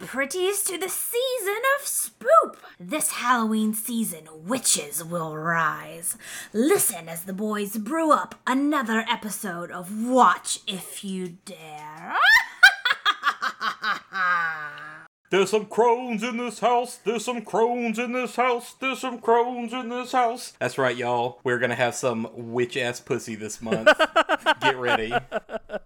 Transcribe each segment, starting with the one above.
pretties, to the season of spoop. This Halloween season, witches will rise. Listen as the boys brew up another episode of Watch If You Dare. There's some crones in this house. There's some crones in this house. There's some crones in this house. That's right, y'all. We're gonna have some witch ass pussy this month. Get ready.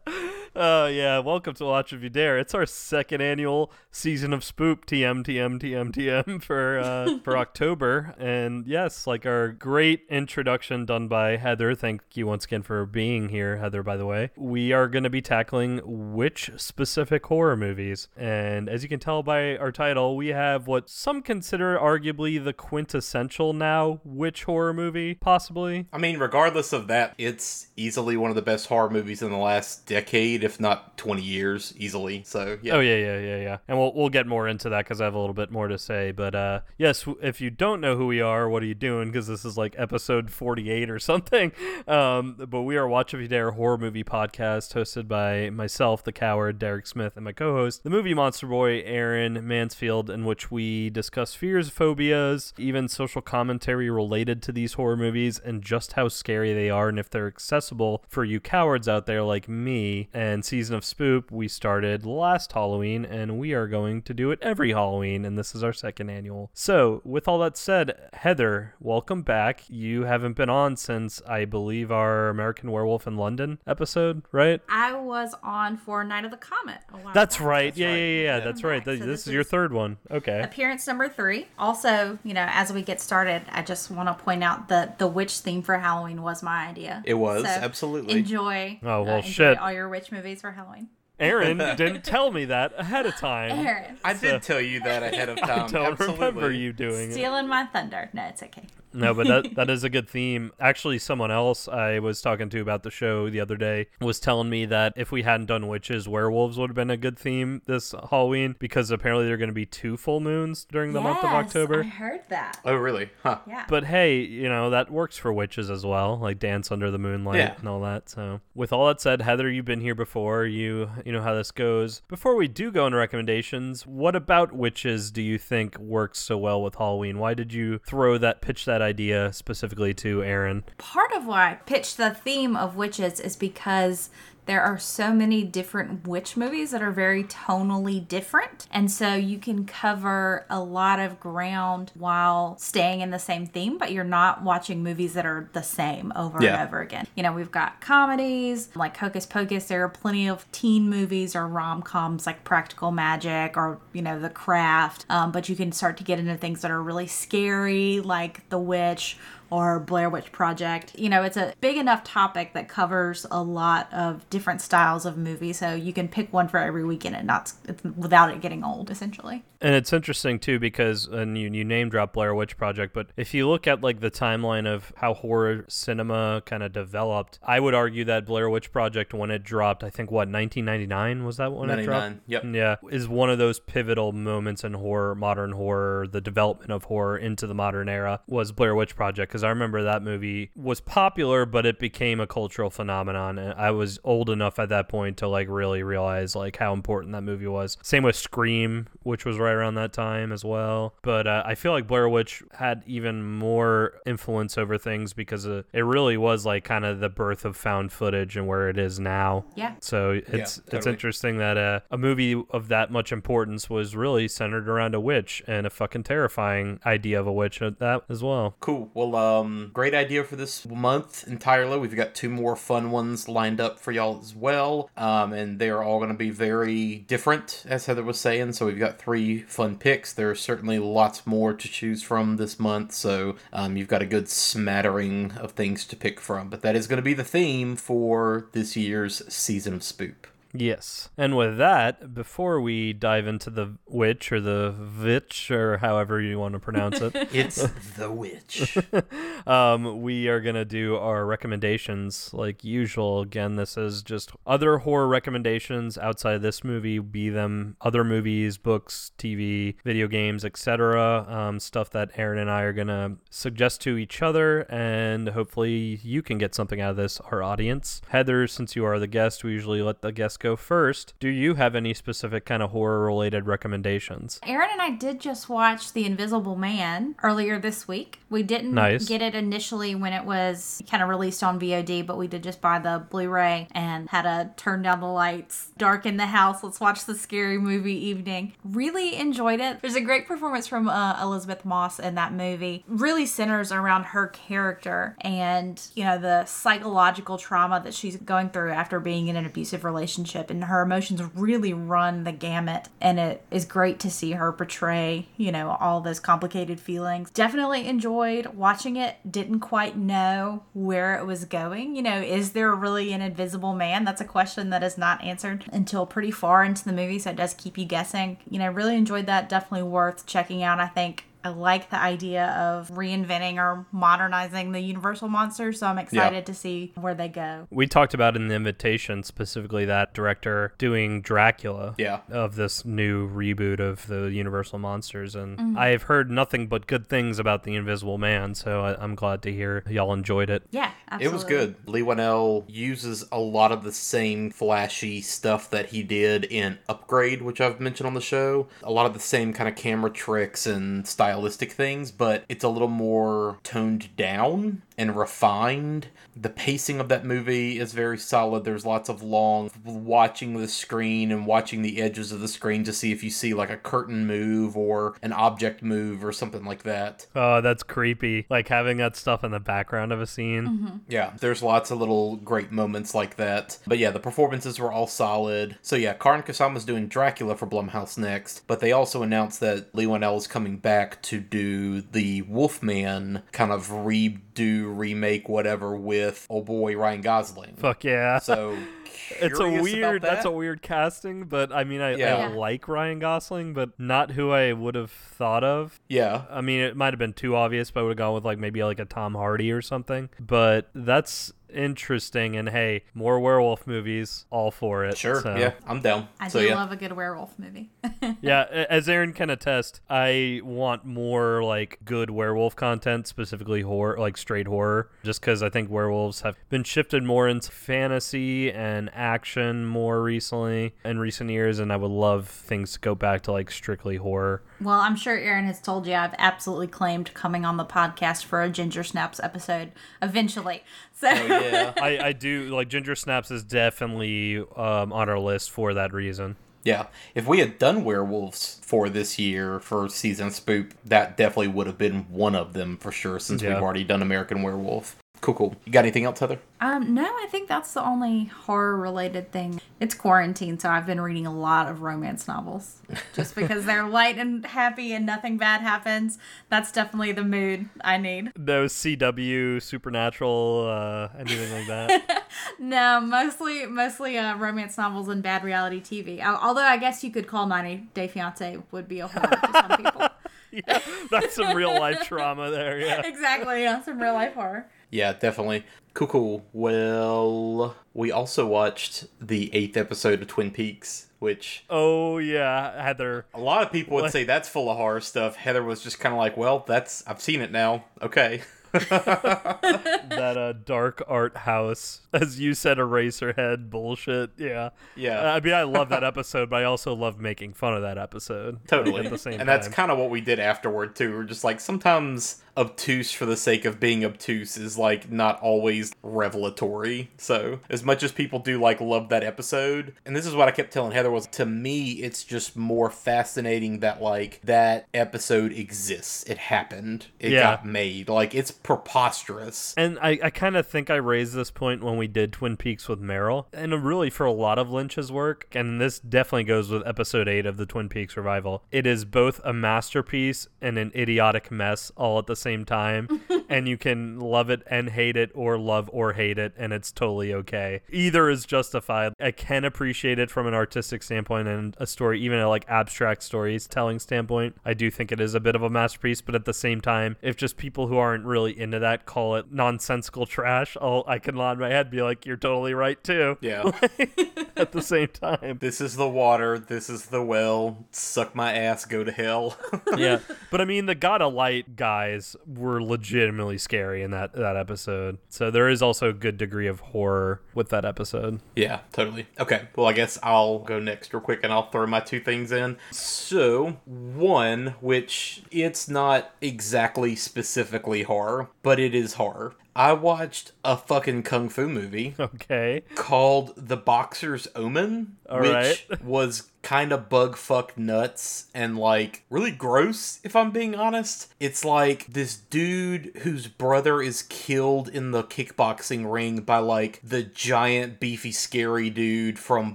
Uh, yeah, welcome to Watch If You Dare. It's our second annual season of Spoop TM TM TM TM for uh, for October, and yes, like our great introduction done by Heather. Thank you once again for being here, Heather. By the way, we are going to be tackling witch specific horror movies, and as you can tell by our title, we have what some consider arguably the quintessential now witch horror movie, possibly. I mean, regardless of that, it's easily one of the best horror movies in the last decade, if not 20 years, easily. So, yeah. Oh yeah, yeah, yeah, yeah. And we'll we'll get more into that because I have a little bit more to say. But uh, yes, if you don't know who we are, what are you doing? Because this is like episode forty-eight or something. Um, but we are Watch If You Dare horror movie podcast hosted by myself, the coward Derek Smith, and my co-host, the movie monster boy Aaron Mansfield, in which we discuss fears, phobias, even social commentary related to these horror movies, and just how scary they are, and if they're accessible for you cowards out there like me. And season of Spoop we started last Halloween, and we are going to do it every Halloween, and this is our second annual. So, with all that said, Heather, welcome back. You haven't been on since I believe our American Werewolf in London episode, right? I was on for Night of the Comet. A while That's back. right. That's yeah, right. yeah, yeah, Yeah. That's I'm right. back. So this this is your third one. Okay. Appearance number three. Also, you know, as we get started, I just want to point out that the witch theme for Halloween was my idea. It was, So absolutely. Enjoy. Oh, well, uh, enjoy shit. All your witch movies for Halloween. Aaron didn't tell me that ahead of time. Aaron, I did tell you that ahead of time. I don't absolutely. remember you doing it. stealing my thunder. No, it's okay. No, but that that is a good theme. Actually, someone else I was talking to about the show the other day was telling me that if we hadn't done witches, werewolves would have been a good theme this Halloween because apparently there are going to be two full moons during the month of Yes, October. I heard that. Oh, really? Huh. Yeah. But hey, you know, that works for witches as well, like dance under the moonlight Yeah. and all that. So, with all that said, Heather, you've been here before. You you know how this goes. Before we do go into recommendations, what about witches do you think works so well with Halloween? Why did you throw that pitch that idea specifically to Aaron? Part of why I pitched the theme of witches is because there are so many different witch movies that are very tonally different. And so you can cover a lot of ground while staying in the same theme, but you're not watching movies that are the same over Yeah. and over again. You know, we've got comedies like Hocus Pocus. There are plenty of teen movies or rom coms like Practical Magic or, you know, The Craft. Um, but you can start to get into things that are really scary, like The Witch or Blair Witch Project. You know, it's a big enough topic that covers a lot of different styles of movies, so you can pick one for every weekend and not it's, without it getting old, essentially. And it's interesting too because and you, you name drop Blair Witch Project, but if you look at like the timeline of how horror cinema kind of developed, I would argue that Blair Witch Project when it dropped, I think what 1999 was that when it dropped? 99, yep. Yeah, is one of those pivotal moments in horror, modern horror, the development of horror into the modern era was Blair Witch Project because I remember that movie was popular, but it became a cultural phenomenon. And I was old enough at that point to like really realize like how important that movie was. Same with Scream, which was right around that time as well. But uh, I feel like Blair Witch had even more influence over things because uh, it really was like kind of the birth of found footage and where it is now. Yeah. So it's it's totally. interesting that uh, a movie of that much importance was really centered around a witch and a fucking terrifying idea of a witch at that as well. Cool. Well, um, great idea for this month entirely. We've got two more fun ones lined up for y'all as well, um, and they are all going to be very different, as Heather was saying. So we've got three fun picks. There are certainly lots more to choose from this month, so um, you've got a good smattering of things to pick from. But that is going to be the theme for this year's season of Spoop. Yes. And with that, before we dive into the witch or the vitch or however you want to pronounce it, It's the witch. um, we are going to do our recommendations like usual. Again, this is just other horror recommendations outside of this movie, be them other movies, books, TV, video games, etc. Um, stuff that Aaron and I are going to suggest to each other, and hopefully you can get something out of this, our audience. Heather, since you are the guest, we usually let the guest go first. Do you have any specific kind of horror related recommendations? Aaron and I did just watch The Invisible Man earlier this week. We didn't Nice. get it initially when it was kind of released on VOD, but we did just buy the Blu ray and had to turn down the lights, darken the house. Let's watch the scary movie evening. Really enjoyed it. There's a great performance from uh, Elisabeth Moss in that movie. Really centers around her character and, you know, the psychological trauma that she's going through after being in an abusive relationship. And her emotions really run the gamut. And it is great to see her portray, you know, all those complicated feelings. Definitely enjoyed watching it. Didn't quite know where it was going. You know, is there really an invisible man? That's a question that is not answered until pretty far into the movie. So it does keep you guessing. You know, really enjoyed that. Definitely worth checking out, I think. I like the idea of reinventing or modernizing the Universal monsters, so I'm excited to see where they go. We talked about in the invitation specifically that director doing Dracula Yeah. of this new reboot of the Universal monsters, and mm-hmm. I've heard nothing but good things about the Invisible Man, so I, I'm glad to hear y'all enjoyed it. Yeah, absolutely. It was good. Leigh Whannell uses a lot of the same flashy stuff that he did in Upgrade, which I've mentioned on the show. A lot of the same kind of camera tricks and stylistic things, but it's a little more toned down and refined. The pacing of that movie is very solid. There's lots of long watching the screen and watching the edges of the screen to see if you see like a curtain move or an object move or something like that. Oh, that's creepy. Like having that stuff in the background of a scene. Mm-hmm. Yeah, there's lots of little great moments like that. But yeah, the performances were all solid. So yeah, Karyn Kusama's doing Dracula for Blumhouse next, but they also announced that Leigh Whannell is coming back to do the Wolfman kind of redo, remake, whatever with old boy Ryan Gosling. Fuck yeah. So it's a curious about weird that's a weird casting, but I mean I, Yeah. I like Ryan Gosling, but not who I would have thought of. yeah. I mean, it might have been too obvious, but I would have gone with like maybe like a Tom Hardy or something. But that's interesting. And hey, more werewolf movies, all for it. Sure. So, Yeah, I'm down. I so do yeah. love a good werewolf movie. yeah. As Aaron can attest, I want more like good werewolf content, specifically horror, like straight horror, just because I think werewolves have been shifted more into fantasy and action more recently in recent years, and I would love things to go back to like strictly horror. Well, I'm sure Aaron has told you I've absolutely claimed coming on the podcast for a Ginger Snaps episode eventually. So Oh, yeah. I, I do like Ginger Snaps is definitely um, on our list for that reason. Yeah, if we had done werewolves for this year for season spoop, that definitely would have been one of them for sure. Since Yeah. we've already done American Werewolf. Cool, cool. You got anything else, Heather? Um, no, I think that's the only horror related thing. It's quarantine, so I've been reading a lot of romance novels. Just because they're light and happy and nothing bad happens. That's definitely the mood I need. No CW, Supernatural, uh, anything like that. No, mostly mostly uh, romance novels and bad reality TV. Al- Although I guess you could call 90 Day Fiance would be a horror to some people. yeah, that's some real life trauma there. Yeah. exactly, yeah, some real life horror. Yeah, definitely. Cool, cool. Well, we also watched the eighth episode of Twin Peaks, which Oh yeah, Heather. a lot of people would say that's full of horror stuff. Heather was just kind of like, well, that's I've seen it now. Okay. that uh, dark art house, as you said, Eraserhead bullshit. Yeah, Yeah. I mean, I love that episode, but I also love making fun of that episode. Totally. At the same and that's kind of what we did afterward too. We're just like sometimes obtuse for the sake of being obtuse is like not always revelatory. So as much as people do like love that episode, and this is what I kept telling Heather was to me it's just more fascinating that like that episode exists. It happened. It Yeah. got made. Like it's preposterous. And I, I kind of think I raised this point when we did Twin Peaks with Meryl. And really, for a lot of Lynch's work, and this definitely goes with episode 8 of the Twin Peaks revival, it is both a masterpiece and an idiotic mess all at the same time. and you can love it and hate it, or love or hate it, and it's totally okay. Either is justified. I can appreciate it from an artistic standpoint and a story, even a like abstract storytelling standpoint. I do think it is a bit of a masterpiece, but at the same time, if just people who aren't really really into that call it nonsensical trash, I'll I can nod my head, be like, "You're totally right too." Yeah. At the same time. this is the water. This is the well. Suck my ass. Go to hell. yeah, but I mean, the God of Light guys were legitimately scary in that that episode. So there is also a good degree of horror with that episode. Yeah, totally. Okay, well, I guess I'll go next real quick and I'll throw my two things in. So, one, which it's not exactly specifically horror, but it is horror. I watched a fucking kung fu movie Okay. called The Boxer's Omen, All which right. was kind of bug fuck nuts and like really gross, if I'm being honest. It's like this dude whose brother is killed in the kickboxing ring by like the giant, beefy, scary dude from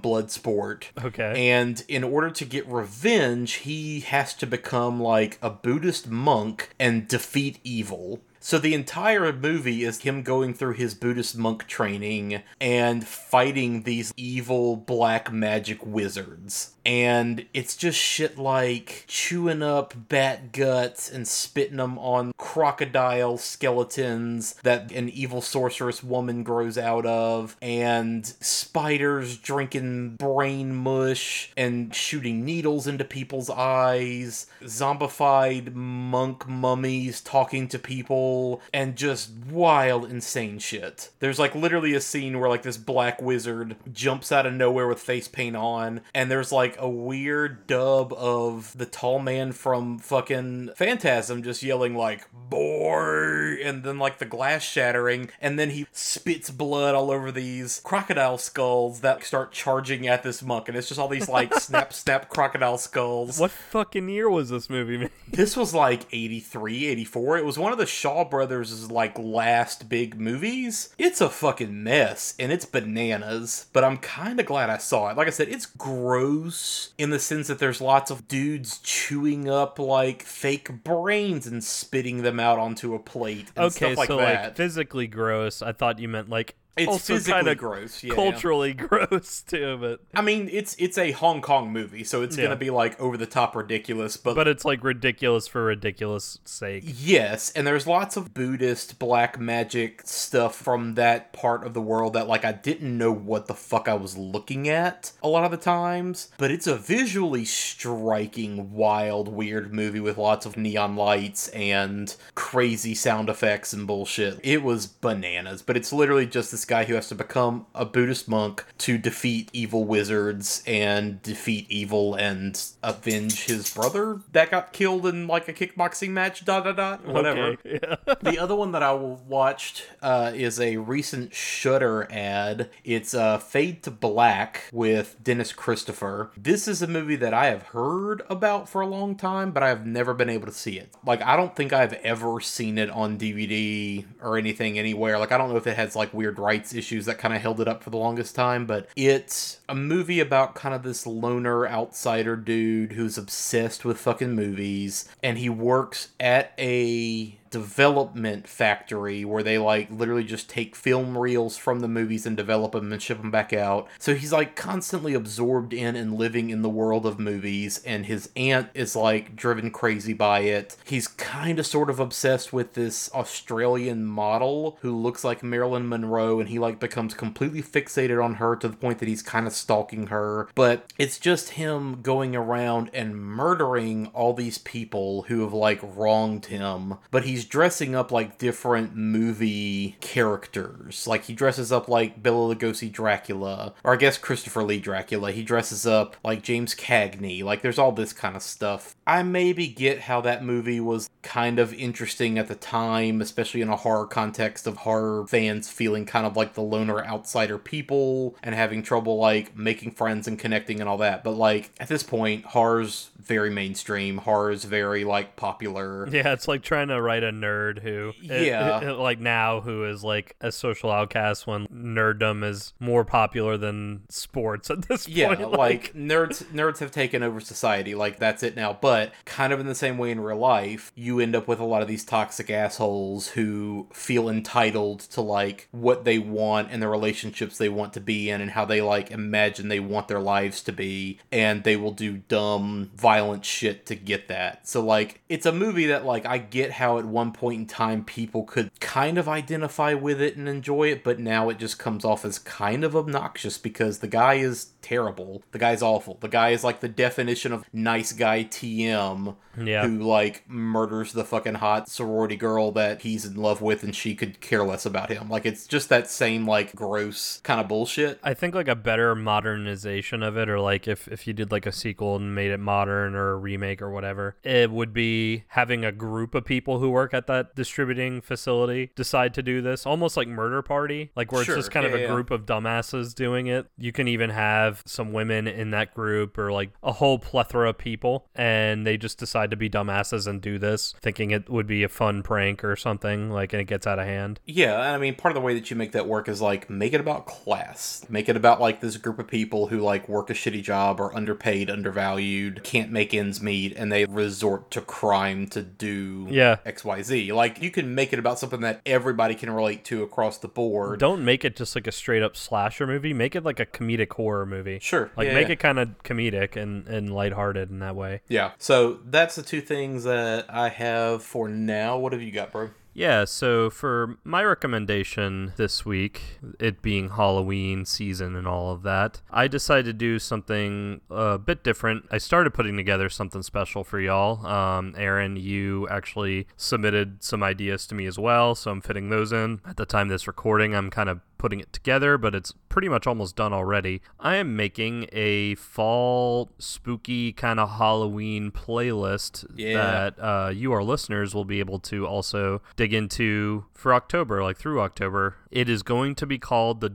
Bloodsport. Okay. And in order to get revenge, he has to become like a Buddhist monk and defeat evil. So the entire movie is him going through his Buddhist monk training and fighting these evil black magic wizards. And it's just shit like chewing up bat guts and spitting them on crocodile skeletons that an evil sorceress woman grows out of, and spiders drinking brain mush and shooting needles into people's eyes, zombified monk mummies talking to people, and just wild, insane shit. There's like literally a scene where like this black wizard jumps out of nowhere with face paint on, and there's like a weird dub of the tall man from fucking Phantasm just yelling like boy and then like the glass shattering and then he spits blood all over these crocodile skulls that start charging at this monk and it's just all these like snap snap crocodile skulls what fucking year was this movie made? this was like 83 84 it was one of the shaw brothers' like last big movies it's a fucking mess and it's bananas but i'm kind of glad i saw it like i said it's gross in the sense that there's lots of dudes chewing up like fake brains and spitting them out onto a plate and Okay, stuff like so that like physically gross. I thought you meant like it's also physically kinda gross yeah culturally gross too, but i mean it's it's a hong kong movie so it's Yeah. gonna be like over the top ridiculous but but it's like ridiculous for ridiculous sake. Yes, and there's lots of Buddhist black magic stuff from that part of the world that like I didn't know what the fuck I was looking at a lot of the times, but it's a visually striking, wild, weird movie with lots of neon lights and crazy sound effects and bullshit. It was bananas, but it's literally just this guy who has to become a Buddhist monk to defeat evil wizards and defeat evil and avenge his brother that got killed in like a kickboxing match. Dot dot dot. Whatever. Okay, Yeah. The other one that I watched uh, is a recent Shudder ad. It's uh, Fade to Black with Dennis Christopher. This is a movie that I have heard about for a long time, but I have never been able to see it. Like, I don't think I've ever seen it on DVD or anything anywhere. Like, I don't know if it has like weird rights issues that kind of held it up for the longest time, but it's a movie about kind of this loner outsider dude who's obsessed with fucking movies, and he works at a development factory where they like literally just take film reels from the movies and develop them and ship them back out. So he's like constantly absorbed in and living in the world of movies, and his aunt is like driven crazy by it. He's kind of sort of obsessed with this Australian model who looks like Marilyn Monroe, and he like becomes completely fixated on her to the point that he's kind of stalking her. But it's just him going around and murdering all these people who have like wronged him. But he's dressing up like different movie characters. Like he dresses up like Bela Lugosi Dracula, or I guess Christopher Lee Dracula. He dresses up like James Cagney. Like there's all this kind of stuff. I maybe get how that movie was kind of interesting at the time, especially in a horror context of horror fans feeling kind of like the loner outsider people and having trouble like making friends and connecting and all that. But like at this point, horror's very mainstream. Horror's very like popular. Yeah, it's like trying to write a nerd who, Yeah. it- like now, who is like a social outcast when nerddom is more popular than sports at this Yeah, point. like nerds nerds have taken over society. Like that's it now. But kind of in the same way in real life, you end up with a lot of these toxic assholes who feel entitled to like what they want and the relationships they want to be in and how they like imagine they want their lives to be and they will do dumb violent shit to get that. So like it's a movie that like I get how one one point in time people could kind of identify with it and enjoy it, but now it just comes off as kind of obnoxious because the guy is terrible. The guy's awful. The guy is like the definition of nice guy TM Yeah. who like murders the fucking hot sorority girl that he's in love with and she could care less about him. Like it's just that same like gross kind of bullshit. I think like a better modernization of it, or like if, if you did like a sequel and made it modern or a remake or whatever, it would be having a group of people who work at that distributing facility decide to do this, almost like Murder Party, like where Sure, it's just kind of a yeah. group of dumbasses doing it. You can even have some women in that group or like a whole plethora of people, and they just decide to be dumbasses and do this, thinking it would be a fun prank or something, like, and it gets out of hand. Yeah, and I mean, part of the way that you make that work is like make it about class. Make it about like this group of people who like work a shitty job, or underpaid, undervalued, can't make ends meet, and they resort to crime to do Yeah. XYZ. Like you can make it about something that everybody can relate to across the board. Don't make it just like a straight up slasher movie. Make it like a comedic horror movie. Sure, Like yeah, make yeah. it kind of comedic and and lighthearted in that way. Yeah. So that's the two things that I have for now. What have you got, bro? Yeah, so for my recommendation this week, it being Halloween season and all of that, I decided to do something a bit different. I started putting together something special for y'all. Um, Aaron, you actually submitted some ideas to me as well, so I'm fitting those in. At the time this recording, I'm kind of putting it together, but it's pretty much almost done already. I am making a fall spooky kind of Halloween playlist Yeah. that uh, you, our listeners, will be able to also dig into for October, like through October. It is going to be called the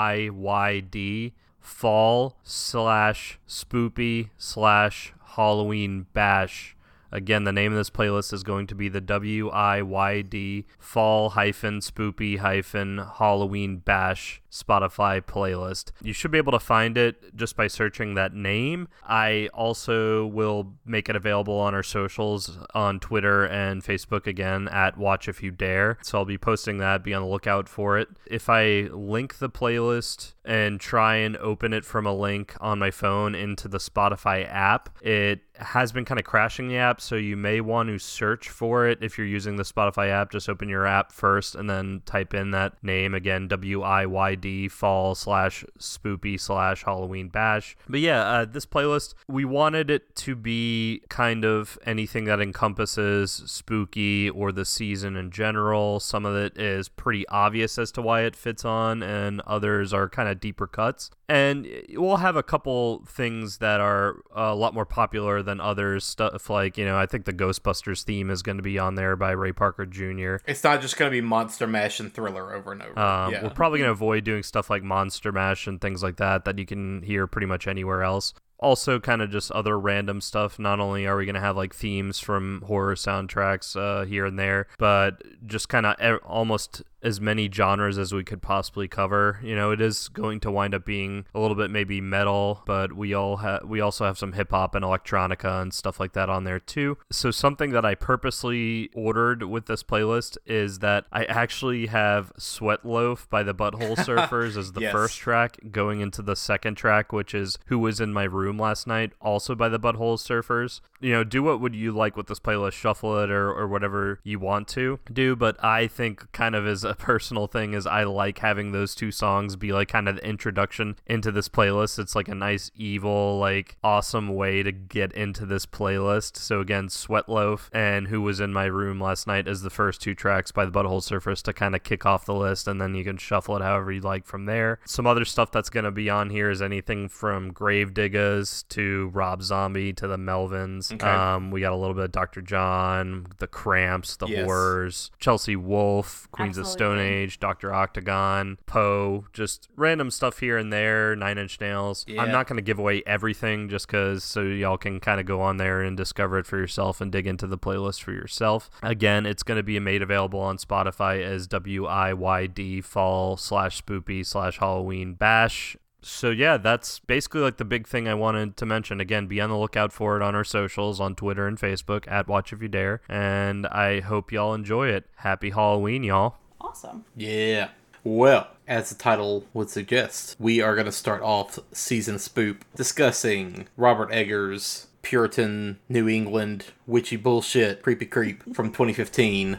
WIYD Fall slash Spoopy slash Halloween Bash. Again, the name of this playlist is going to be the WIYD Fall hyphen Spoopy hyphen Halloween Bash Spotify playlist. You should be able to find it just by searching that name. I also will make it available on our socials on Twitter and Facebook again at Watch If You Dare. So I'll be posting that. Be on the lookout for it. If I link the playlist and try and open it from a link on my phone into the Spotify app, it has been kind of crashing the app. So you may want to search for it if you're using the Spotify app. Just open your app first and then type in that name again W I Y D fall slash spoopy slash Halloween bash. But yeah, uh, this playlist, we wanted it to be kind of anything that encompasses spooky or the season in general. Some of it is pretty obvious as to why it fits on, and others are kind of deeper cuts. And we'll have a couple things that are a lot more popular than others. Stuff like, you know, I think the Ghostbusters theme is going to be on there by Ray Parker Jr. It's not just going to be Monster Mash and Thriller over and over. Um, yeah. We're probably going to avoid doing stuff like Monster Mash and things like that that you can hear pretty much anywhere else. Also, kind of just other random stuff. Not only are we going to have like themes from horror soundtracks uh, here and there, but just kind of e- almost as many genres as we could possibly cover. You know, it is going to wind up being a little bit maybe metal, but we all have we also have some hip hop and electronica and stuff like that on there too. So something that I purposely ordered with this playlist is that I actually have Sweat Loaf by the Butthole Surfers as the Yes. first track going into the second track, which is Who Was in My Room Last Night, also by the Butthole Surfers. You know, do what would you like with this playlist, shuffle it or, or whatever you want to do, but I think kind of as a personal thing is I like having those two songs be like kind of the introduction into this playlist. It's like a nice evil, like awesome way to get into this playlist. So again, Sweatloaf and Who Was in My Room Last Night is the first two tracks by the Butthole Surfers to kind of kick off the list and then you can shuffle it however you like from there. Some other stuff that's going to be on here is anything from Gravediggaz to Rob Zombie to the Melvins. Okay. Um, we got a little bit of Dr. John, the Cramps, the Yes. Horrors, Chelsea Wolfe, Queens of Stone mm-hmm. Age, Dr. Octagon, Poe, just random stuff here and there, Nine Inch Nails. Yeah. I'm not going to give away everything just because so y'all can kind of go on there and discover it for yourself and dig into the playlist for yourself. Again, it's going to be made available on Spotify as WIYD fall slash spoopy slash Halloween bash. So yeah, that's basically like the big thing I wanted to mention. Again, be on the lookout for it on our socials on Twitter and Facebook at Watch If You Dare. And I hope y'all enjoy it. Happy Halloween, y'all. Awesome. Yeah. Well, as the title would suggest, we are going to start off season spoop discussing Robert Eggers' Puritan New England witchy bullshit, creepy creep from 2015,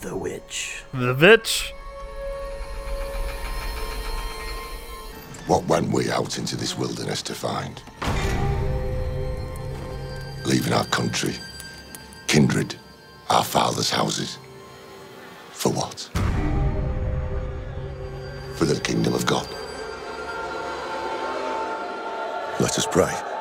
The Witch. The Witch. What went we out into this wilderness to find? Leaving our country, kindred, our fathers' houses. For what? For the kingdom of God. Let us pray.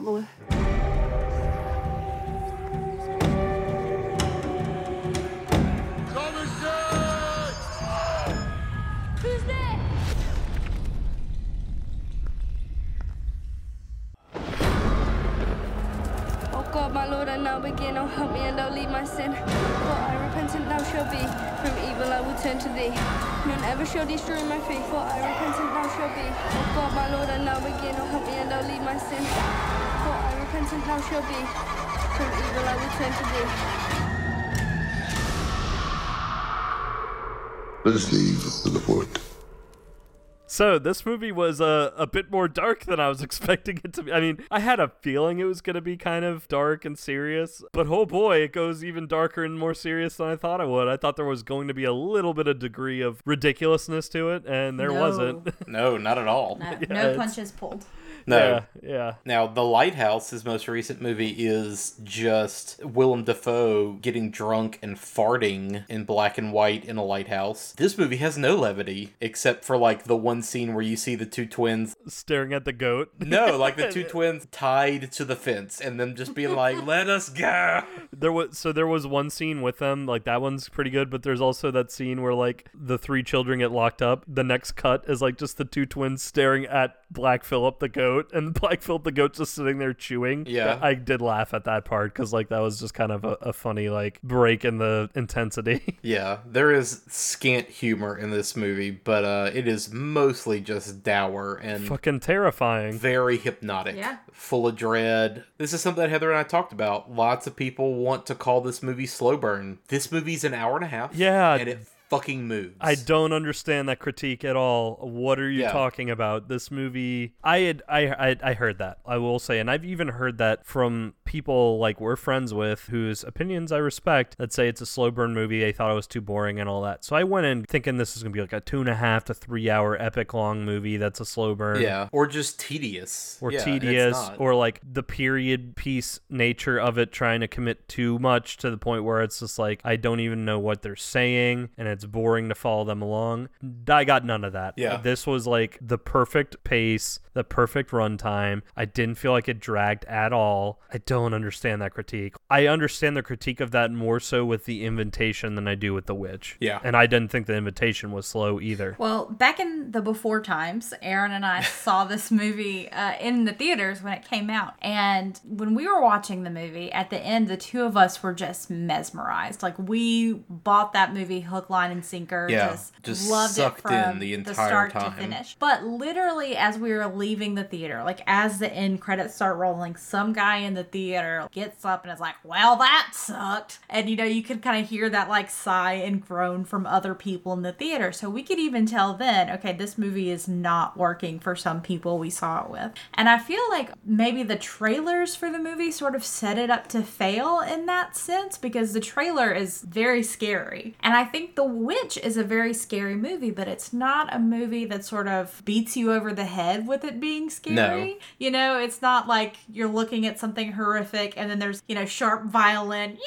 Cursed this evil I to thee. There's the evil of the wood. So this movie was uh, a bit more dark than I was expecting it to be. I mean, I had a feeling it was going to be kind of dark and serious, but oh boy, it goes even darker and more serious than I thought it would. I thought there was going to be a little bit of degree of ridiculousness to it, and there No. wasn't. No, not at all. No, Yeah, no punches pulled. No. yeah, yeah. Now, The Lighthouse, his most recent movie, is just Willem Dafoe getting drunk and farting in black and white in a lighthouse. This movie has no levity, except for like the one scene where you see the two twins. Staring at the goat. No, like the two twins tied to the fence and them just being like, let us go. There was so there was one scene with them, like that one's pretty good, but there's also that scene where like the three children get locked up. The next cut is like just the two twins staring at Black Phillip the goat, and Black Phillip the goat just sitting there chewing. Yeah. I did laugh at that part because like that was just kind of a, a funny like break in the intensity. Yeah, there is scant humor in this movie, but uh, it is mostly just dour and Fucking terrifying. very hypnotic, Yeah. full of dread. This is something that Heather and I talked about. Lots of people want to call this movie slow burn. This movie's an hour and a half. Yeah. and it fucking moves. I don't understand that critique at all. What are you Yeah. talking about? This movie, I had, I, I, I heard that. I will say, and I've even heard that from people like we're friends with, whose opinions I respect, that say it's a slow burn movie. They thought it was too boring and all that. So I went in thinking this is gonna be like a two and a half to three hour epic long movie that's a slow burn. Yeah, or just tedious, Or Yeah, tedious, or like the period piece nature of it, trying to commit too much to the point where it's just like I don't even know what they're saying, and it's boring to follow them along. I got none of that. Yeah. this was like the perfect pace, the perfect runtime. I didn't feel like it dragged at all. I don't understand that critique. I understand the critique of that more so with the invitation than I do with the witch. Yeah. and I didn't think the invitation was slow either. Well, back in the before times, Aaron and I saw this movie uh, in the theaters when it came out. And when we were watching the movie, at the end, the two of us were just mesmerized. Like, we bought that movie hook, line, and sinker. Yeah, just, just loved sucked it in from the entire start time. to finish. But literally, as we were leaving the theater, like as the end credits start rolling, some guy in the theater gets up and is like, "Well, that sucked," and you know you could kind of hear that like sigh and groan from other people in the theater. So we could even tell then, okay, this movie is not working for some people we saw it with, and I feel like maybe the trailers for the movie sort of set it up to fail in that sense because the trailer is very scary, and I think The Witch is a very scary movie, but it's not a movie that sort of beats you over the head with it being scary. No. You know, it's not like you're looking at something horrific and then there's, you know, sharp violin,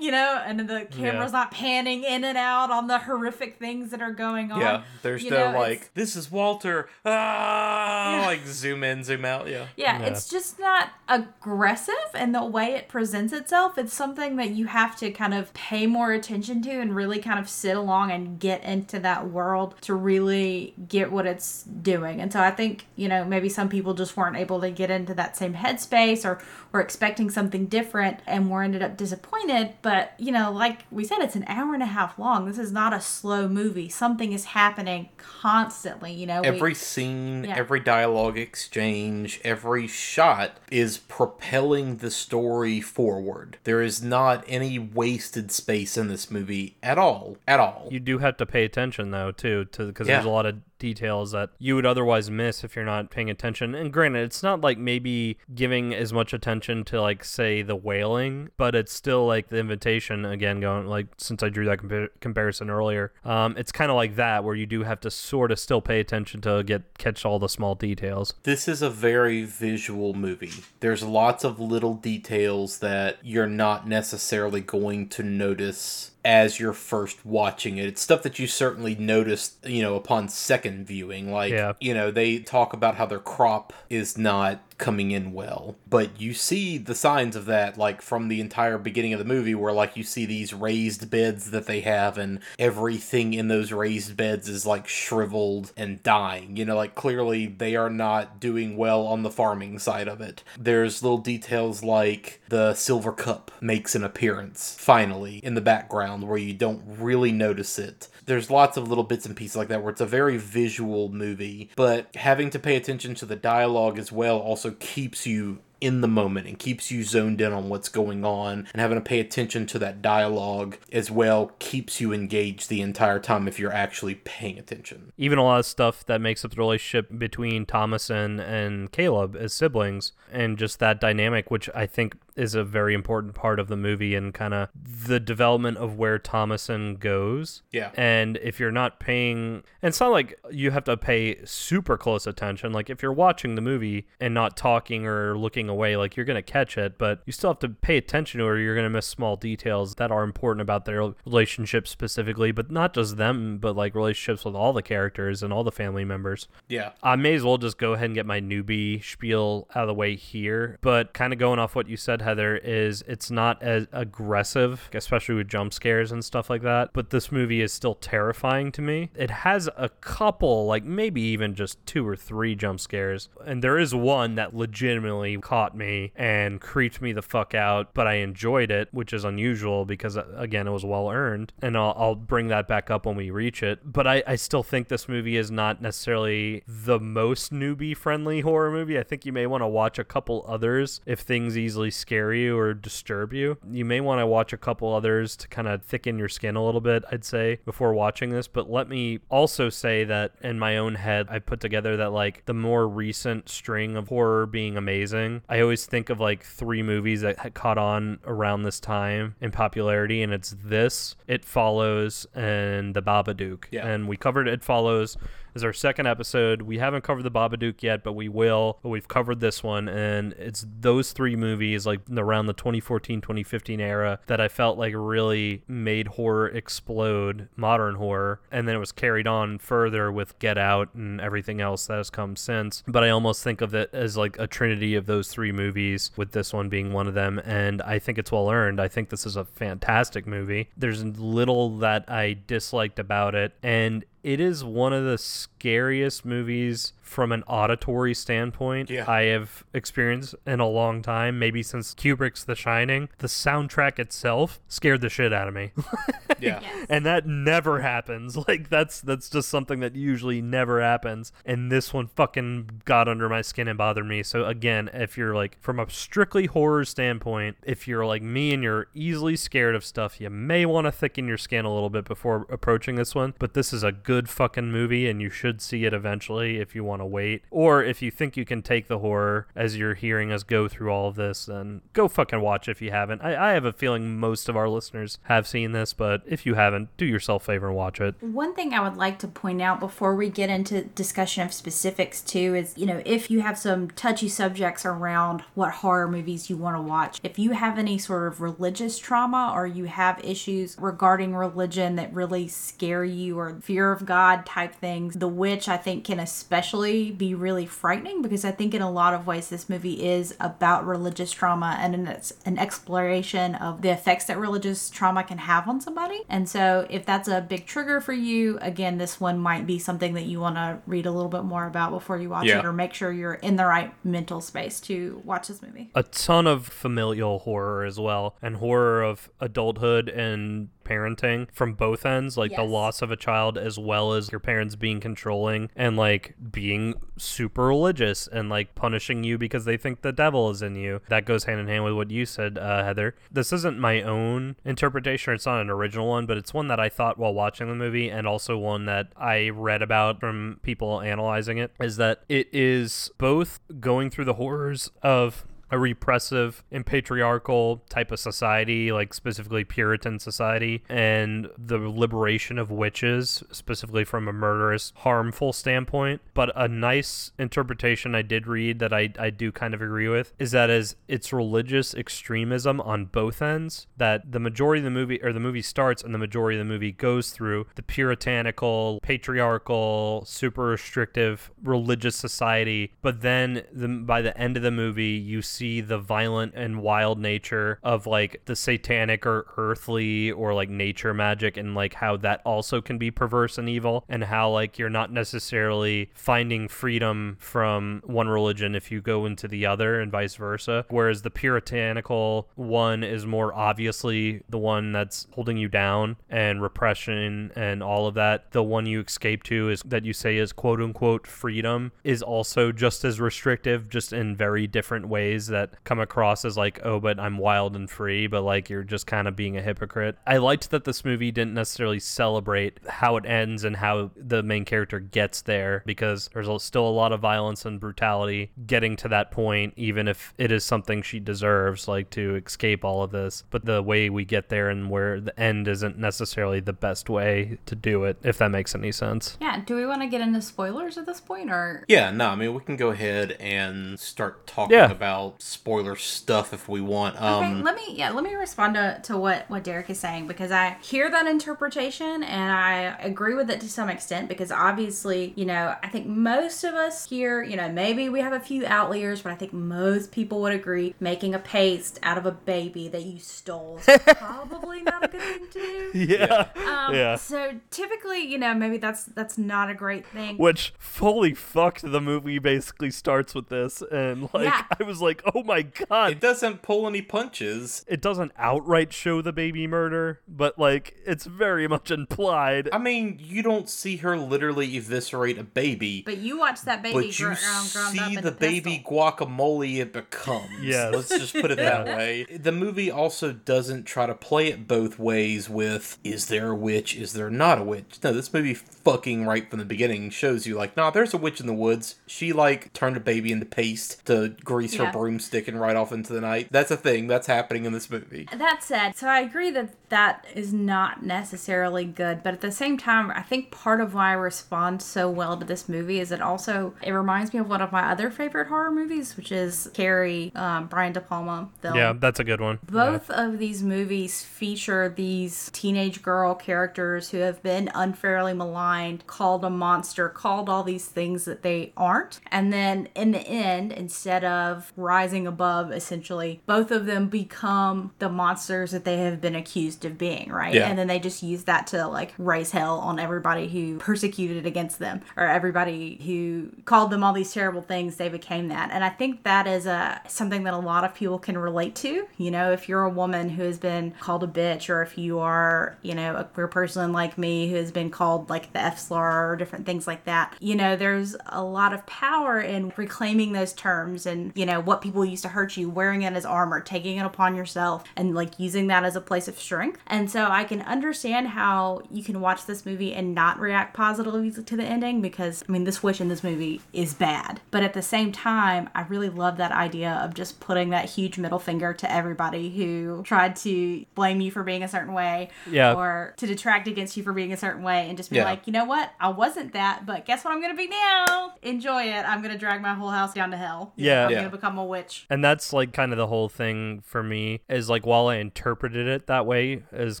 you know, and then the camera's Yeah. not panning in and out on the horrific things that are going on. Yeah, there's You no know, like, this is Walter. Ah, like zoom in, zoom out. Yeah. Yeah, Yeah. it's just not aggressive and the way it presents itself. It's something that you have to kind of pay more attention to and really kind of sit along and get into that world to really get what it's doing. And so I think, you know, maybe some people just weren't able to get into that same headspace or were expecting something different and were ended up disappointed. But, you know, like we said, it's an hour and a half long. This is not a slow movie. Something is happening constantly, you know. we- Every scene, Yeah. every dialogue exchange, every shot is propelling the story forward. There is not any wasted space in this movie at all. At all. You do have to pay attention though too, to because Yeah. there's a lot of details that you would otherwise miss if you're not paying attention. And granted, it's not like maybe giving as much attention to like say the Wailing, but it's still like the invitation again going like since I drew that compa- comparison earlier. Um, it's kind of like that where you do have to sort of still pay attention to get catch all the small details. This is a very visual movie. There's lots of little details that you're not necessarily going to notice as you're first watching it. It's stuff that you certainly noticed, you know, upon second viewing. Like, Yeah. you know, they talk about how their crop is not coming in well. But you see the signs of that, like from the entire beginning of the movie, where like you see these raised beds that they have, and everything in those raised beds is like shriveled and dying. You know, like clearly they are not doing well on the farming side of it. There's little details like the silver cup makes an appearance finally in the background where you don't really notice it there's lots of little bits and pieces like that where it's a very visual movie, but having to pay attention to the dialogue as well also keeps you in the moment and keeps you zoned in on what's going on and having to pay attention to that dialogue as well keeps you engaged the entire time if you're actually paying attention. even a lot of stuff that makes up the relationship between Thomasin and Caleb as siblings, and just that dynamic, which I think is a very important part of the movie and kind of the development of where Thomasin goes. Yeah. And if you're not paying, and it's not like you have to pay super close attention. Like if you're watching the movie and not talking or looking away, like you're going to catch it, but you still have to pay attention to it or you're going to miss small details that are important about their relationship specifically, but not just them, but like relationships with all the characters and all the family members. Yeah. I may as well just go ahead and get my newbie spiel out of the way here. But kind of going off what you said, Heather, is it's not as aggressive, especially with jump scares and stuff like that. But this movie is still terrifying to me. It has a couple, like maybe even just two or three jump scares. And there is one that legitimately caught me and creeped me the fuck out, but I enjoyed it, which is unusual because, uh, again, it was well earned. And I'll, I'll bring that back up when we reach it. But I, I still think this movie is not necessarily the most newbie friendly horror movie. I think you may want to watch a couple others if things easily scare you or disturb you. You may want to watch a couple others to kind of thicken your skin a little bit, I'd say, before watching this. But let me also say that in my own head, I put together that like the more recent string of horror being amazing. I always think of like three movies that had caught on around this time in popularity, and it's this, It Follows, and The Babadook. Yeah. And we covered It Follows is our second episode. We haven't covered the Babadook yet, but we will. But we've covered this one, and it's those three movies, like around the 2014 2015 era, that I felt like really made horror explode, modern horror. And then it was carried on further with Get Out and everything else that has come since. But I almost think of it as like a trinity of those three movies, with this one being one of them. And I think it's well earned. I think this is a fantastic movie. There's little that I disliked about it. And it is one of the scariest movies from an auditory standpoint Yeah. I have experienced in a long time, maybe since Kubrick's The Shining. The soundtrack itself scared the shit out of me. Yeah. and that never happens. Like that's that's just something that usually never happens. And this one fucking got under my skin and bothered me. So again, if you're like from a strictly horror standpoint, if you're like me and you're easily scared of stuff, you may want to thicken your skin a little bit before approaching this one. But this is a good fucking movie and you should see it eventually if you want to wait. Or if you think you can take the horror as you're hearing us go through all of this, then go fucking watch if you haven't. I, I have a feeling most of our listeners have seen this, but if you haven't, do yourself a favor and watch it. One thing I would like to point out before we get into discussion of specifics too is, you know, if you have some touchy subjects around what horror movies you want to watch, if you have any sort of religious trauma or you have issues regarding religion that really scare you or fear of God type things, The Witch I think can especially be really frightening because I think in a lot of ways this movie is about religious trauma and it's an exploration of the effects that religious trauma can have on somebody. And so if that's a big trigger for you, again, this one might be something that you want to read a little bit more about before you watch Yeah. it or make sure you're in the right mental space to watch this movie. a ton of familial horror as well and horror of adulthood and parenting from both ends like the loss of a child as well as your parents being controlling and like being super religious and like punishing you because they think the devil is in you. That goes hand in hand with what you said uh, heather. This isn't my own interpretation. It's not an original one but it's one that i thought while watching the movie and also one that i read about from people analyzing it is that it is both going through the horrors of a repressive and patriarchal type of society, like specifically Puritan society, and the liberation of witches, specifically from a murderous, harmful standpoint. But a nice interpretation I did read that I, I do kind of agree with is that as it's religious extremism on both ends, that the majority of the movie, or the movie starts and the majority of the movie goes through the puritanical, patriarchal, super restrictive religious society. But then the, by the end of the movie, you see the violent and wild nature of like the satanic or earthly or like nature magic and like how that also can be perverse and evil and how like you're not necessarily finding freedom from one religion if you go into the other and vice versa. Whereas the puritanical one is more obviously the one that's holding you down and repression and all of that. The one you escape to is that you say is quote unquote freedom is also just as restrictive, just in very different ways that come across as like, oh, but I'm wild and free, but like you're just kind of being a hypocrite. I liked that this movie didn't necessarily celebrate how it ends and how the main character gets there because there's still a lot of violence and brutality getting to that point, even if it is something she deserves, like to escape all of this. But the way we get there and where the end isn't necessarily the best way to do it, if that makes any sense. Yeah, do we want to get into spoilers at this point or Yeah, no, I mean we can go ahead and start talking Yeah. about spoiler stuff if we want. Okay, Um, let me yeah, let me respond to, to what what Derek is saying because I hear that interpretation and I agree with it to some extent because obviously, you know, I think most of us here, you know, maybe we have a few outliers, but I think most people would agree making a paste out of a baby that you stole is probably not a good thing to do. Yeah. Um, yeah. So typically, you know, maybe that's that's not a great thing. Which fully fucked the movie basically starts with this and like Yeah. I was like, "Oh my god." it doesn't pull any punches. it doesn't outright show the baby murder, but like it's very much implied. I mean, you don't see her literally eviscerate a baby, but you watch that baby but you gr- ground, ground up see in the a baby guacamole it becomes. Yeah, Let's just put it that way. The movie also doesn't try to play it both ways with is there a witch, is there not a witch? No, this movie fucking right from the beginning shows you like, nah, there's a witch in the woods. She like turned a baby into paste to grease Yeah. her broomstick and ride off into the night. That's a thing. That's happening in this movie. That said, so I agree that that is not necessarily good, but at the same time, I think part of why I respond so well to this movie is it also it reminds me of one of my other favorite horror movies, which is Carrie, um, Brian De Palma film. yeah, that's a good one. Both of these movies feature these teenage girl characters who have been unfairly maligned, called a monster, called all these things that they aren't. And then in the end, instead of rising above, essentially, both of them become the monsters that they have been accused of being, right? Yeah. And then they just use that to like raise hell on everybody who persecuted against them or everybody who called them all these terrible things. They became that. And I think that is a something that a lot of people can relate to. You know, if you're a woman who has been called a bitch, or if you are, you know, a queer person like me who has been called like the F slur or different things like that, you know, there's a lot of power in reclaiming those terms and, you know, what people people used to hurt you, wearing it as armor, taking it upon yourself, and like using that as a place of strength. And so I can understand how you can watch this movie and not react positively to the ending because, I mean, this witch in this movie is bad. But at the same time, I really love that idea of just putting that huge middle finger to everybody who tried to blame you for being a certain way Yeah. or to detract against you for being a certain way and just be Yeah. like, you know what? I wasn't that, but guess what I'm going to be now? Enjoy it. I'm going to drag my whole house down to hell. Yeah. I'm Yeah. going to become a witch. And that's like kind of the whole thing for me is like while I interpreted it that way is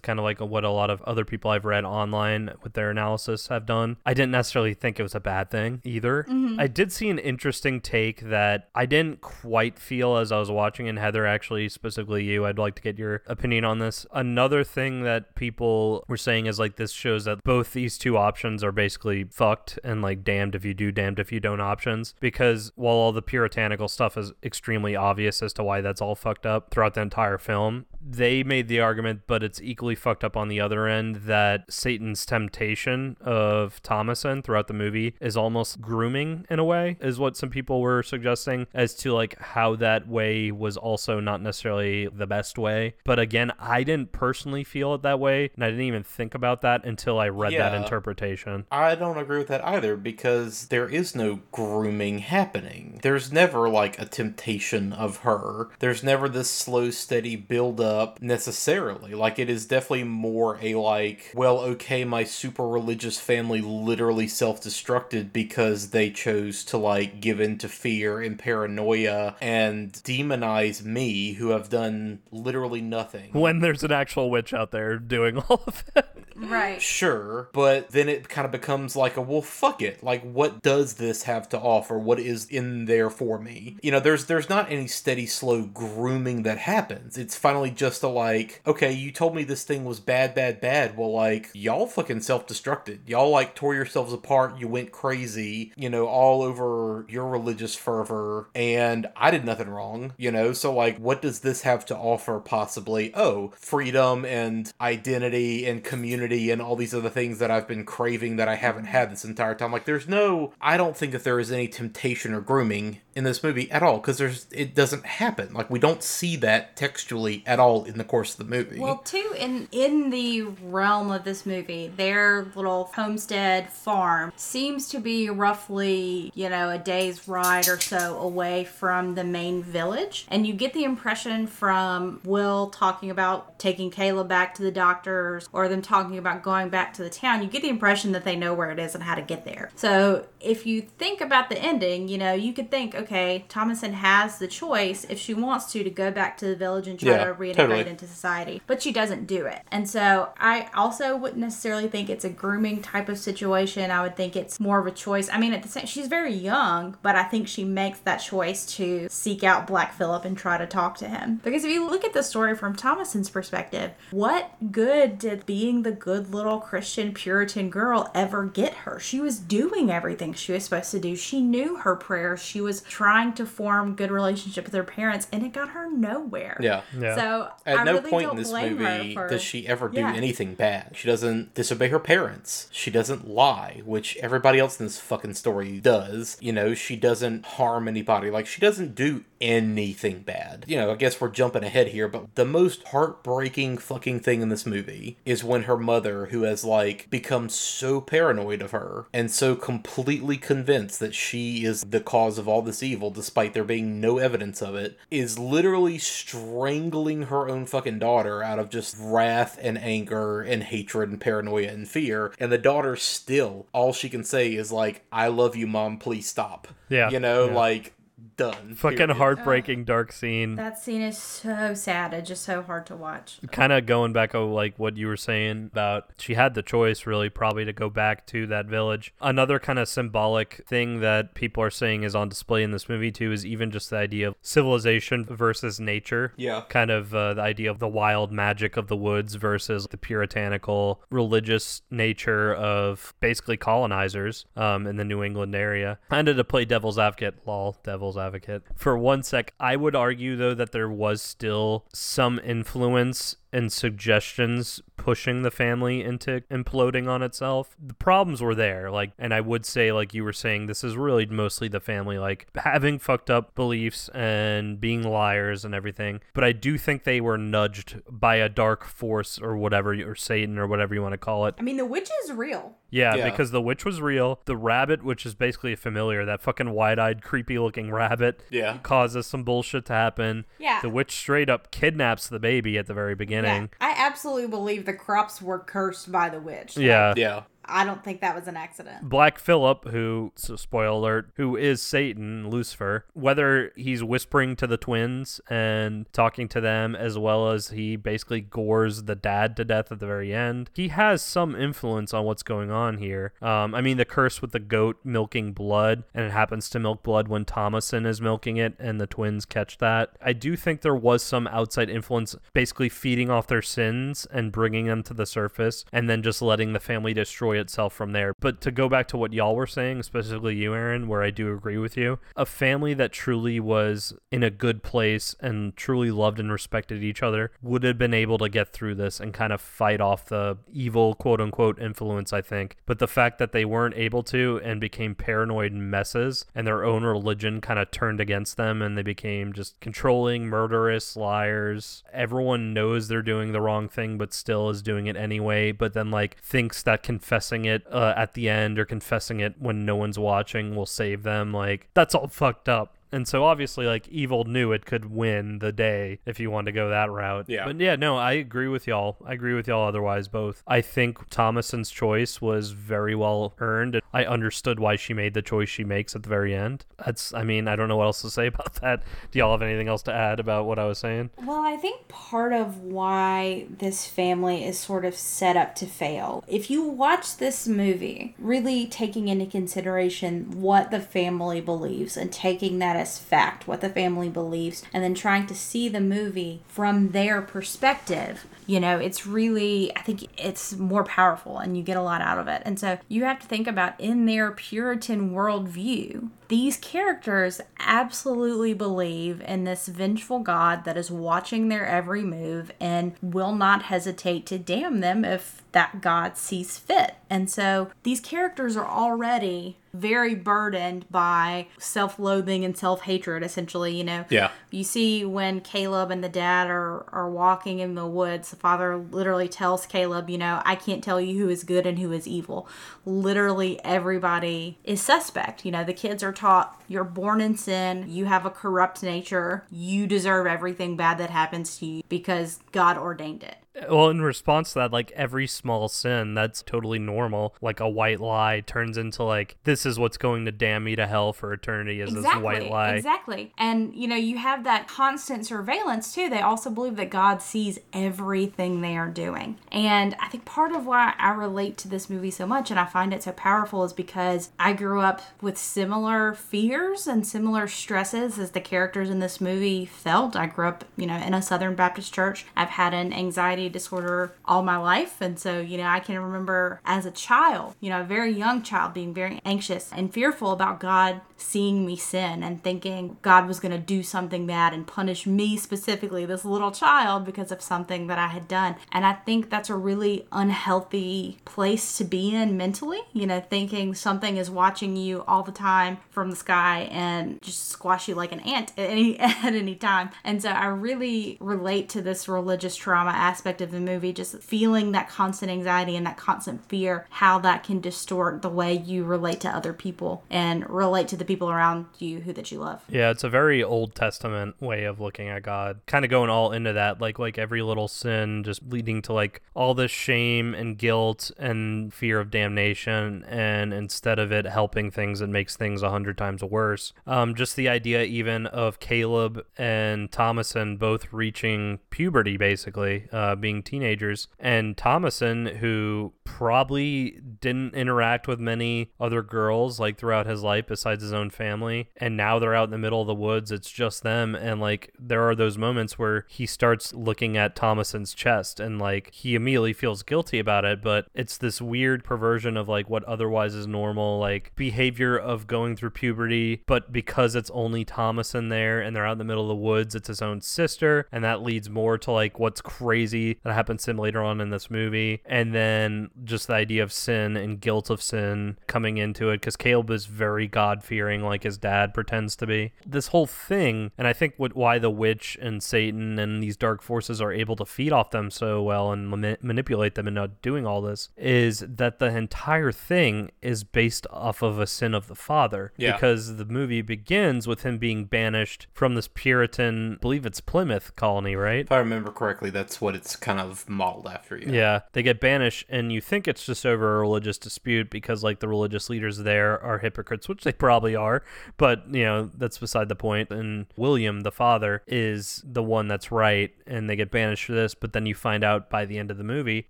kind of like what a lot of other people I've read online with their analysis have done. I didn't necessarily think it was a bad thing either. Mm-hmm. I did see an interesting take that I didn't quite feel as I was watching and Heather actually specifically you I'd like to get your opinion on this. Another thing that people were saying is like this shows that both these two options are basically fucked and like damned if you do damned if you don't options because while all the puritanical stuff is extremely obvious as to why that's all fucked up throughout the entire film they made the argument but it's equally fucked up on the other end that Satan's temptation of Thomasin throughout the movie is almost grooming in a way is what some people were suggesting as to like how that way was also not necessarily the best way but again I didn't personally feel it that way and I didn't even think about that until I read that interpretation I don't agree with that either because there is no grooming happening. There's never like a temptation of her. There's never this slow, steady build up necessarily. Like it is definitely more a like, well, okay, my super religious family literally self destructed because they chose to like give in to fear and paranoia and demonize me who have done literally nothing. when there's an actual witch out there doing all of it Right. Sure, but then it kind of becomes like a well, fuck it. Like, what does this have to offer? What is in there for me? You know, there's there's not any steady, slow grooming that happens. It's finally just a like, okay, you told me this thing was bad, bad, bad. Well, like, y'all fucking self destructed. Y'all like tore yourselves apart. You went crazy. You know, all over your religious fervor, and I did nothing wrong. You know, so like, what does this have to offer? Possibly, oh, freedom and identity and community and all these other things that I've been craving that I haven't had this entire time. Like there's no I don't think that there is any temptation or grooming in this movie at all because there's it doesn't happen. Like we don't see that textually at all in the course of the movie. Well, too, in in the realm of this movie, their little homestead farm seems to be roughly, you know, a day's ride or so away from the main village, and you get the impression from Will talking about taking Caleb back to the doctors, or them talking about going back to the town. You get the impression that they know where it is and how to get there. So if you think about the ending, you know, you could think, okay, Thomasin has the choice if she wants to to go back to the village and try Yeah, to reintegrate totally. into society, but she doesn't do it. And so I also wouldn't necessarily think it's a grooming type of situation. I would think it's more of a choice. I mean, at the same, she's very young, but I think she makes that choice to seek out Black Phillip and try to talk to him. Because if you look at the story from Thomasin's perspective, what good did being the good little Christian Puritan girl ever get her? She was doing everything she was supposed to do. She knew her prayers. She was trying to form good relationship with her parents, and it got her nowhere. yeah. Yeah. So At I no really point in this movie for- does she ever do Yeah. anything bad. She doesn't disobey her parents. She doesn't lie, which everybody else in this fucking story does. You know, she doesn't harm anybody. Like, she doesn't do anything bad. You know, I guess we're jumping ahead here, but the most heartbreaking fucking thing in this movie is when her mother, who has, like, become so paranoid of her and so completely convinced that she is the cause of all this evil, despite there being no evidence of it, is literally strangling her own fucking daughter out of just wrath and anger and hatred and paranoia and fear. And the daughter still, all she can say is like, I love you, mom, please stop. Yeah, You know, yeah. like, done. fucking period. heartbreaking dark scene That scene is so sad. It's just so hard to watch. kind of going back to like what you were saying about she had the choice really probably to go back to that village another kind of symbolic thing that people are saying is on display in this movie too is even just the idea of civilization versus nature Yeah. kind of uh, the idea of the wild magic of the woods versus the puritanical religious nature of basically colonizers um, in the new england area Kind of to play devil's advocate lol devil's advocate for one sec i would argue though that there was still some influence and suggestions pushing the family into imploding on itself. The problems were there, like, and I would say, like you were saying, this is really mostly the family, like having fucked up beliefs and being liars and everything. But I do think they were nudged by a dark force or whatever, or Satan or whatever you want to call it. I mean, the witch is real. Yeah, Yeah. because the witch was real. The rabbit, which is basically a familiar, that fucking wide-eyed, creepy-looking rabbit, Yeah. causes some bullshit to happen. Yeah. The witch straight up kidnaps the baby at the very beginning. I absolutely believe the crops were cursed by the witch. Yeah. Like, Yeah. I don't think that was an accident. Black Phillip, who, so spoiler alert, who is Satan, Lucifer, whether he's whispering to the twins and talking to them, as well as he basically gores the dad to death at the very end, he has some influence on what's going on here. Um, I mean, the curse with the goat milking blood, and it happens to milk blood when Thomasin is milking it, and the twins catch that. I do think there was some outside influence, basically feeding off their sins and bringing them to the surface, and then just letting the family destroy itself from there. But to go back to what y'all were saying, specifically you, Aaron, where I do agree with you, a family that truly was in a good place and truly loved and respected each other would have been able to get through this and kind of fight off the evil quote unquote influence, I think. But the fact that they weren't able to and became paranoid messes and their own religion kind of turned against them and they became just controlling, murderous, liars. Everyone knows they're doing the wrong thing but still is doing it anyway, but then like thinks that confessing it uh, at the end or confessing it when no one's watching will save them. Like that's all fucked up. And so obviously, like evil knew it could win the day if you want to go that route. Yeah. But yeah, no, I agree with y'all. I agree with y'all. Otherwise, both. I think Thomasin's choice was very well earned. I understood why she made the choice she makes at the very end. That's. I mean, I don't know what else to say about that. Do y'all have anything else to add about what I was saying? Well, I think part of why this family is sort of set up to fail, if you watch this movie, really taking into consideration what the family believes and taking that as fact, what the family believes, and then trying to see the movie from their perspective, you know, it's really, I think it's more powerful and you get a lot out of it. And so you have to think about in their Puritan worldview, these characters absolutely believe in this vengeful God that is watching their every move and will not hesitate to damn them if that God sees fit. And so these characters are already very burdened by self loathing and self hatred, essentially, you know. Yeah. You see when Caleb and the dad are, are walking in the woods, father literally tells Caleb, you know, I can't tell you who is good and who is evil. Literally everybody is suspect. You know, the kids are taught you're born in sin, you have a corrupt nature, you deserve everything bad that happens to you because God ordained it. Well, in response to that, like every small sin, that's totally normal. Like a white lie turns into like this is what's going to damn me to hell for eternity is exactly, this white lie. Exactly. And you know, you have that constant surveillance too. They also believe that God sees everything they are doing. And I think part of why I relate to this movie so much and I find it so powerful is because I grew up with similar fears and similar stresses as the characters in this movie felt. I grew up, you know, in a Southern Baptist church. I've had an anxiety disorder all my life. And so, you know, I can remember as a child, you know, a very young child being very anxious and fearful about God seeing me sin and thinking God was going to do something bad and punish me specifically, this little child, because of something that I had done. And I think that's a really unhealthy place to be in mentally, you know, thinking something is watching you all the time from the sky and just squash you like an ant at any, at any time. And so I really relate to this religious trauma aspect of the movie, just feeling that constant anxiety and that constant fear, how that can distort the way you relate to other people and relate to the people around you who that you love. Yeah, it's a very Old Testament way of looking at God. Kind of going all into that, like like every little sin just leading to like all this shame and guilt and fear of damnation, and instead of it helping things, it makes things a hundred times worse. Um, just the idea even of Caleb and Thomasin both reaching puberty, basically, uh, being teenagers, and Thomasin who probably didn't interact with many other girls like throughout his life besides his own own family and now they're out in the middle of the woods it's just them. And like there are those moments where he starts looking at Thomasin's chest and like he immediately feels guilty about it but it's this weird perversion of like what otherwise is normal like behavior of going through puberty but because it's only Thomasin there and they're out in the middle of the woods it's his own sister and that leads more to like what's crazy that happens to him later on in this movie. And then just the idea of sin and guilt of sin coming into it because Caleb is very God like his dad pretends to be. This whole thing, and I think what why the witch and Satan and these dark forces are able to feed off them so well and mani- manipulate them into doing all this is that the entire thing is based off of a sin of the father Yeah. because the movie begins with him being banished from this Puritan, I believe it's Plymouth colony, right? If I remember correctly, that's what it's kind of modeled after. Yeah. Yeah, they get banished, and you think it's just over a religious dispute because, like, the religious leaders there are hypocrites, which they probably are, but, you know, that's beside the point. And William, the father, is the one that's right, and they get banished for this, but then you find out by the end of the movie,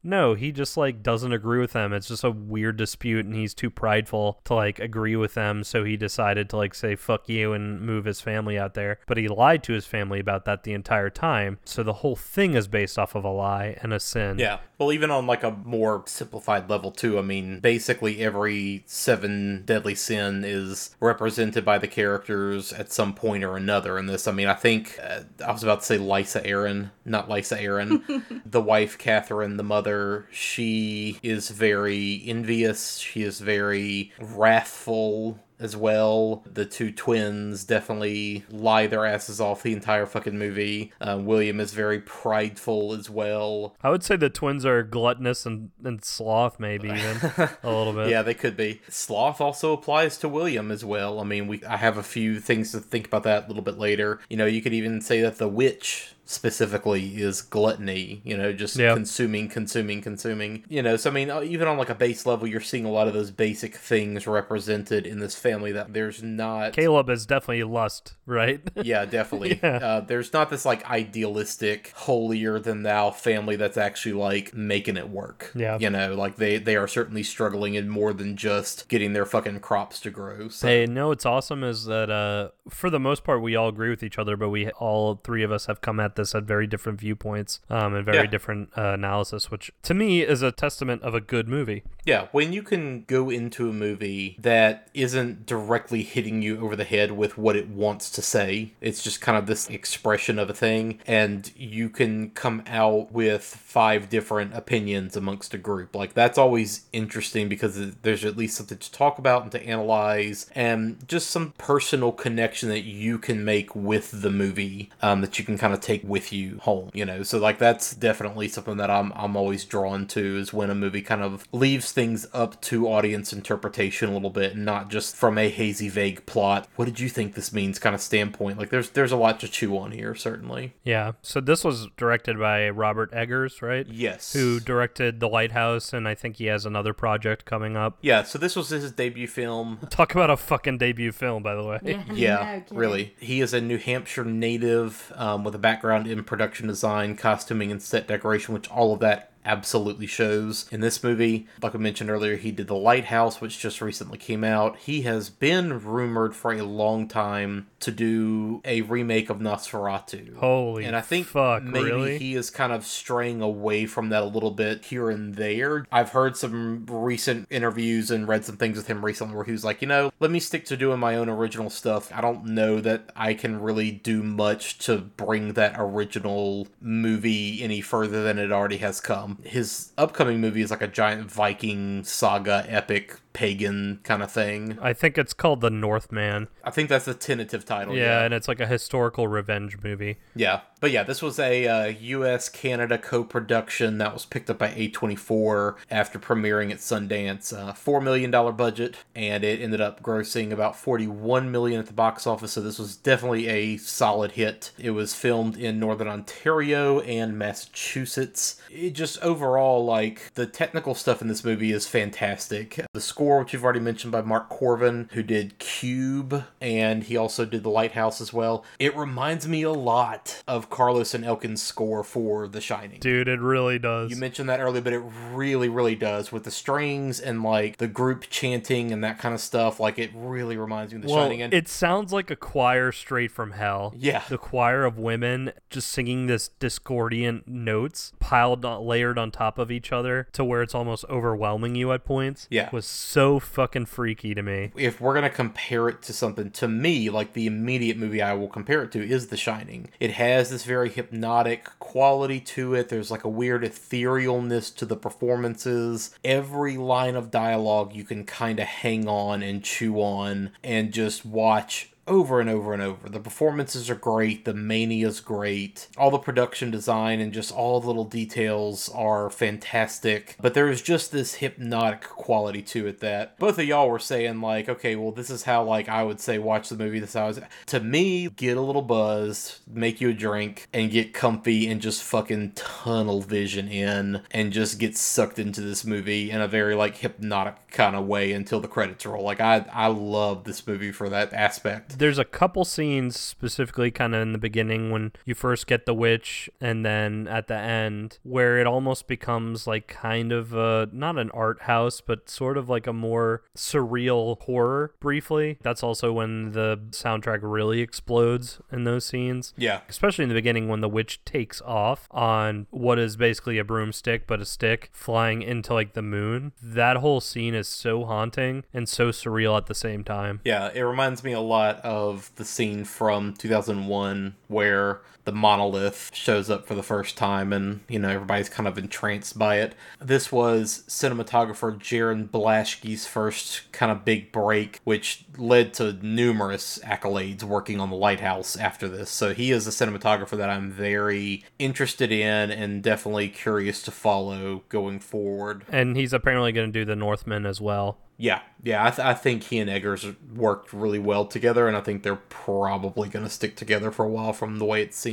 no, he just, like, doesn't agree with them. It's just a weird dispute, and he's too prideful to, like, agree with them, so he decided to, like, say, fuck you and move his family out there. But he lied to his family about that the entire time, so the whole thing is based off of a lie and a sin. Yeah. Well, even on like a more simplified level too. I mean, basically every seven deadly sin is represented by the characters at some point or another in this. I mean, I think uh, I was about to say Lysa Arryn, not Lysa Arryn, the wife Catherine, the mother. She is very envious. She is very wrathful as well. The two twins definitely lie their asses off the entire fucking movie. Uh, William is very prideful as well. I would say the twins are gluttonous and, and sloth, maybe even a little bit. Yeah, they could be. Sloth also applies to William as well. I mean, we I have a few things to think about that a little bit later. You know, you could even say that the witch specifically is gluttony, you know, just Yeah. consuming, consuming, consuming. You know, so I mean, uh, even on like a base level, you're seeing a lot of those basic things represented in this family that there's not Caleb is definitely lust, right? yeah, definitely. Yeah. Uh, there's not this like idealistic, holier than thou family that's actually like making it work. Yeah. you know, like they they are certainly struggling in more than just getting their fucking crops to grow. So. Hey, no, what's awesome is that uh, for the most part, we all agree with each other, but we all three of us have come at this at very different viewpoints um, and very Yeah. different uh, analysis, which to me is a testament of a good movie. Yeah, when you can go into a movie that isn't directly hitting you over the head with what it wants to say, it's just kind of this expression of a thing, and you can come out with five different opinions amongst a group. Like, that's always interesting because there's at least something to talk about and to analyze, and just some personal connection that you can make with the movie um, that you can kind of take with you home, you know? So, like, that's definitely something that I'm, I'm always drawn to is when a movie kind of leaves things up to audience interpretation a little bit and not just from a hazy vague plot what did you think this means kind of standpoint like there's there's a lot to chew on here certainly Yeah. So this was directed by Robert Eggers, right? yes Who directed The Lighthouse, and I think he has another project coming up. yeah so this was his debut film Talk about a fucking debut film, by the way. Yeah, yeah no really he is a new hampshire native um, with a background in production design costuming and set decoration which all of that absolutely shows. In this movie like i mentioned earlier he did the lighthouse which just recently came out. He has been rumored for a long time to do a remake of nosferatu Holy and I think fuck, maybe really? he is kind of straying away from that a little bit here and there. I've heard some recent interviews and read some things with him recently where he was like, you know, let me stick to doing my own original stuff. I don't know that I can really do much to bring that original movie any further than it already has come. His upcoming movie is like a giant Viking saga epic pagan kind of thing. I think it's called The Northman. I think that's the tentative title. Yeah, and it's like a historical revenge movie. Yeah, but yeah, this was a uh, U.S. Canada co-production that was picked up by A24 after premiering at Sundance. Uh, Four million dollar budget, and it ended up grossing about 41 million at the box office. So this was definitely a solid hit. It was filmed in Northern Ontario and Massachusetts. It just overall like the technical stuff in this movie is fantastic. The score score, which you've already mentioned by Mark Korven, who did Cube, and he also did The Lighthouse as well. It reminds me a lot of Carlos and Elkind's score for The Shining. Dude, it really does. You mentioned that earlier, but it really, really does with the strings and like the group chanting and that kind of stuff. Like it really reminds me of The well, Shining. And it sounds like a choir straight from hell. Yeah. The choir of women just singing this discordant notes piled on, layered on top of each other to where it's almost overwhelming you at points. Yeah. Was so fucking freaky to me. if we're gonna compare it to something, to me, like the immediate movie I will compare it to is The Shining. It has this very hypnotic quality to it. There's like a weird etherealness to the performances. Every line of dialogue you can kind of hang on and chew on and just watch over and over and over. The performances are great, the mania's great, all the production design and just all the little details are fantastic. But there's just this hypnotic quality to it that both of y'all were saying like, okay, well this is how like I would say watch the movie. This is how I was to me, get a little buzzed, make you a drink, and get comfy and just fucking tunnel vision in and just get sucked into this movie in a very like hypnotic kind of way until the credits roll. Like I I love this movie for that aspect. There's a couple scenes specifically kind of in the beginning when you first get the witch and then at the end where it almost becomes like kind of a not an art house but sort of like a more surreal horror briefly. That's also when the soundtrack really explodes in those scenes. Yeah. Especially in the beginning when the witch takes off on what is basically a broomstick but a stick flying into like the moon. That whole scene is so haunting and so surreal at the same time. Yeah, it reminds me a lot of the scene from 2001 where the monolith shows up for the first time and, you know, everybody's kind of entranced by it. This was cinematographer Jarin Blaschke's first kind of big break, which led to numerous accolades working on the lighthouse after this. So he is a cinematographer that I'm very interested in and definitely curious to follow going forward. And he's apparently going to do the Northman as well. Yeah, yeah, I, th- I think he and Eggers worked really well together, and I think they're probably going to stick together for a while from the way it seems.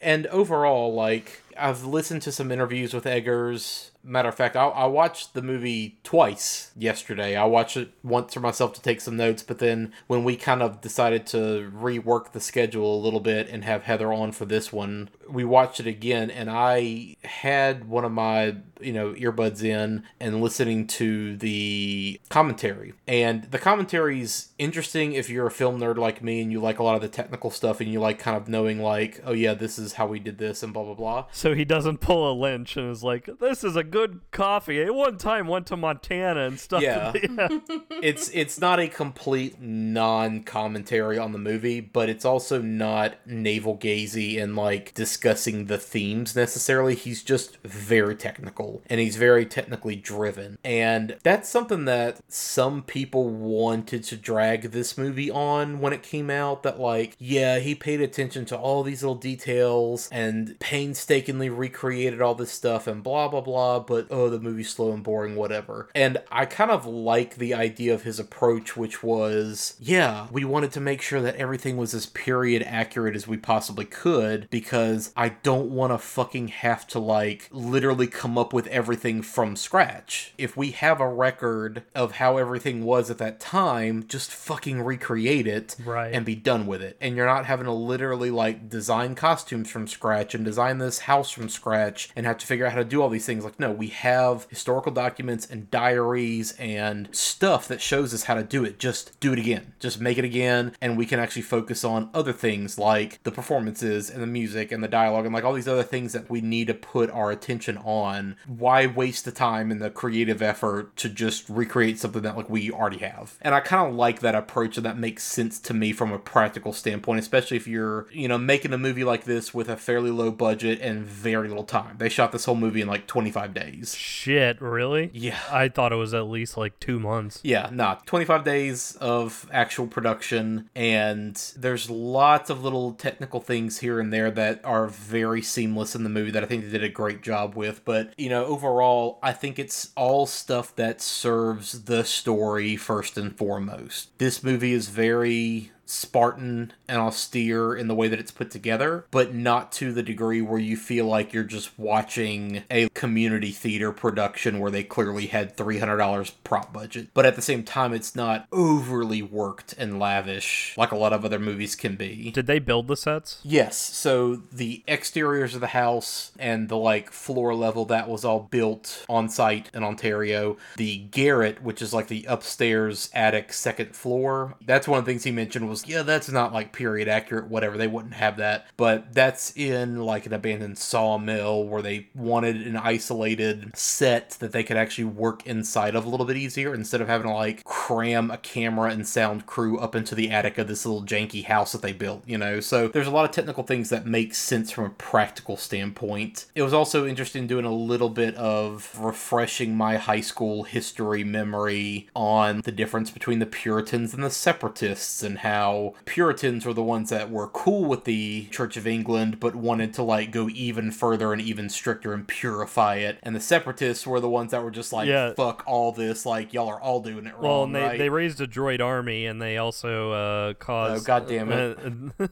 And overall, like, I've listened to some interviews with Eggers. Matter of fact, I, I watched the movie twice yesterday. I watched it once for myself to take some notes, but then when we kind of decided to rework the schedule a little bit and have Heather on for this one, we watched it again, and I had one of my you know earbuds in and listening to the commentary and the commentary is interesting if you're a film nerd like me and you like a lot of the technical stuff and you like kind of knowing like oh yeah this is how we did this and blah blah blah So he doesn't pull a Lynch and is like, "This is a good coffee." At one time, went to Montana and stuff. Yeah. it's it's not a complete non-commentary on the movie, but it's also not navel gazy and like discussing the themes necessarily. He's just very technical and he's very technically driven. And that's something that some people wanted to drag this movie on when it came out that like, yeah, he paid attention to all these little details and painstakingly recreated all this stuff and blah blah blah, but oh the movie's slow and boring, whatever. And I kind of like the idea of his approach, which was, yeah, we wanted to make sure that everything was as period accurate as we possibly could because I don't want to fucking have to like literally come up with everything from scratch. If we have a record of how everything was at that time, just fucking recreate it Right. and be done with it. And you're not having to literally like design costumes from scratch and design this house from scratch and have to figure out how to do all these things. Like, no, we have historical documents and diaries and stuff that shows us how to do it. Just do it again. Just make it again. And we can actually focus on other things like the performances and the music and the dialogue and like all these other things that we need to put our attention on. Why waste the time and the creative effort to just recreate something that like we already have? And I kind of like that approach and that makes sense to me from a practical standpoint, especially if you're, you know, making a movie like this with a fairly low budget and very little time. They shot this whole movie in like 25 days. Shit, really? Yeah. I thought it was at least like two months. Yeah, nah, 25 days of actual production, and there's lots of little technical things here and there that are very seamless in the movie that I think they did a great job with. But, you know, overall, I think it's all stuff that serves the story first and foremost. This movie is very Spartan and austere in the way that it's put together, but not to the degree where you feel like you're just watching a community theater production where they clearly had $300 prop budget. But at the same time, it's not overly worked and lavish like a lot of other movies can be. Did they build the sets? Yes, so the exteriors of the house and the like floor level that was all built on site in Ontario. The garret, which is like the upstairs attic second floor, that's one of the things he mentioned was yeah, that's not like period accurate, whatever. They wouldn't have that, but that's in like an abandoned sawmill where they wanted an isolated set that they could actually work inside of a little bit easier instead of having to like cram a camera and sound crew up into the attic of this little janky house that they built, you know. So there's a lot of technical things that make sense from a practical standpoint. It was also interesting doing a little bit of refreshing my high school history memory on the difference between the Puritans and the Separatists and how Puritans were the ones that were cool with the Church of England but wanted to like go even further and even stricter and purify it. And the Separatists were the ones that were just like Yeah. fuck all this, like y'all are all doing it wrong. Well, and they, right? they raised a droid army, and they also uh, caused. Oh, God damn it.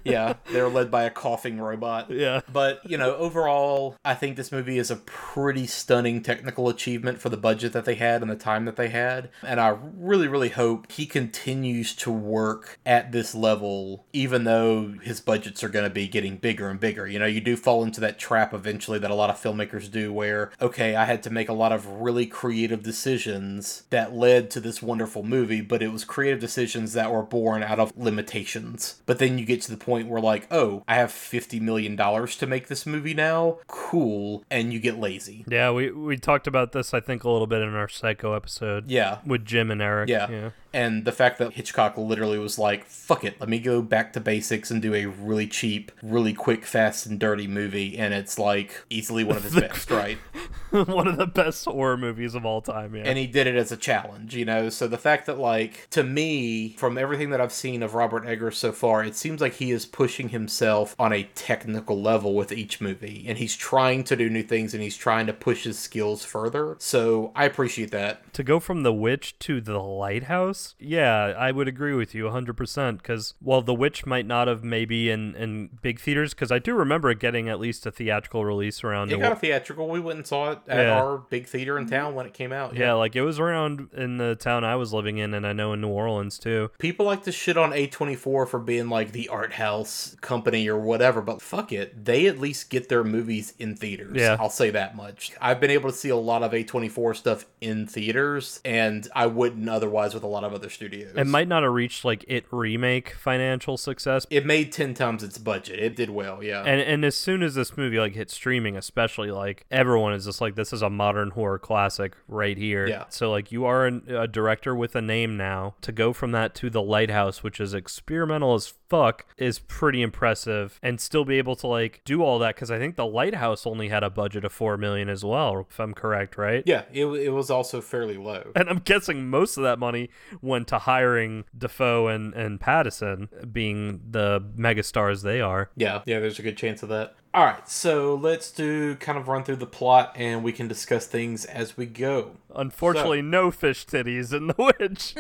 yeah, they're led by a coughing robot. yeah. But, you know, overall, I think this movie is a pretty stunning technical achievement for the budget that they had and the time that they had. And I really, really hope he continues to work at this level, even though his budgets are going to be getting bigger and bigger. You know, you do fall into that trap eventually that a lot of filmmakers do where, okay, I had to make a lot of really creative decisions that led to this wonderful movie, but it was creative decisions that were born out of limitations. But then you get to the point where, like, oh, I have $50 million to make this movie now. Cool. And you get lazy. Yeah, we, we talked about this, I think, a little bit in our Psycho episode. Yeah. With Jim and Eric. Yeah. Yeah. And the fact that Hitchcock literally was like, fuck it, let me go back to basics and do a really cheap, really quick, fast, and dirty movie. And it's like easily one of his best, right? One of the best horror movies of all time. Yeah. and he did it as a challenge, you know. So the fact that, like, to me, from everything that I've seen of Robert Eggers so far, it seems like he is pushing himself on a technical level with each movie, and he's trying to do new things and he's trying to push his skills further. So I appreciate that. to go from The Witch to The Lighthouse, yeah, I would agree with you 100%. Because while The Witch might not have maybe in, in big theaters, because I do remember it getting at least a theatrical release around It New got a theatrical. We went and saw it at Yeah. our big theater in town when it came out. Yeah, like it was around in the town I was living in, and I know in New Orleans too. People like to shit on A24 for being like the art house company or whatever, but fuck it. They at least get their movies in theaters. Yeah. I'll say that much. I've been able to see a lot of A24 stuff in theaters, and I wouldn't otherwise with a lot of other studios. It might not have reached like it remake financial success, It made 10 times its budget. It did well, yeah. and and as soon as this movie like hit streaming, especially like everyone is just like this is a modern horror classic right here. Yeah. So like you are an, a director with a name now. To go from that to the Lighthouse, which is experimental as fuck, is pretty impressive, and still be able to like do all that because I think the Lighthouse only had a budget of four million as well, if I'm correct, right? yeah, it, it was also fairly low. And I'm guessing most of that money went to hiring Dafoe and, and Pattinson, being the megastars they are. Yeah, yeah, there's a good chance of that. All right, so let's do kind of run through the plot and we can discuss things as we go. Unfortunately, no fish titties in The Witch.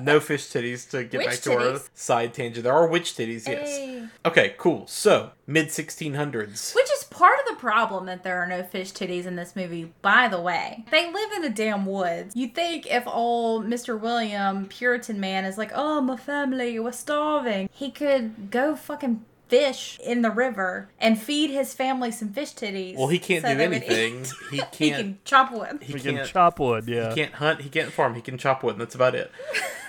No fish titties to get Witch back to our side tangent. There are witch titties, yes. Hey. Okay, cool. So, mid 1600s. Which is part of the problem that there are no fish titties in this movie, by the way. They live in the damn woods. You think if old Mr. William, Puritan man, is like, oh, my family, we're starving, he could go fucking fish in the river and feed his family some fish titties. Well, he can't so do they would eat- anything. He he can't. can chop wood. He We can can't. chop wood, yeah. He can't hunt. He can't farm. He can chop wood. And that's about it.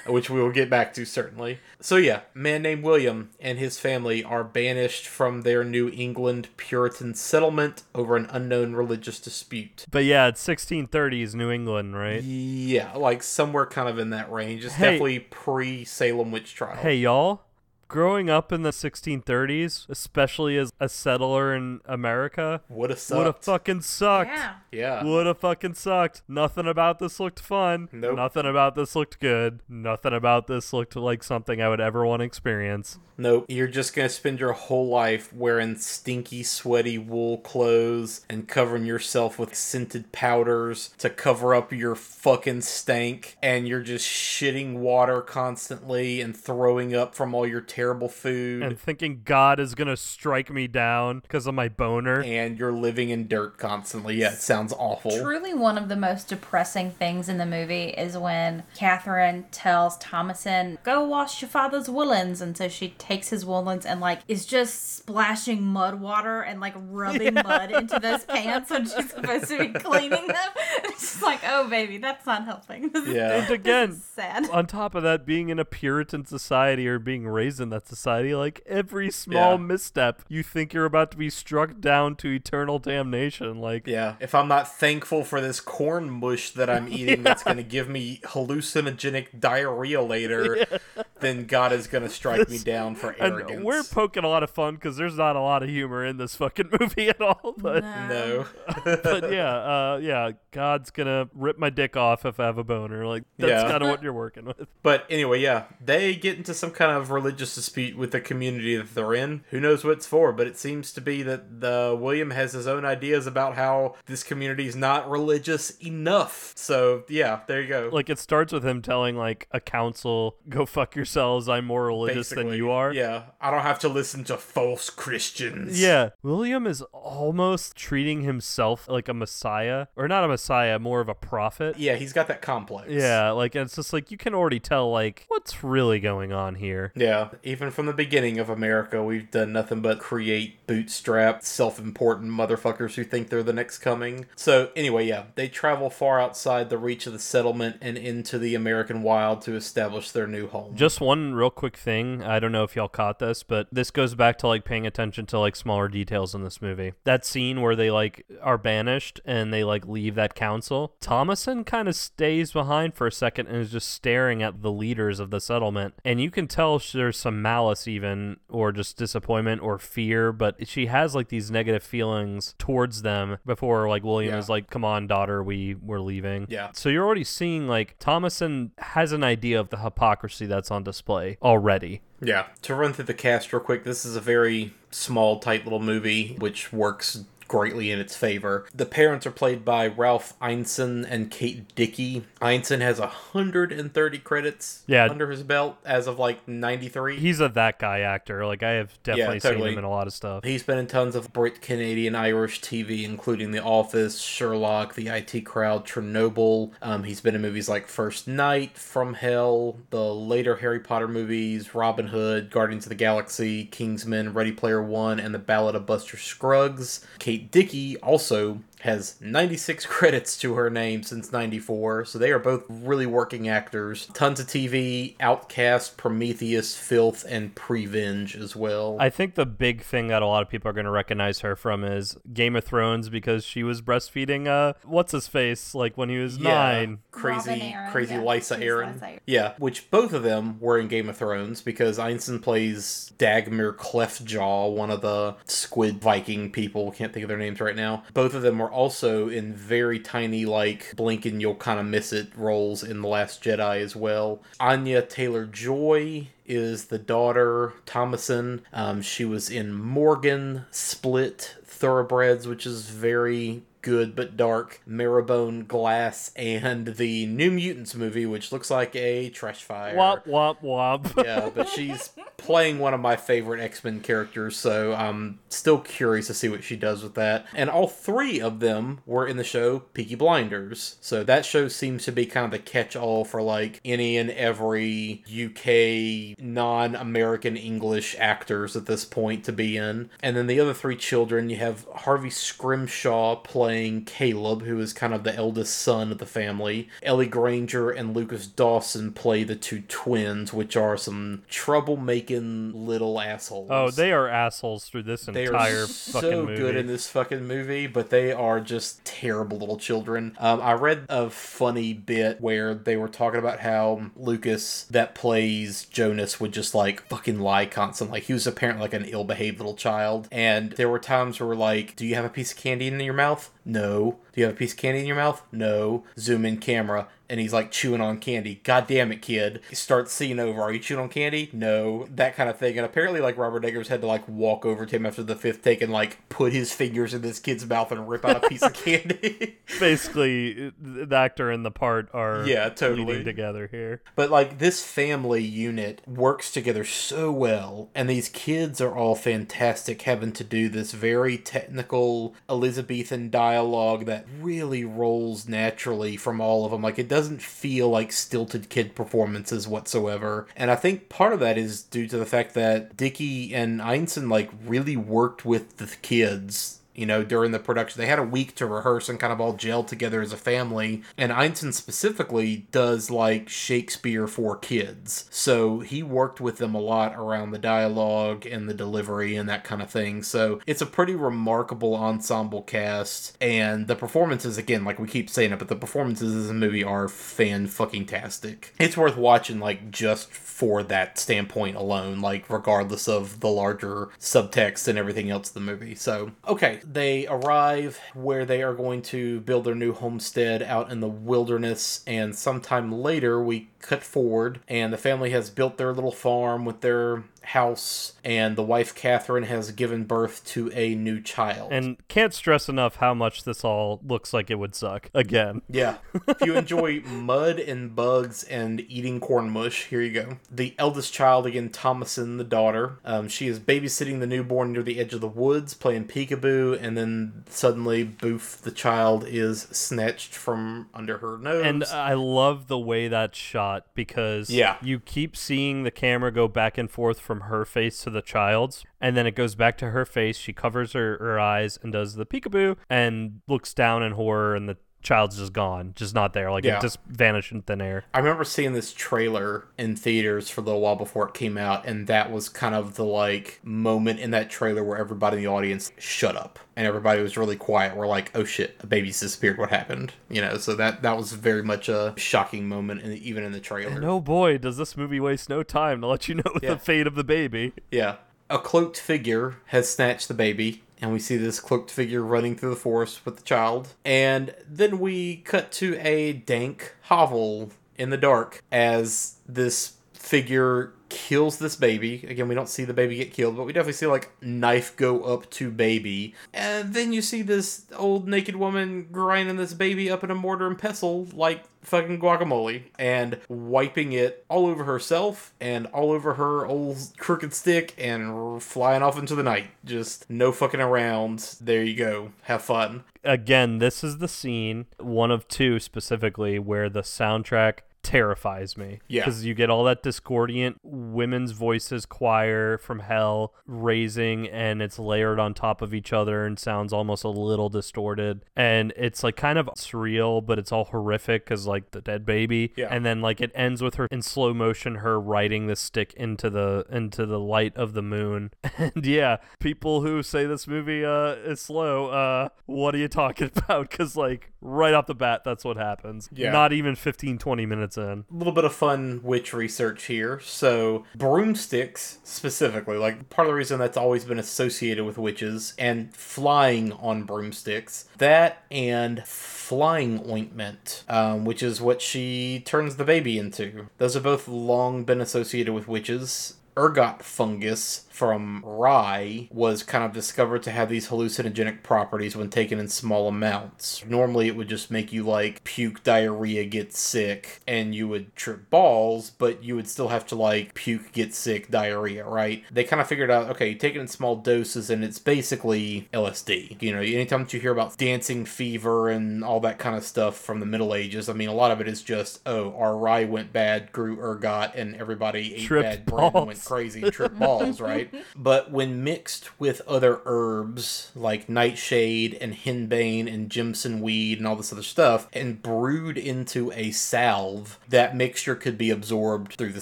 Which we will get back to certainly. So yeah, man named William and his family are banished from their New England Puritan settlement over an unknown religious dispute. But yeah, it's 1630s New England, right? Yeah, like somewhere kind of in that range. It's Hey. definitely pre Salem witch trial. Hey, y'all. Growing up in the 1630s, especially as a settler in America, would have would have sucked. fucking sucked. Yeah. yeah. Would have fucking sucked. Nothing about this looked fun. Nope. Nothing about this looked good. Nothing about this looked like something I would ever want to experience. Nope. You're just gonna spend your whole life wearing stinky, sweaty wool clothes and covering yourself with scented powders to cover up your fucking stank, and you're just shitting water constantly and throwing up from all your terrible food, and thinking God is gonna strike me down because of my boner. and you're living in dirt constantly. Yeah, it sounds awful. Truly, one of the most depressing things in the movie is when Catherine tells Thomasin, "Go wash your father's woolens," and so she takes his woolens and like is just splashing mud water and like rubbing mud into those pants when she's supposed to be cleaning them. It's just like, oh baby, that's not helping. This is- Yeah. And again, sad. on top of that, being in a Puritan society or being raised in that society, like every small Yeah. misstep, you think you're about to be struck down to eternal damnation. Like, Yeah, if I'm not thankful for this corn mush that I'm eating that's going to give me hallucinogenic diarrhea later, then God is going to strike me down for arrogance. and we're poking a lot of fun because there's not a lot of humor in this fucking movie at all. But no. but yeah, uh, yeah, God's gonna rip my dick off if I have a boner. Like that's Yeah. kind of what you're working with. But anyway, yeah, they get into some kind of religious dispute with the community that they're in. Who knows what it's for? But it seems to be that the William has his own ideas about how this community is not religious enough. So yeah, there you go. Like it starts with him telling like a council, "Go fuck yourselves. I'm more religious than you are." Yeah, I don't have to listen to false Christians. Yeah, William is almost treating himself like a messiah, or not a messiah, more of a prophet. Yeah, he's got that complex. Yeah, like it's just like you can already tell like what's really going on here. Yeah, even from the beginning of America, we've done nothing but create bootstrap, self important motherfuckers who think they're the next coming. So, anyway, yeah, they travel far outside the reach of the settlement and into the American wild to establish their new home. Just one real quick thing. I don't know if y'all caught this, but this goes back to like paying attention to like smaller details in this movie. That scene where they like are banished and they like leave that council. Thomasin kind of stays behind for a second and is just staring at the leaders of the settlement. And you can tell there's some malice even or just disappointment or fear, but she has like these negative feelings towards them before like William Yeah. is like, "Come on, daughter, we we're leaving." Yeah. So you're already seeing like Thomasin has an idea of the hypocrisy that's on display already. Yeah. To run through the cast real quick, this is a very small, tight little movie, which works greatly in its favor. The parents are played by Ralph Ineson and Kate Dickey. Ineson has 130 credits Yeah. under his belt as of like 93. He's a that guy actor. Like I have definitely seen totally. him in a lot of stuff. He's been in tons of Brit Canadian Irish TV, including The Office, Sherlock, The IT Crowd, Chernobyl. Um, he's been in movies like First Knight, From Hell, the later Harry Potter movies, Robin Hood, Guardians of the Galaxy, Kingsman, Ready Player One, and The Ballad of Buster Scruggs. Kate Dickey also has 96 credits to her name since 94, so they are both really working actors. Tons of TV, Outcast, Prometheus, Filth, and Prevenge as well. I think the big thing that a lot of people are going to recognize her from is Game of Thrones because she was breastfeeding uh what's his face like when he was 9. Crazy, Arryn, crazy yeah, Lysa crazy Arryn. Lysa Arryn. Yeah, which both of them were in Game of Thrones because Ineson plays Dagmar Cleftjaw, one of the squid Viking people. Can't think of their names right now. Both of them were also in very tiny, like, blink and you'll kind of miss it roles in The Last Jedi as well. Anya Taylor Joy is the daughter Thomasin. Um, she was in Morgan, Split, Thoroughbreds, which is very good but dark, Marrowbone Glass, and the New Mutants movie, which looks like a trash fire. Womp womp womp. Yeah, but she's playing one of my favorite X Men characters, so I'm still curious to see what she does with that. And all three of them were in the show Peaky Blinders, so that show seems to be kind of the catch all for like any and every UK non American English actors at this point to be in. And then the other three children, you have Harvey Scrimshaw playing Caleb, who is kind of the eldest son of the family. Ellie Grainger and Lucas Dawson play the two twins, which are some troublemaking little assholes. Oh, they are assholes through this They entire are fucking so movie. good in this fucking movie, but they are just terrible little children. Um, I read a funny bit where they were talking about how Lucas, that plays Jonas, would just like fucking lie constantly. Like he was apparently like an ill-behaved little child, and there were times where like, "Do you have a piece of candy in your mouth?" No. Do you have a piece of candy in your mouth? No. Zoom in camera. And he's like chewing on candy. God damn it, kid. He starts seeing over. Are you chewing on candy? No. That kind of thing. And apparently, like, Robert Eggers had to, like, walk over to him after the fifth take and, like, put his fingers in this kid's mouth and rip out a piece of candy. Basically, the actor and the part are Yeah, totally. together here. But like this family unit works together so well, and these kids are all fantastic having to do this very technical Elizabethan dialogue that really rolls naturally from all of them. Like it doesn't feel like stilted kid performances whatsoever. And I think part of that is due to the fact that Dickey and Ineson like really worked with the kids you know, during the production. They had a week to rehearse and kind of all gel together as a family. And Ineson specifically does like Shakespeare for kids. So he worked with them a lot around the dialogue and the delivery and that kind of thing. So it's a pretty remarkable ensemble cast. And the performances, again, like we keep saying it, but the performances in the movie are fan fucking tastic. It's worth watching, like, just for that standpoint alone, like regardless of the larger subtext and everything else in the movie. So, okay, they arrive where they are going to build their new homestead out in the wilderness, and sometime later we cut forward, and the family has built their little farm with their house, and the wife Catherine has given birth to a new child. And can't stress enough how much this all looks like it would suck. Again. Yeah. if you enjoy mud and bugs and eating corn mush, here you go. The eldest child, again, Thomasin, the daughter, um, she is babysitting the newborn near the edge of the woods, playing peekaboo, and then suddenly, boof, the child is snatched from under her nose. And I love the way that's shot because Yeah. you keep seeing the camera go back and forth from her face to the child's, and then it goes back to her face. She covers her, her eyes and does the peekaboo and looks down in horror, and the child's just gone, just not there. Like Yeah. it just vanished in thin air. I remember seeing this trailer in theaters for a little while before it came out, and that was kind of the like moment in that trailer where everybody in the audience shut up and everybody was really quiet. We're like, "Oh shit, a baby's disappeared. What happened?" You know. So that that was very much a shocking moment, in, even in the trailer. And oh boy, does this movie waste no time to let you know Yeah. the fate of the baby. Yeah. A cloaked figure has snatched the baby, and we see this cloaked figure running through the forest with the child. And then we cut to a dank hovel in the dark as this figure kills this baby. Again, we don't see the baby get killed, but we definitely see like knife go up to baby. And then you see this old naked woman grinding this baby up in a mortar and pestle like fucking guacamole and wiping it all over herself and all over her old crooked stick and flying off into the night. Just no fucking around. There you go. Have fun. Again, this is the scene, one of two specifically, where the soundtrack terrifies me. Yeah. Because you get all that discordant women's voices choir from hell raising and it's layered on top of each other and sounds almost a little distorted. And it's like kind of surreal, but it's all horrific because like the dead baby. Yeah. And then like it ends with her in slow motion, her riding the stick into the into the light of the moon. And yeah, people who say this movie uh is slow, uh what are you talking about? Because like right off the bat, that's what happens. Yeah. Not even 15, 20 minutes in. a little bit of fun witch research here. So, broomsticks specifically, like part of the reason that's always been associated with witches and flying on broomsticks, that and flying ointment, um, which is what she turns the baby into. Those have both long been associated with witches. Ergot fungus from rye was kind of discovered to have these hallucinogenic properties when taken in small amounts. Normally, it would just make you like puke, diarrhea, get sick, and you would trip balls, but you would still have to like puke, get sick, diarrhea, right? They kind of figured out okay, you take it in small doses, and it's basically LSD. You know, anytime that you hear about dancing fever and all that kind of stuff from the Middle Ages, I mean, a lot of it is just oh, our rye went bad, grew ergot, and everybody ate Tripped bad bread and went crazy, tripped balls, right? But when mixed with other herbs like nightshade and henbane and jimson weed and all this other stuff, and brewed into a salve, that mixture could be absorbed through the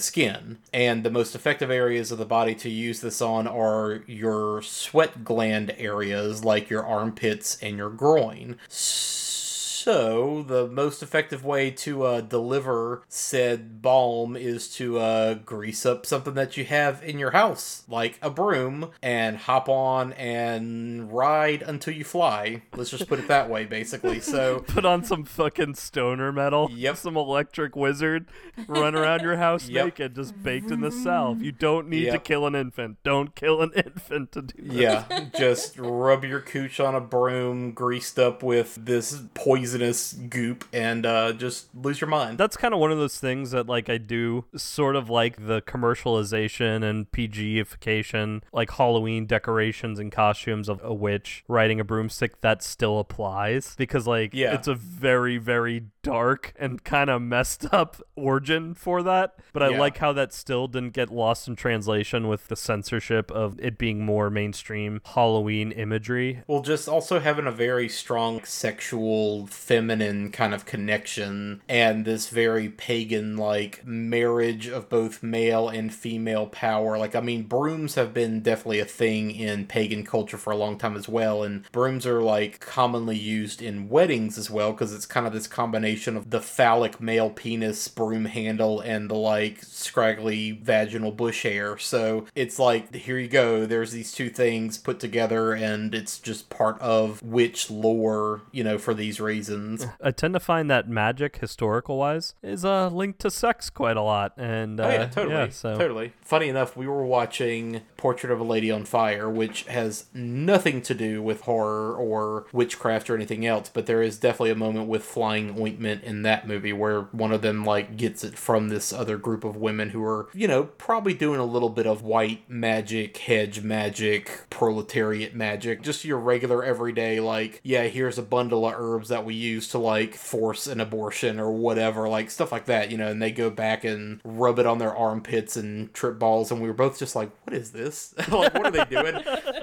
skin. And the most effective areas of the body to use this on are your sweat gland areas, like your armpits and your groin. So, the most effective way to uh, deliver said balm is to uh, grease up something that you have in your house, like a broom, and hop on and ride until you fly. Let's just put it that way, basically. So, Put on some fucking stoner metal. Yep. Some electric wizard. Run around your house Yep. naked, just baked in the salve. You don't need to kill an infant. Don't kill an infant to do this. yeah, just rub your cooch on a broom greased up with this poisonous goop and uh, just lose your mind. That's kind of one of those things that like I do sort of like the commercialization and PGification, like Halloween decorations and costumes of a witch riding a broomstick that still applies because like Yeah. it's a very very dark and kind of messed up origin for that, but I Yeah. like how that still didn't get lost in translation with the censorship of it being more mainstream Halloween imagery. Well, just also having a very strong sexual, feminine kind of connection, and this very pagan like marriage of both male and female power. Like, I mean, brooms have been definitely a thing in pagan culture for a long time as well, and brooms are like commonly used in weddings as well because it's kind of this combination of the phallic male penis broom handle and the like scraggly vaginal bush hair. So it's like, here you go, there's these two things put together, and it's just part of witch lore, you know, for these reasons. I tend to find that magic, historical wise, is uh, linked to sex quite a lot. And uh, Oh yeah, totally, so totally. Funny enough, we were watching Portrait of a Lady on Fire, which has nothing to do with horror or witchcraft or anything else, but there is definitely a moment with flying ointment in that movie where one of them like gets it from this other group of women who are, you know, probably doing a little bit of white magic, hedge magic, proletariat magic, just your regular everyday like, yeah, here's a bundle of herbs that we use to like force an abortion or whatever, like stuff like that, you know, and they go back and rub it on their armpits and trip balls and we were both just like, what is this? like what are they doing?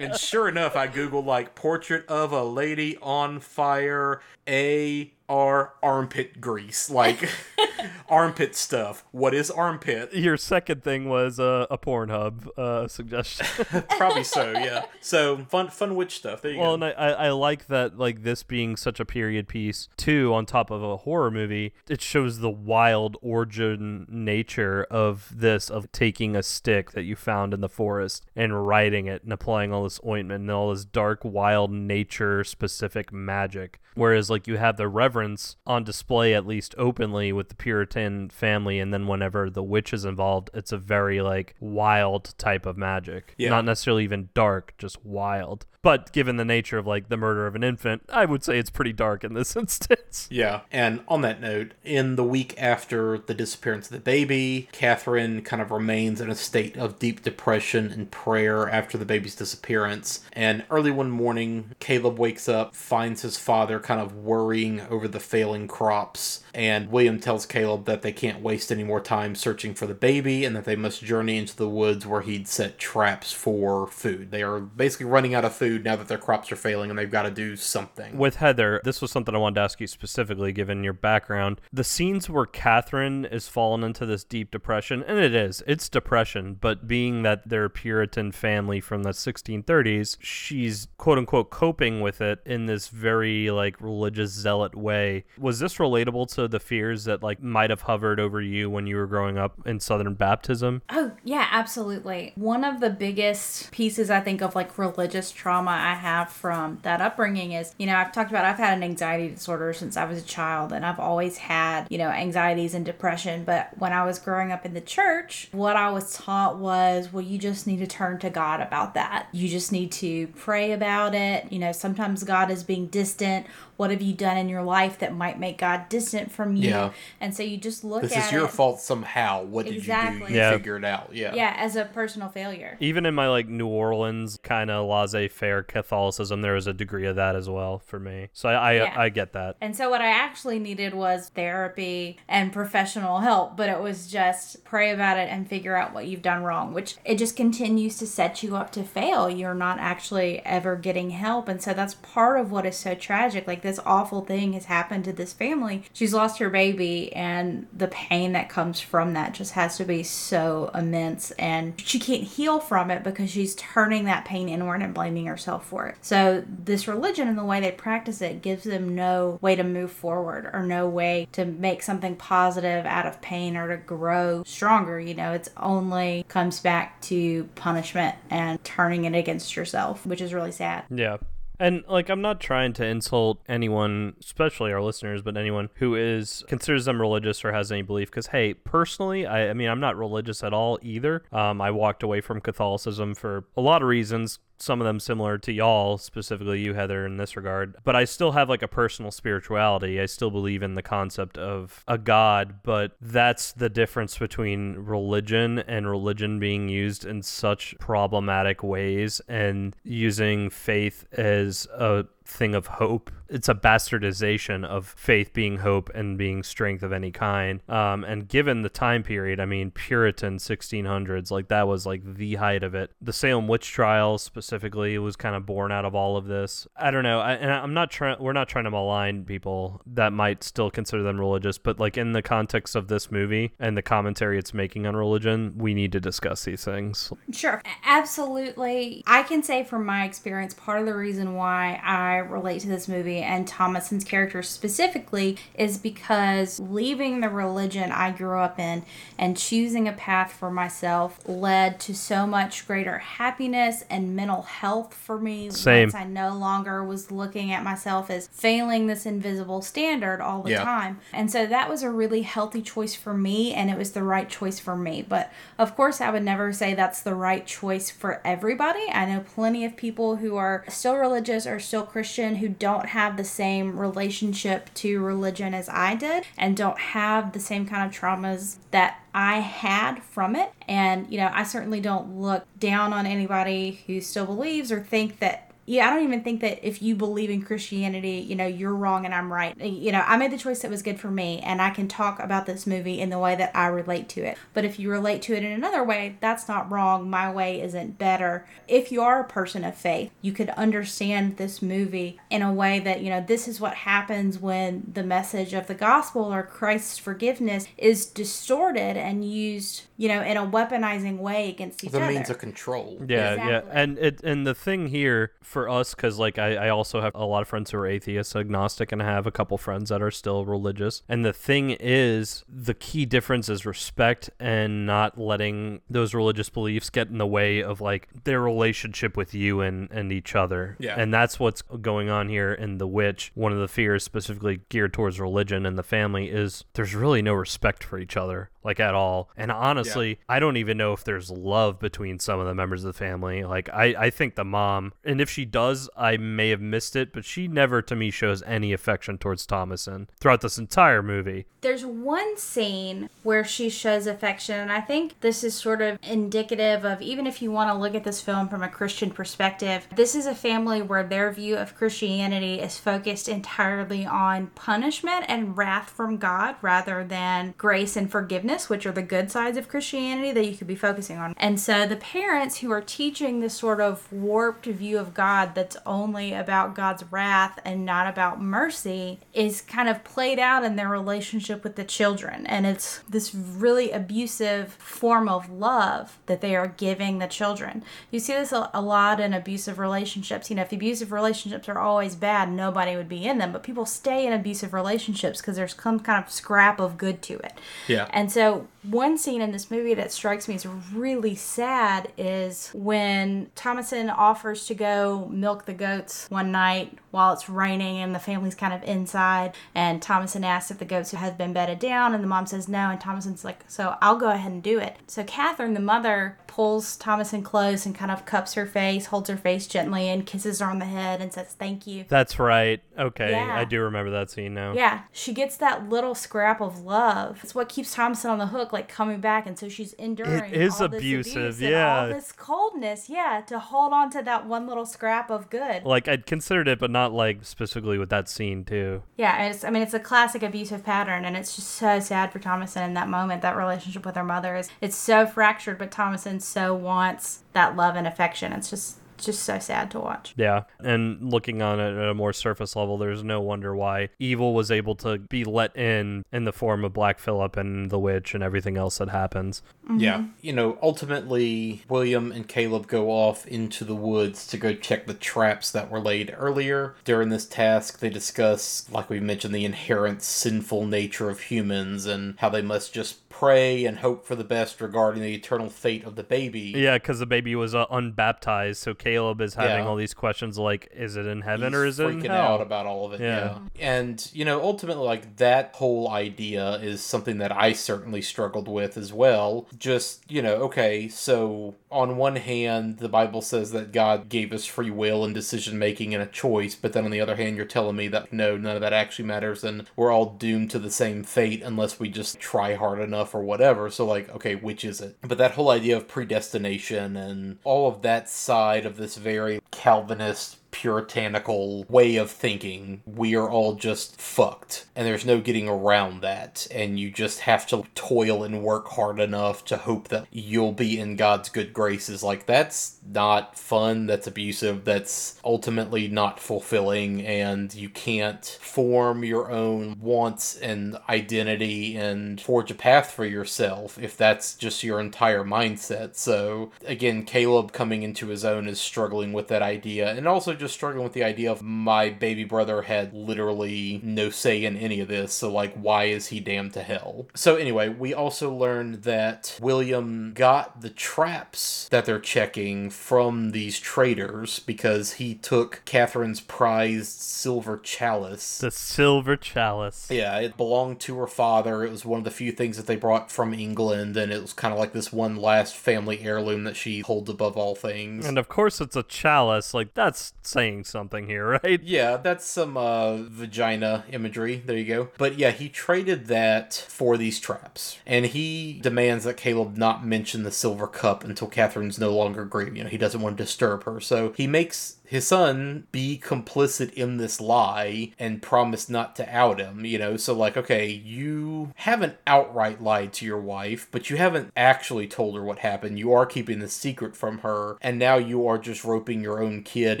and sure enough, I googled like portrait of a lady on fire A R armpit grease, like armpit stuff. What is armpit? your second thing was uh, a Pornhub uh, suggestion. Probably so, yeah. So fun, fun witch stuff. There you well, go. and I, I I like that like this being such a period piece too. On top of a horror movie, it shows the wild origin nature of this of taking a stick that you found in the forest and writing it and applying all this ointment and all this dark, wild nature specific magic. Whereas like you have the reverence on display at least openly with the Puritan family, and then whenever the witch is involved, it's a very like wild type of magic. Yeah. Not necessarily even dark, just wild. But given the nature of like the murder of an infant, I would say it's pretty dark in this instance. Yeah, and on that note, in the week after the disappearance of the baby, Catherine kind of remains in a state of deep depression and prayer after the baby's disappearance. And early one morning, Caleb wakes up, finds his father kind of worrying over the failing crops, and William tells Caleb that they can't waste any more time searching for the baby and that they must journey into the woods where he'd set traps for food. They are basically running out of food now that their crops are failing and they've got to do something. With Heather, this was something I wanted to ask you specifically, given your background. The scenes where Catherine is fallen into this deep depression, and it is, it's depression, but being that they're a Puritan family from the 1630s, she's quote unquote coping with it in this very like religious zealot way. Was this relatable to the fears that like might have hovered over you when you were growing up in Southern Baptism? Oh, yeah, absolutely. One of the biggest pieces I think of like religious trauma I have from that upbringing is, you know, I've talked about I've had an anxiety disorder since I was a child and I've always had, you know, anxieties and depression. But when I was growing up in the church, what I was taught was, well, you just need to turn to God about that. You just need to pray about it. You know, sometimes God is being distant. What have you done in your life that might make God distant from you? Yeah. And so you just look this at is your it, fault somehow. What did you do? Exactly. You Yeah. figure it out. Yeah. Yeah, as a personal failure. Even in my like New Orleans kind of laissez-faire Catholicism, there was a degree of that as well for me. So I I, Yeah. I get that. And so what I actually needed was therapy and professional help, but it was just pray about it and figure out what you've done wrong, which it just continues to set you up to fail. You're not actually ever getting help. And so that's part of what is so tragic. Like this awful thing has happened to this family. She's lost her baby, and the pain that comes from that just has to be so immense. And she can't heal from it because she's turning that pain inward and blaming herself for it. So, this religion and the way they practice it gives them no way to move forward or no way to make something positive out of pain or to grow stronger. You know, it's only comes back to punishment and turning it against yourself, which is really sad. Yeah. And like I'm not trying to insult anyone, especially our listeners, but anyone who is considers them religious or has any belief because hey, personally, I, I mean I'm not religious at all either. Um, I walked away from Catholicism for a lot of reasons, some of them similar to y'all, specifically you, Heather, in this regard. But I still have like a personal spirituality. I still believe in the concept of a God, but that's the difference between religion and religion being used in such problematic ways and using faith as a thing of hope. It's a bastardization of faith being hope and being strength of any kind. Um, and given the time period, I mean, Puritan 1600s, like that was like the height of it. The Salem witch trials specifically was kind of born out of all of this. I don't know. I, and I'm not trying, we're not trying to malign people that might still consider them religious, but like in the context of this movie and the commentary it's making on religion, we need to discuss these things. Sure, absolutely. I can say from my experience, part of the reason why I relate to this movie and Thomasin's character specifically is because leaving the religion I grew up in and choosing a path for myself led to so much greater happiness and mental health for me. Same. Once I no longer was looking at myself as failing this invisible standard all the Yeah. time. And so that was a really healthy choice for me and it was the right choice for me. But of course, I would never say that's the right choice for everybody. I know plenty of people who are still religious or still Christian who don't have the same relationship to religion as I did and don't have the same kind of traumas that I had from it. And, you know, I certainly don't look down on anybody who still believes or think that yeah, I don't even think that if you believe in Christianity, you know, you're wrong and I'm right. You know, I made the choice that was good for me, and I can talk about this movie in the way that I relate to it. But if you relate to it in another way, that's not wrong. My way isn't better. If you are a person of faith, you could understand this movie in a way that, you know, this is what happens when the message of the gospel or Christ's forgiveness is distorted and used, you know, in a weaponizing way against each The other. means of control. Yeah, Exactly. yeah, and it and the thing here for us, because like I, I also have a lot of friends who are atheists, agnostic, and I have a couple friends that are still religious. And the thing is, the key difference is respect and not letting those religious beliefs get in the way of like their relationship with you and and each other. Yeah. and that's what's going on here in The Witch. One of the fears, specifically geared towards religion and the family, is there's really no respect for each other, like at all. And honestly, I don't even know if there's love between some of the members of the family. Like I, I think the mom, and if she does, I may have missed it, but she never to me shows any affection towards Thomasin throughout this entire movie. There's one scene where she shows affection, and I think this is sort of indicative of even if you want to look at this film from a Christian perspective, this is a family where their view of Christianity is focused entirely on punishment and wrath from God rather than grace and forgiveness, which are the good sides of Christianity that you could be focusing on. And so the parents who are teaching this sort of warped view of God that's only about God's wrath and not about mercy is kind of played out in their relationship with the children. And it's this really abusive form of love that they are giving the children. You see this a, a lot in abusive relationships. You know, if abusive relationships are always bad, nobody would be in them. But people stay in abusive relationships because there's some kind of scrap of good to it. Yeah. And so, one scene in this movie that strikes me as really sad is when Thomasin offers to go milk the goats one night while it's raining and the family's kind of inside. And Thomasin asks if the goats have been bedded down, and the mom says no. And Thomasin's like, So I'll go ahead and do it. So, Catherine, the mother, pulls Thomasin close and kind of cups her face, holds her face gently, and kisses her on the head and says, Thank you. That's right. Okay, Yeah. I do remember that scene now. Yeah, she gets that little scrap of love. It's what keeps Thomasin on the hook, like coming back, and so she's enduring. It is all this abusive, yeah. all this coldness, yeah, to hold on to that one little scrap of good. Like I'd considered it, but not like specifically with that scene too. Yeah, and it's, I mean, it's a classic abusive pattern, and it's just so sad for Thomasin in that moment. That relationship with her mother is it's so fractured, but Thomasin so wants that love and affection. It's just just so sad to watch. Yeah, and looking on it at a more surface level, there's no wonder why evil was able to be let in in the form of Black Phillip and the witch and everything else that happens. Mm-hmm. Yeah. You know, ultimately, William and Caleb go off into the woods to go check the traps that were laid earlier. During this task, they discuss, like we mentioned, the inherent sinful nature of humans and how they must just pray and hope for the best regarding the eternal fate of the baby. Yeah, because the baby was uh, unbaptized, so Caleb is having Yeah. all these questions like, is it in heaven He's or is it in freaking hell? out about all of it. Yeah. Yeah. And, you know, ultimately, like, that whole idea is something that I certainly struggled with as well. Just, you know, okay, so on one hand, the Bible says that God gave us free will and decision making and a choice, but then on the other hand, you're telling me that no, none of that actually matters and we're all doomed to the same fate unless we just try hard enough or whatever. So, like, okay, which is it? But that whole idea of predestination and all of that side of this very Calvinist puritanical way of thinking. We are all just fucked. And there's no getting around that. And you just have to toil and work hard enough to hope that you'll be in God's good graces. Like, that's not fun. That's abusive. That's ultimately not fulfilling. And you can't form your own wants and identity and forge a path for yourself if that's just your entire mindset. So, again, Caleb coming into his own is struggling with that idea and also just struggling with the idea of my baby brother had literally no say in any of this, so like why is he damned to hell? So anyway, we also learned that William got the traps that they're checking from these traders because he took Catherine's prized silver chalice. The silver chalice. Yeah, it belonged to her father. It was one of the few things that they brought from England, and it was kind of like this one last family heirloom that she holds above all things. And of course, it's a chalice. Like, that's saying something here, right? Yeah, that's some uh, vagina imagery. There you go. But yeah, he traded that for these traps. And he demands that Caleb not mention the silver cup until Catherine's no longer grieved. You know, he doesn't want to disturb her. So he makes his son be complicit in this lie and promise not to out him, you know? So, like, okay, you haven't outright lied to your wife, but you haven't actually told her what happened. You are keeping the secret from her, and now you are just roping your own kid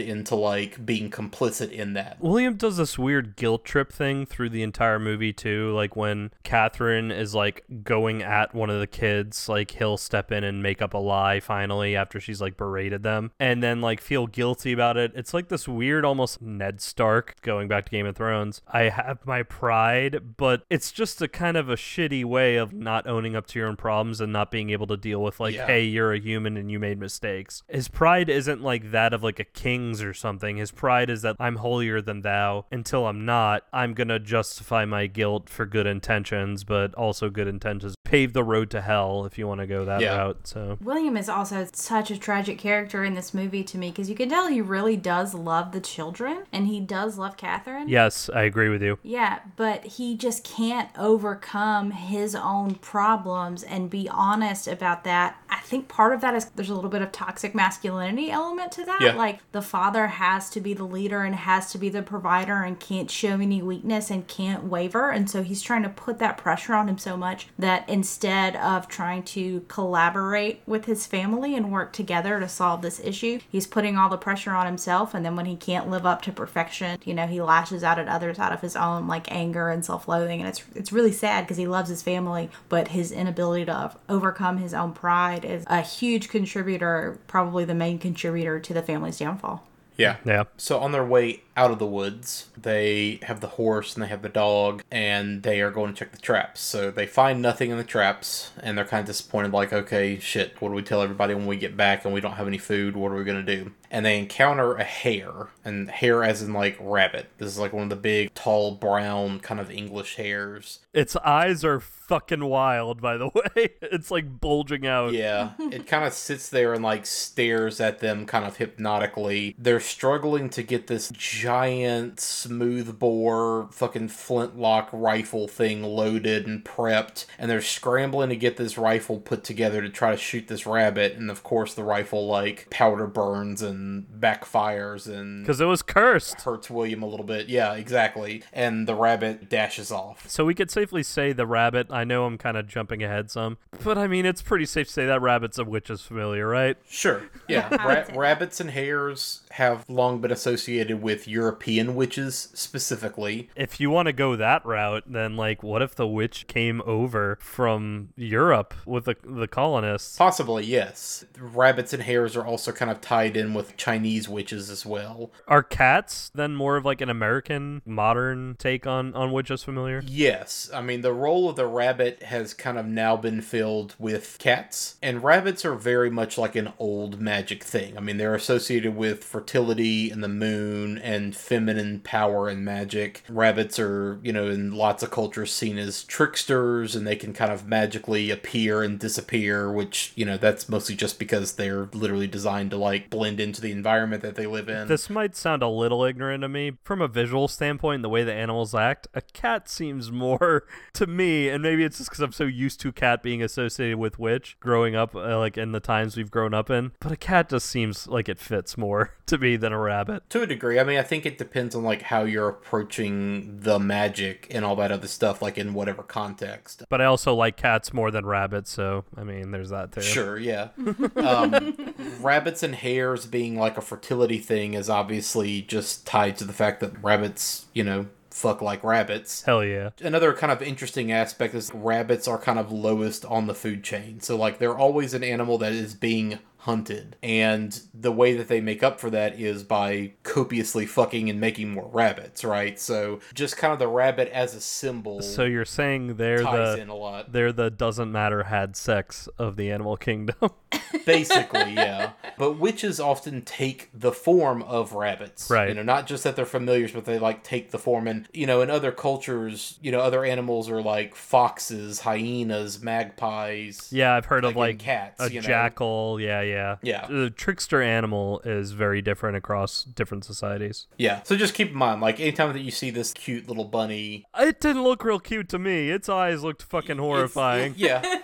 into, like, being complicit in that. William does this weird guilt trip thing through the entire movie too. Like when Catherine is like going at one of the kids, like he'll step in and make up a lie finally after she's like berated them, and then like feel guilty about it. It's like this weird, almost Ned Stark going back to Game of Thrones. I have my pride, but it's just a kind of a shitty way of not owning up to your own problems and not being able to deal with like, Yeah. hey, you're a human and you made mistakes. His pride isn't like that of like a king's or something. His pride is that I'm holier than thou. Until I'm not, I'm gonna justify my guilt for good intentions, but also good intentions pave the road to hell if you want to go that Yeah. route. So William is also such a tragic character in this movie to me because you can tell he really does love the children and he does love Catherine. yes, I agree with you. Yeah, but he just can't overcome his own problems and be honest about that. I think part of that is there's a little bit of toxic masculinity element to that. Yeah. Like the father has to be the leader and has to be the provider and can't show any weakness and can't waver. And so he's trying to put that pressure on him so much that instead of trying to collaborate with his family and work together to solve this issue, he's putting all the pressure on himself. And then when he can't live up to perfection, you know, he lashes out at others out of his own like anger and self-loathing. And it's it's really sad because he loves his family, but his inability to overcome his own pride is a huge contributor, probably the main contributor to the family's downfall. Yeah. Yeah. So on their way out of the woods, they have the horse and they have the dog, and they are going to check the traps. So they find nothing in the traps, and they're kind of disappointed. Like, okay, shit, what do we tell everybody when we get back and we don't have any food? What are we gonna do? And they encounter a hare, and hare as in like rabbit. This is like one of the big, tall, brown kind of English hares. Its eyes are fucking wild, by the way. It's like bulging out. Yeah, it kind of sits there and like stares at them kind of hypnotically. They're struggling to get this giant smoothbore fucking flintlock rifle thing loaded and prepped, and they're scrambling to get this rifle put together to try to shoot this rabbit. And of course, the rifle like powder burns and backfires and Because it was cursed. hurts William a little bit. Yeah, exactly. And the rabbit dashes off. So we could safely say the rabbit. I know I'm kind of jumping ahead some, but I mean it's pretty safe to say that rabbit's a witch's familiar, right? Sure. Yeah. Ra- rabbits and hares have long been associated with European witches specifically. If you want to go that route, then like, what if the witch came over from Europe with the the colonists? Possibly, yes. Rabbits and hares are also kind of tied in with Chinese witches as well. Are cats then more of like an American modern take on on witches familiar? Yes, I mean, the role of the rabbit has kind of now been filled with cats, and rabbits are very much like an old magic thing. I mean, they're associated with fertility and the moon and feminine power and magic. Rabbits are, you know, in lots of cultures seen as tricksters, and they can kind of magically appear and disappear, which, you know, that's mostly just because they're literally designed to, like, blend into the environment that they live in. This might sound a little ignorant to me. From a visual standpoint, the way the animals act, a cat seems more to me, and maybe it's just because I'm so used to cat being associated with witch growing up, uh, like in the times we've grown up in. But a cat just seems like it fits more to me than a rabbit. To a degree. I mean, I think it depends on like how you're approaching the magic and all that other stuff, like in whatever context. But I also like cats more than rabbits, so I mean, there's that too. Sure, yeah. um, rabbits and hares being like a fertility thing is obviously just tied to the fact that rabbits, you know, fuck like rabbits. Hell yeah. Another kind of interesting aspect is rabbits are kind of lowest on the food chain. So, like, they're always an animal that is being hunted. And the way that they make up for that is by copiously fucking and making more rabbits, right? So, just kind of the rabbit as a symbol So you're saying they're ties the in a lot. they're the doesn't matter had sex of the animal kingdom. Basically, yeah. But witches often take the form of rabbits. Right. You know, not just that they're familiars, but they like take the form. And, you know, in other cultures, you know, other animals are like foxes, hyenas, magpies. yeah, I've heard of Like in like cats, a you know? jackal. Yeah, yeah. Yeah. The trickster animal is very different across different societies. Yeah. So just keep in mind, like, anytime that you see this cute little bunny, It didn't look real cute to me. Its eyes looked fucking it's- horrifying. yeah.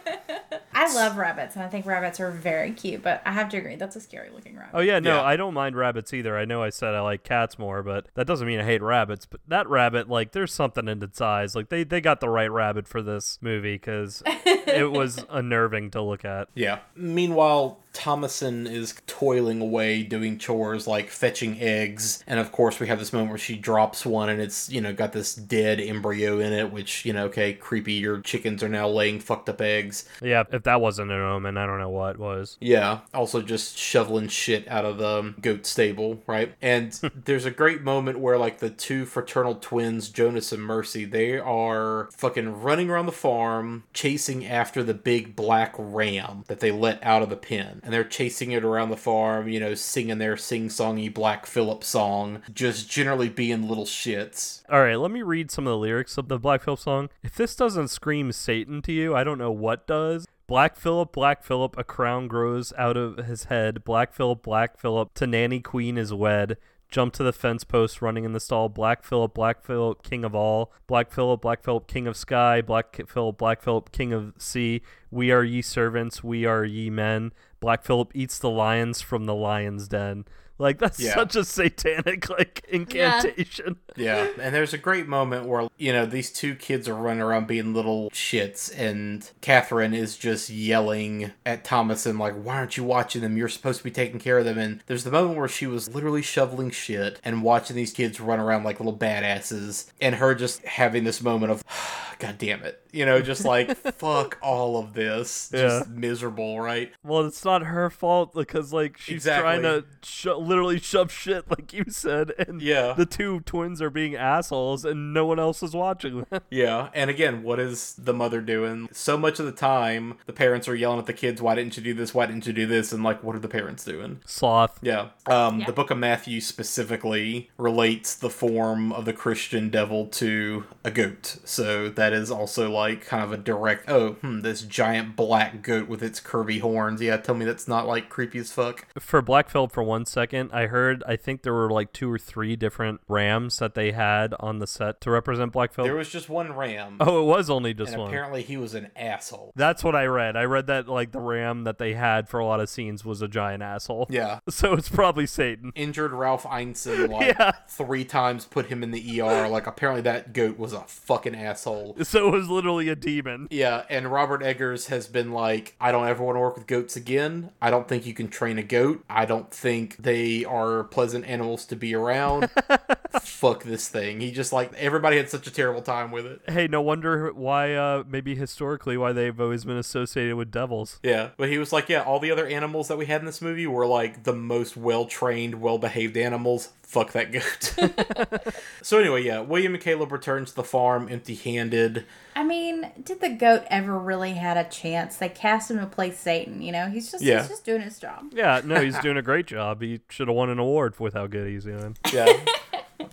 I love rabbits, and I think rabbits are very cute. But I have to agree, that's a scary looking rabbit. Oh yeah, no, Yeah. I don't mind rabbits either. I know I said I like cats more, but that doesn't mean I hate rabbits. But that rabbit, like, there's something in its eyes. Like they they got the right rabbit for this movie because it was unnerving to look at. Yeah. Meanwhile, Thomasin is toiling away doing chores like fetching eggs. And of course, we have this moment where she drops one and it's, you know, got this dead embryo in it, which, you know, okay, creepy. Your chickens are now laying fucked up eggs. Yeah, if that wasn't an omen, I don't know what was. Yeah. Also, just shoveling shit out of the um, goat stable, right? And there's a great moment where, like, the two fraternal twins, Jonas and Mercy, they are fucking running around the farm, chasing after the big black ram that they let out of the pen. And they're chasing it around the farm, you know, singing their sing songy Black Phillip song, just generally being little shits. All right, let me read some of the lyrics of the Black Phillip song. If this doesn't scream Satan to you, I don't know what does. Black Phillip, Black Phillip, a crown grows out of his head. Black Phillip, Black Phillip, to nanny queen is wed. Jump to the fence post, running in the stall. Black Phillip, Black Phillip, king of all. Black Phillip, Black Phillip, king of sky. Black Phillip, Black Phillip, king of sea. We are ye servants, we are ye men. Black Phillip eats the lions from the lion's den. Like that's Yeah. such a satanic like incantation. Yeah, and there's a great moment where, you know, these two kids are running around being little shits, and Catherine is just yelling at Thomasin, like, why aren't you watching them? You're supposed to be taking care of them. And there's the moment where she was literally shoveling shit and watching these kids run around like little badasses, and her just having this moment of, God damn it. You know, just like, fuck all of this. Just miserable, right? Well, it's not her fault because like she's trying to sho- literally shove shit, like you said, and Yeah. the two twins are being assholes, and no one else is watching them. Yeah, and again, what is the mother doing? So much of the time, the parents are yelling at the kids, "Why didn't you do this? Why didn't you do this?" And like, what are the parents doing? Sloth. Yeah. Um, Yeah. The Book of Matthew specifically relates the form of the Christian devil to a goat. So that that is also like kind of a direct. Oh, hmm, this giant black goat with its curvy horns. Yeah, tell me that's not like creepy as fuck. For Black Phillip, for one second, I heard I think there were like two or three different rams that they had on the set to represent Black Phillip. There was just one ram, oh, it was only just and one. apparently he was an asshole. That's what I read. I read that like the ram that they had for a lot of scenes was a giant asshole. Yeah. So it's probably Satan. Injured Ralph Ineson like Yeah. three times, put him in the ER. Like apparently that goat was a fucking asshole. So it was literally a demon. Yeah, and Robert Eggers has been like, I don't ever want to work with goats again. I don't think you can train a goat. I don't think they are pleasant animals to be around. Fuck this thing. He just like everybody had such a terrible time with it. Hey, no wonder why uh maybe historically why they've always been associated with devils. Yeah, but he was like, yeah, all the other animals that we had in this movie were like the most well trained, well behaved animals. Fuck that goat. so anyway, yeah, William and Caleb return to the farm empty handed. I mean, did the goat ever really had a chance? They cast him to play Satan. You know, he's just Yeah. he's just doing his job. Yeah, no, he's doing a great job. He should have won an award with how good he's doing. Yeah.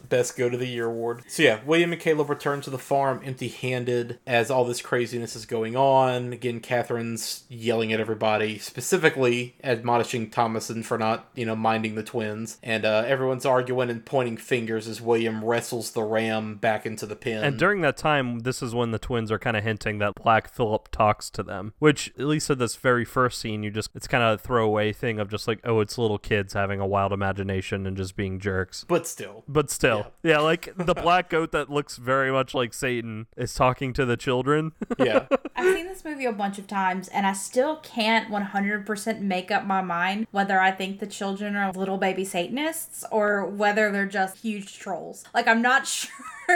Best Goat of the Year award. So yeah, William and Caleb return to the farm empty-handed as all this craziness is going on. Again, Catherine's yelling at everybody, specifically admonishing Thomasin for not, you know, minding the twins. And uh, everyone's arguing and pointing fingers as William wrestles the ram back into the pen. And during that time, this is when the twins are kind of hinting that Black Phillip talks to them, which at least at this very first scene, you just it's kind of a throwaway thing of just like, oh, it's little kids having a wild imagination and just being jerks. but still, But still, yeah, like the black goat that looks very much like Satan is talking to the children. yeah. I've seen this movie a bunch of times, and I still can't 100% make up my mind whether I think the children are little baby Satanists or whether they're just huge trolls. Like, I'm not sure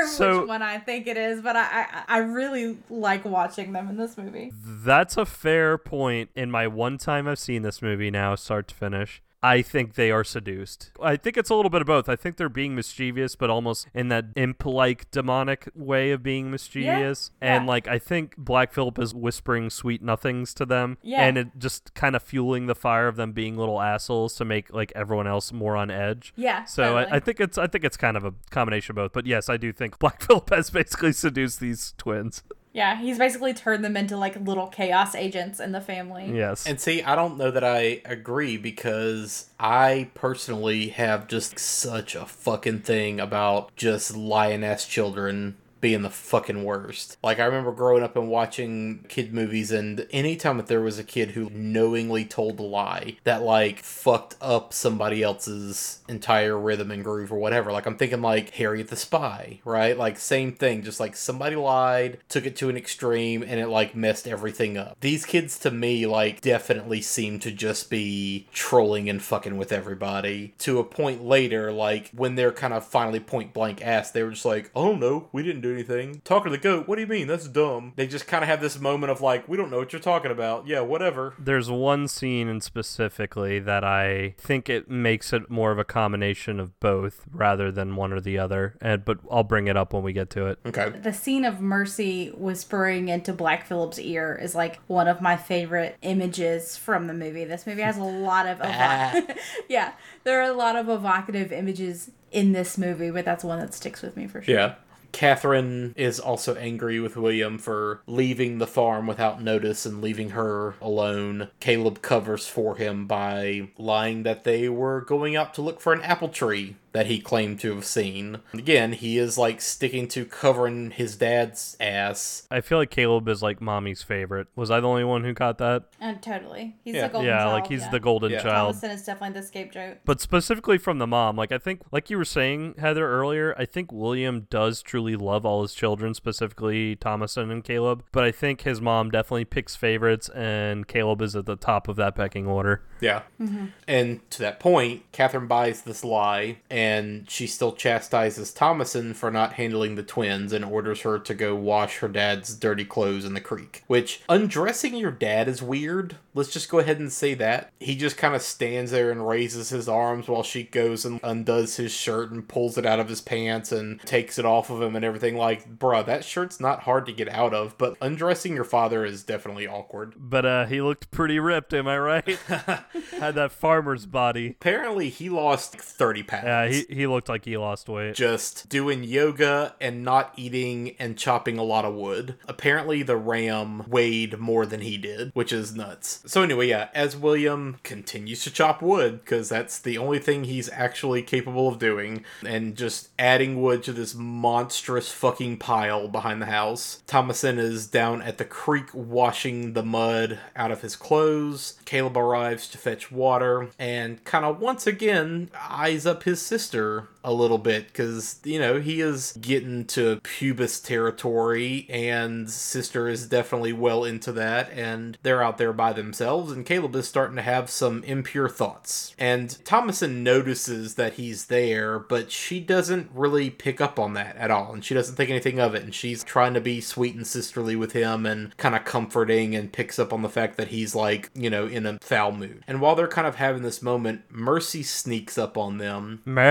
So- which one I think it is, but I, I I really like watching them in this movie. That's a fair point. In my one time I've seen this movie now, start to finish, I think they are seduced. I think it's a little bit of both. I think they're being mischievous, but almost in that imp-like demonic way of being mischievous. Yeah. And yeah. like I think Black Phillip is whispering sweet nothings to them, Yeah. and it just kind of fueling the fire of them being little assholes to make like everyone else more on edge. Yeah, So I. I think it's I think it's kind of a combination of both. But yes, I do think Black Phillip has basically seduced these twins. Yeah, he's basically turned them into like little chaos agents in the family. Yes. And see, I don't know that I agree because I personally have just such a fucking thing about just lioness children being the fucking worst. Like I remember growing up and watching kid movies and anytime that there was a kid who knowingly told a lie that like fucked up somebody else's entire rhythm and groove or whatever. Like I'm thinking like Harriet the Spy, right? Like same thing, just like somebody lied, took it to an extreme and it like messed everything up. These kids to me like definitely seem to just be trolling and fucking with everybody to a point later like when they're kind of finally point blank asked they were just like oh no we didn't do anything talking to the goat what do you mean that's dumb they just kind of have this moment of like we don't know what you're talking about yeah whatever There's one scene in specifically that I think it makes it more of a combination of both rather than one or the other. And but I'll bring it up when we get to it. okay The scene of Mercy whispering into Black Phillip's ear is like one of my favorite images from the movie. This movie has a lot of evo- yeah, there are a lot of evocative images in this movie, but that's one that sticks with me for sure. Yeah. Catherine is also angry with William for leaving the farm without notice and leaving her alone. Caleb covers for him by lying that they were going out to look for an apple tree that he claimed to have seen. Again, he is like sticking to covering his dad's ass. I feel like Caleb is like mommy's favorite. Was I the only one who got that? And totally, he's Yeah. the golden yeah, child. like he's yeah. the golden Yeah. child. Thomasin is definitely the scapegoat. But specifically from the mom, like I think, like you were saying, Heather earlier, I think William does truly love all his children, specifically Thomasin and Caleb. But I think his mom definitely picks favorites, and Caleb is at the top of that pecking order. Yeah. Mm-hmm. And to that point, Catherine buys this lie, and she still chastises Thomasin for not handling the twins and orders her to go wash her dad's dirty clothes in the creek. Which, undressing your dad is weird. Let's just go ahead and say that. He just kind of stands there and raises his arms while she goes and undoes his shirt and pulls it out of his pants and takes it off of him and everything. Like, bruh, that shirt's not hard to get out of, but undressing your father is definitely awkward. But uh, he looked pretty ripped, am I right? Had that farmer's body. Apparently, he lost like, 30 pounds. Yeah, he, he looked like he lost weight. just doing yoga and not eating and chopping a lot of wood. Apparently, the ram weighed more than he did, which is nuts. So, anyway, yeah, as William continues to chop wood, because that's the only thing he's actually capable of doing, and just adding wood to this monstrous fucking pile behind the house, Thomasin is down at the creek washing the mud out of his clothes. Caleb arrives to fetch water and kind of once again eyes up his sister a little bit because you know he is getting to pubis territory and sister is definitely well into that and they're out there by themselves and caleb is starting to have some impure thoughts and thomasin notices that he's there but she doesn't really pick up on that at all and she doesn't think anything of it and she's trying to be sweet and sisterly with him and kind of comforting and picks up on the fact that he's like you know in a foul mood and while they're kind of having this moment mercy sneaks up on them Mercy.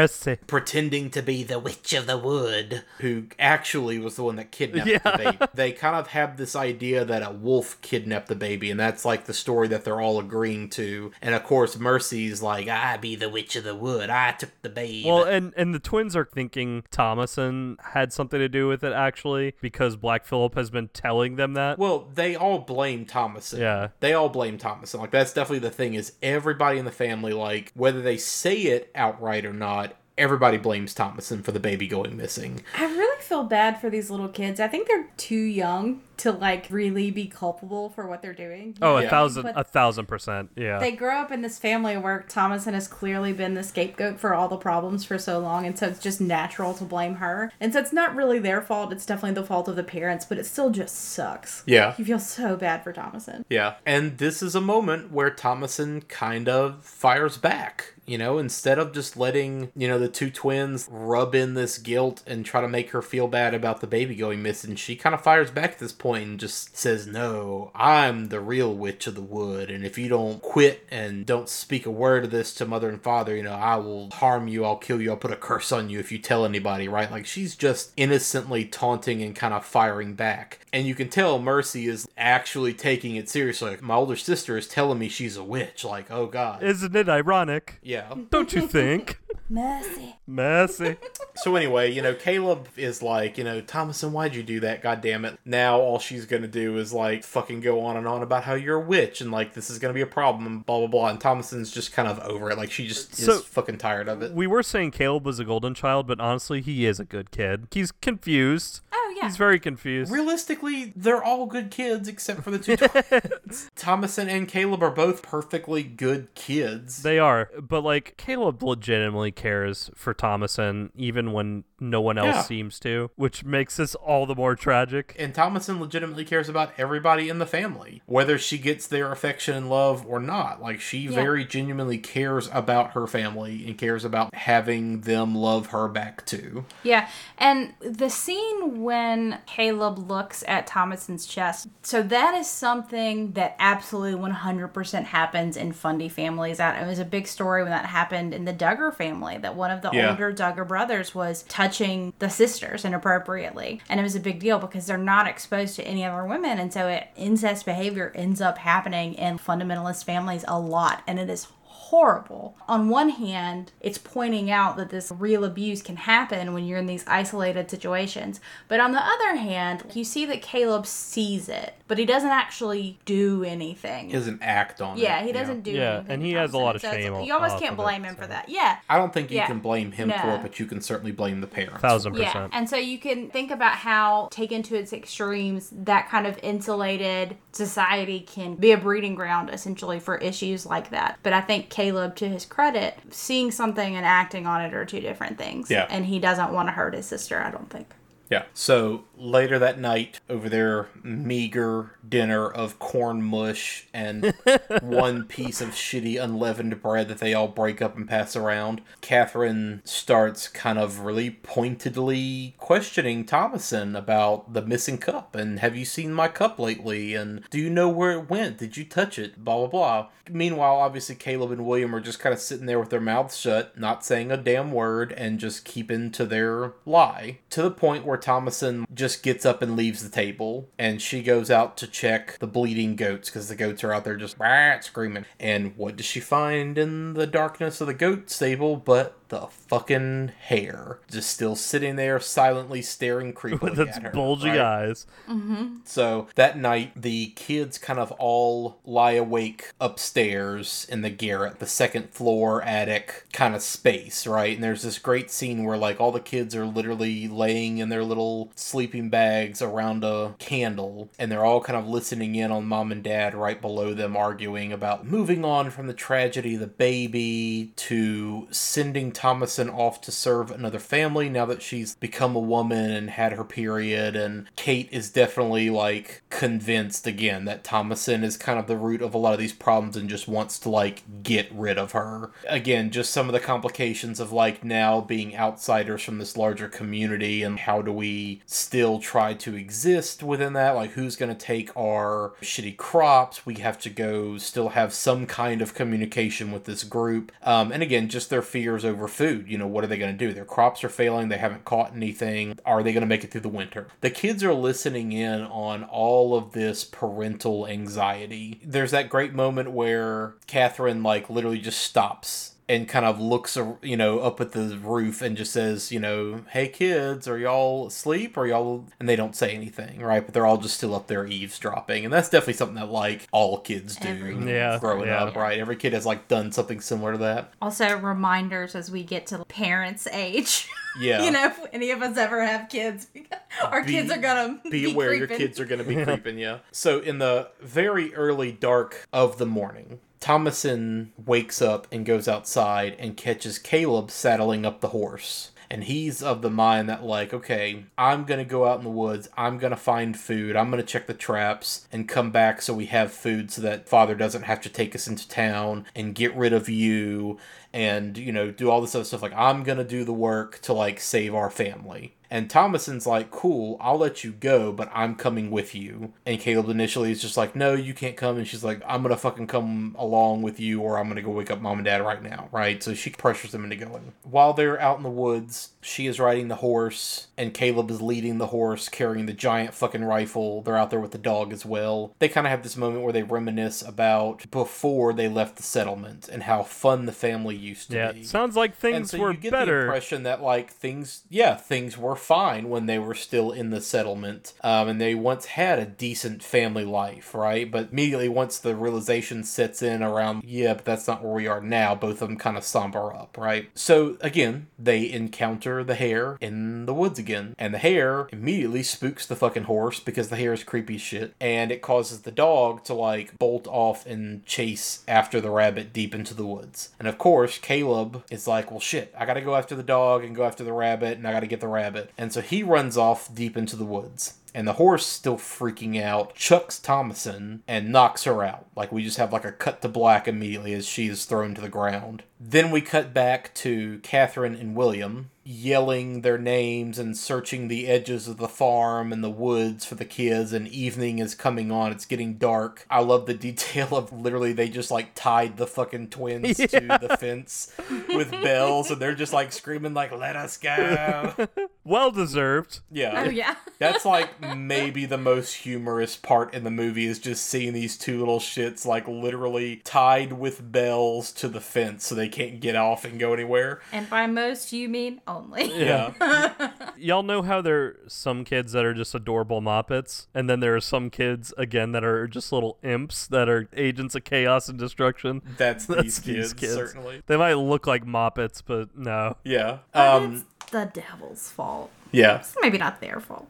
Pretending to be the witch of the wood, who actually was the one that kidnapped Yeah. the baby. They kind of have this idea that a wolf kidnapped the baby, and that's like the story that they're all agreeing to. And of course, Mercy's like, I be the witch of the wood. I took the baby. Well, and and the twins are thinking Thomasin had something to do with it actually because Black Phillip has been telling them that. Well, they all blame Thomasin. Yeah. They all blame Thomasin. Like that's definitely the thing is everybody in the family, like whether they say it outright or not, everybody blames Thomasin for the baby going missing. I really feel bad for these little kids. I think they're too young to like really be culpable for what they're doing. oh, a thousand, But- a thousand percent. Yeah. They grow up in this family where Thomasin has clearly been the scapegoat for all the problems for so long, and so it's just natural to blame her. And so it's not really their fault, it's definitely the fault of the parents, but it still just sucks. Yeah. You feel so bad for Thomasin. Yeah. And this is a moment where Thomasin kind of fires back. You know, instead of just letting, you know, the two twins rub in this guilt and try to make her feel bad about the baby going missing, she kind of fires back at this point and just says, No, I'm the real witch of the wood. And if you don't quit and don't speak a word of this to mother and father, you know, I will harm you, I'll kill you, I'll put a curse on you if you tell anybody, right? Like she's just innocently taunting and kind of firing back. And you can tell Mercy is actually taking it seriously. Like, my older sister is telling me she's a witch. Like, oh god. Isn't it ironic? yeah. Don't you think? Mercy. Mercy. So anyway, you know, Caleb is like, you know, Thomasin, why'd you do that? God damn it. Now all she's gonna do is like fucking go on and on about how you're a witch and like this is gonna be a problem and blah blah blah. And Thomasin's just kind of over it. Like she just So- is fucking tired of it. We were saying Caleb was a golden child, but honestly, he is a good kid. He's confused. Oh, Oh, yeah. He's very confused. Realistically, they're all good kids except for the two twins. Thomasin and Caleb are both perfectly good kids. They are, but like Caleb legitimately cares for Thomasin, even when no one else Yeah. seems to, which makes this all the more tragic. and Thomasin legitimately cares about everybody in the family, whether she gets their affection and love or not. Like she very genuinely cares about her family and cares about having them love her back too. Yeah, and the scene when Caleb looks at Thomasin's chest, so that is something that absolutely 100% happens in Fundy families. That it was a big story when that happened in the Duggar family. That one of the Yeah. older Duggar brothers was touching the sisters inappropriately, and it was a big deal because they're not exposed to any other women, and so it, incest behavior ends up happening in fundamentalist families a lot, and it is horrible. On one hand, it's pointing out that this real abuse can happen when you're in these isolated situations. But on the other hand, you see that Caleb sees it, but he doesn't actually do anything. He doesn't act on it. yeah, he you know? doesn't do Yeah, anything. and he has a lot of So shame You almost can't of it, blame him for that. Yeah. I don't think you Yeah. can blame him for it, but you can certainly blame the parents. Thousand percent. Yeah, and so you can think about how, taken to its extremes, that kind of insulated society can be a breeding ground essentially for issues like that. But I think Caleb, to his credit, seeing something and acting on it are two different things. Yeah. And he doesn't want to hurt his sister, I don't think. Yeah. So later that night, over their meager dinner of corn mush and one piece of shitty unleavened bread that they all break up and pass around, Catherine starts kind of really pointedly questioning Thomasin about the missing cup and have you seen my cup lately? And do you know where it went? Did you touch it? Blah, blah, blah. Meanwhile, obviously, Caleb and William are just kind of sitting there with their mouths shut, not saying a damn word, and just keeping to their lie. To the point where Thomasin just gets up and leaves the table, and she goes out to check the bleeding goats because the goats are out there just screaming. And what does she find in the darkness of the goat stable but the fucking hare just still sitting there silently staring creepily With its at her, bulgy right? eyes. Mm-hmm. So that night, the kids kind of all lie awake upstairs in the garret, the second floor attic kind of space, right? And there's this great scene where, like, all the kids are literally laying in their little sleeping bags around a candle, and they're all kind of listening in on mom and dad right below them arguing about moving on from the tragedy of the baby to sending Thomasin off to serve another family now that she's become a woman and had her period. And Kate is definitely like convinced again that Thomasin is kind of the root of a lot of these problems and just wants to like get rid of her. Again, just some of the complications of like now being outsiders from this larger community and how do we still try to exist within that? Like, who's going to take our shitty crops? We have to go still have some kind of communication with this group. Um, and again, just their fears over food. You know, what are they going to do? Their crops are failing. They haven't caught anything. Are they going to make it through the winter? The kids are listening in on all of this parental anxiety. There's that great moment where Catherine, like, literally just stops and kind of looks, you know, up at the roof and just says, you know, hey kids, are y'all asleep? Are y'all, and they don't say anything, right? But they're all just still up there eavesdropping. And that's definitely something that, like, all kids do Every Yeah, growing yeah. up, right? Every kid has, like, done something similar to that. Also, reminders as we get to parents' age. Yeah. you know, if any of us ever have kids, our Be- kids are gonna be be, aware your kids are going to be creeping yeah so in the very early dark of the morning thomasin wakes up and goes outside and catches caleb saddling up the horse. And he's of the mind that like okay i'm gonna go out in the woods. I'm gonna find food. I'm gonna check the traps and come back so we have food so that father doesn't have to take us into town and get rid of you and you know do all this other stuff like i'm gonna do the work to like save our family and Thomasin's like, cool, I'll let you go, but I'm coming with you. And Caleb initially is just like, no, you can't come. And she's like, I'm to fucking come along with you or I'm to go wake up mom and dad right now, right? So she pressures them into going. While they're out in the woods, she is riding the horse and Caleb is leading the horse, carrying the giant fucking rifle. They're out there with the dog as well. They kind of have this moment where they reminisce about before they left the settlement and how fun the family used to Yeah, be. sounds like things so were you get the better. impression that like things yeah things were fine when they were still in the settlement um, and they once had a decent family life right? But immediately once the realization sets in around yeah but that's not where we are now both of them kind of somber up right? So again they encounter the hare in the woods again and the hare immediately spooks the fucking horse because the hare is creepy shit and it causes the dog to like bolt off and chase after the rabbit deep into the woods. And of course caleb is like well shit i gotta go after the dog and go after the rabbit and i gotta get the rabbit. And so he runs off deep into the woods and the horse still freaking out chucks thomasin and knocks her out. Like we just have like a cut to black immediately as she is thrown to the ground then we cut back to catherine and william yelling their names and searching the edges of the farm and the woods for the kids and evening is coming on. It's getting dark. I love the detail of literally they just like tied the fucking twins to the fence with bells and they're just like screaming like let us go. Well deserved. yeah. Oh yeah. that's like maybe the most humorous part in the movie is just seeing these two little shits like literally tied with bells to the fence so they can't get off and go anywhere. and by most, you mean only. Yeah. Y'all know how there are some kids that are just adorable moppets, and then there are some kids again that are just little imps that are agents of chaos and destruction. That's, That's these, kids, certainly. They might look like moppets, but no. Yeah. But Um it's the devil's fault. yeah. It's maybe not their fault.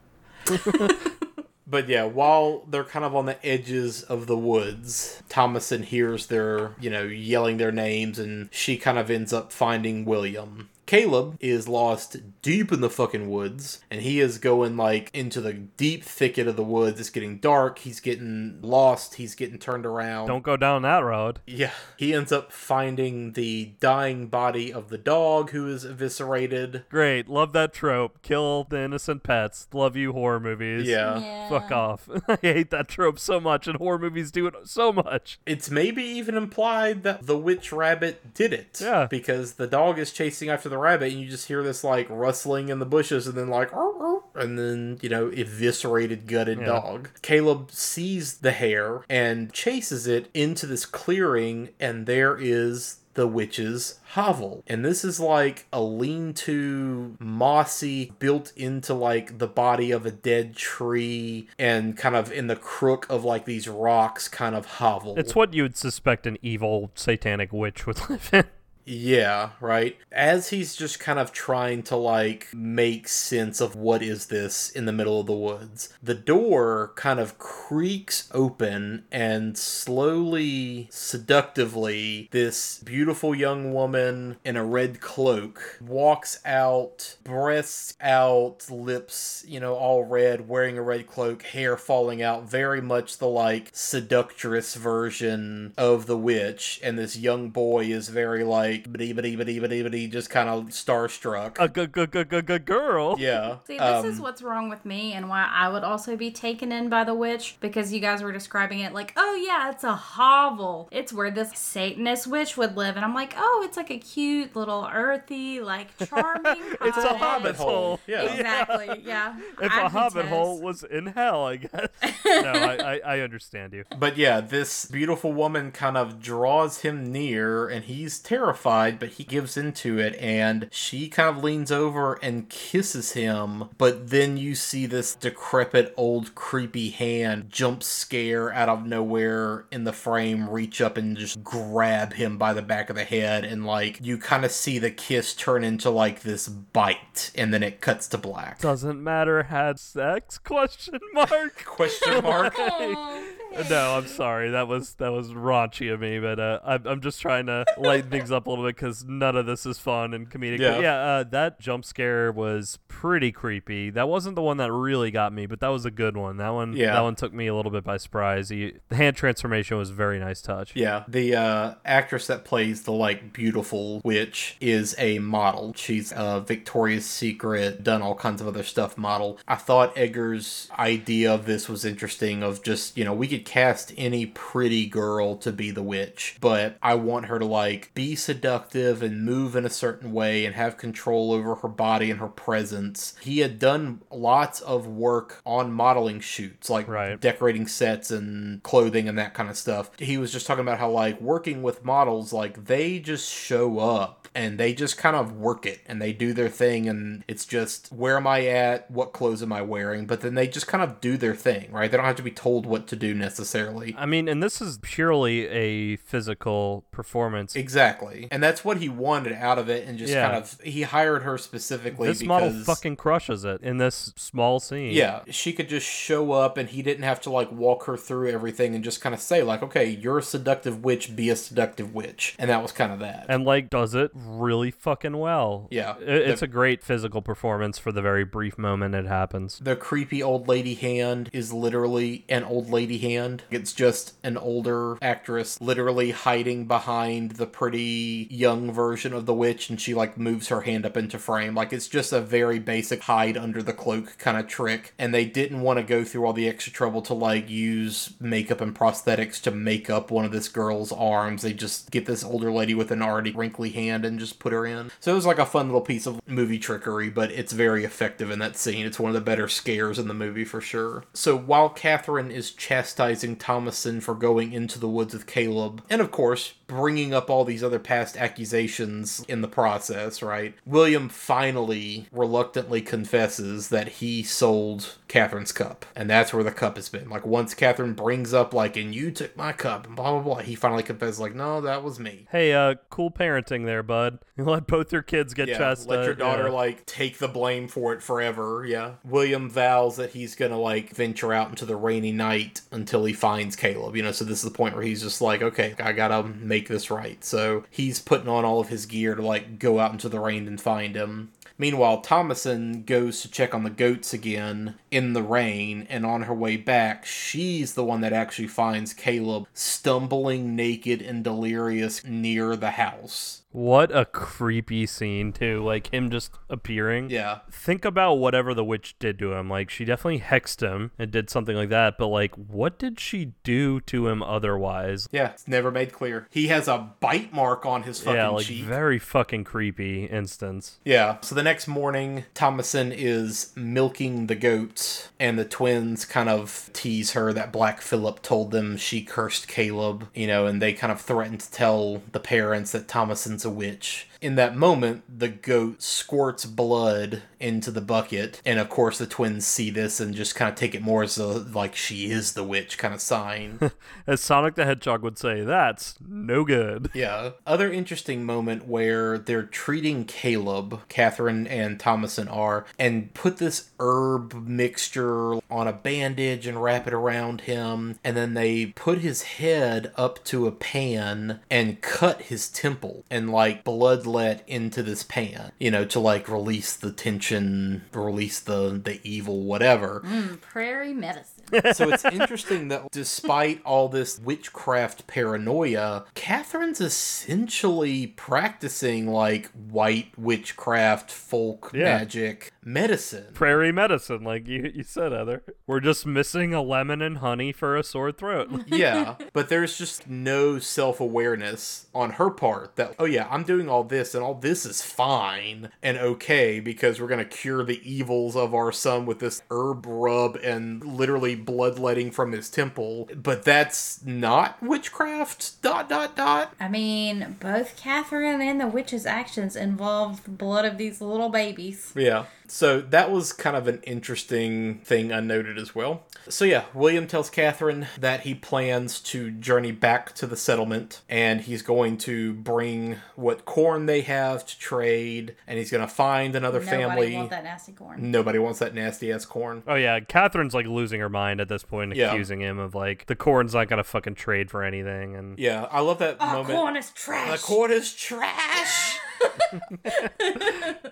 But yeah, while they're kind of on the edges of the woods, Thomasin hears their, you know, yelling their names and she kind of ends up finding William. Caleb is lost deep in the fucking woods, and he is going like into the deep thicket of the woods. It's getting dark. He's getting lost. He's getting turned around. Don't go down that road. Yeah, he ends up finding the dying body of the dog who is eviscerated. Great, love that trope. Kill the innocent pets. Love you horror movies. Yeah. Fuck off. I hate that trope so much, and horror movies do it so much. It's maybe even implied that the witch rabbit did it. Yeah. Because the dog is chasing after the rabbit, and you just hear this like rustling in the bushes, and then like, and then, you know, eviscerated, gutted Yeah. dog. Caleb sees the hare and chases it into this clearing, and there is the witch's hovel. And this is like a lean to mossy, built into like the body of a dead tree and kind of in the crook of like these rocks kind of hovel. It's what you would suspect an evil satanic witch would live in. Yeah, right. As he's just kind of trying to like make sense of what is this in the middle of the woods, the door kind of creaks open and slowly, seductively, this beautiful young woman in a red cloak walks out, breasts out, lips, you know, all red, wearing a red cloak, hair falling out, very much the like seductress version of the witch. And this young boy is very like, bitty bitty bitty bitty bitty, just kind of starstruck. A good good girl. yeah. See, this um, is what's wrong with me and why I would also be taken in by the witch because you guys were describing it like, oh yeah, it's a hovel. It's where this Satanist witch would live. And I'm like, oh, it's like a cute little earthy, like charming It's a hobbit hole. Yeah. Exactly, yeah. If I'd a hobbit hole was in hell, I guess. no, I, I, I understand you. But yeah, this beautiful woman kind of draws him near and he's terrified, but he gives into it and she kind of leans over and kisses him. But then you see this decrepit old creepy hand jump scare out of nowhere in the frame, reach up and just grab him by the back of the head. And like you kind of see the kiss turn into like this bite and then it cuts to black. Doesn't matter. Had sex? Question mark. Question mark? no, I'm sorry. That was that was raunchy of me, but uh, I'm I'm just trying to lighten things up a little bit because none of this is fun and comedic. Yeah. Yeah, uh, that jump scare was pretty creepy. That wasn't the one that really got me, but that was a good one. That one, Yeah. that one took me a little bit by surprise. He, the hand transformation was a very nice touch. Yeah, the uh, actress that plays the like beautiful witch is a model. She's a Victoria's Secret, done all kinds of other stuff model. I thought Eggers' idea of this was interesting. Of just you know we could cast any pretty girl to be the witch, but I want her to like be seductive and move in a certain way and have control over her body and her presence. He had done lots of work on modeling shoots, like Right. decorating sets and clothing and that kind of stuff. He was just talking about how like working with models, like they just show up and they just kind of work it and they do their thing and it's just where am I at? What clothes am I wearing? But then they just kind of do their thing, right? They don't have to be told what to do necessarily. I mean, and this is purely a physical performance. Exactly. And that's what he wanted out of it and just Yeah. kind of he hired her specifically This because model fucking crushes it in this small scene. Yeah, she could just show up and he didn't have to like walk her through everything and just kind of say like, "Okay, you're a seductive witch, be a seductive witch." And that was kind of that. and like does it really fucking well. Yeah. It's The- a great physical performance for the very brief moment it happens. the creepy old lady hand is literally an old lady hand. It's just an older actress literally hiding behind the pretty young version of the witch and she like moves her hand up into frame. Like it's just a very basic hide under the cloak kind of trick. And they didn't want to go through all the extra trouble to like use makeup and prosthetics to make up one of this girl's arms. They just get this older lady with an already wrinkly hand and just put her in. So it was like a fun little piece of movie trickery, but it's very effective in that scene. It's one of the better scares in the movie for sure. So while Catherine is chastising Thomasin for going into the woods with Caleb, and of course, bringing up all these other past accusations in the process, right? William finally reluctantly confesses that he sold Catherine's cup. And that's where the cup has been. Like, once Catherine brings up, like, and you took my cup, and blah, blah, blah, he finally confesses, like, no, that was me. Hey, uh, cool parenting there, bud. You let both your kids get Yeah, chest. let your daughter yeah. like take the blame for it forever. Yeah. William vows that he's gonna like venture out into the rainy night until he finds Caleb. You know, so this is the point where he's just like, okay, I gotta make make this right. So he's putting on all of his gear to like go out into the rain and find him. Meanwhile, Thomasin goes to check on the goats again in the rain, and on her way back, she's the one that actually finds Caleb stumbling naked and delirious near the house. What a creepy scene too, like him just appearing. Yeah. Think about whatever the witch did to him. Like she definitely hexed him and did something like that, but like what did she do to him otherwise? Yeah, it's never made clear. He has a bite mark on his fucking yeah, like cheek. very fucking creepy instance. Yeah. So the next morning, Thomasin is milking the goats, and the twins kind of tease her that Black Phillip told them she cursed Caleb, you know, and they kind of threaten to tell the parents that Thomasin's a witch. In that moment, the goat squirts blood into the bucket, and of course, the twins see this and just kind of take it more as a like she is the witch kind of sign. As Sonic the Hedgehog would say, that's no good. Yeah. Other interesting moment where they're treating Caleb, Catherine and Thomasin are, and put this herb mixture on a bandage and wrap it around him, and then they put his head up to a pan and cut his temple, and like blood let into this pan, you know, to like release the tension, release the the evil, whatever. Mm, prairie medicine. So it's interesting that despite all this witchcraft paranoia, Catherine's essentially practicing like white witchcraft, folk Yeah. magic medicine. Prairie medicine, like you, you said, Heather. We're just missing a lemon and honey for a sore throat. yeah, but there's just no self awareness on her part that, oh yeah, I'm doing all this and all this is fine and okay because we're going to cure the evils of our son with this herb rub and literally bloodletting from his temple. But that's not witchcraft, dot, dot, dot. I mean, both Catherine and the witch's actions involved the blood of these little babies. Yeah. So that was kind of an interesting thing I noted as well. So yeah, William tells Catherine that he plans to journey back to the settlement and he's going to bring what corn they have to trade and he's going to find another Nobody family. want that nasty corn. Nobody wants that nasty ass corn. Oh yeah, Catherine's like losing her mind at this point, Yeah. accusing him of like the corn's not gonna fucking trade for anything, and Yeah, I love that Oh, moment. corn is trash. The corn is trash.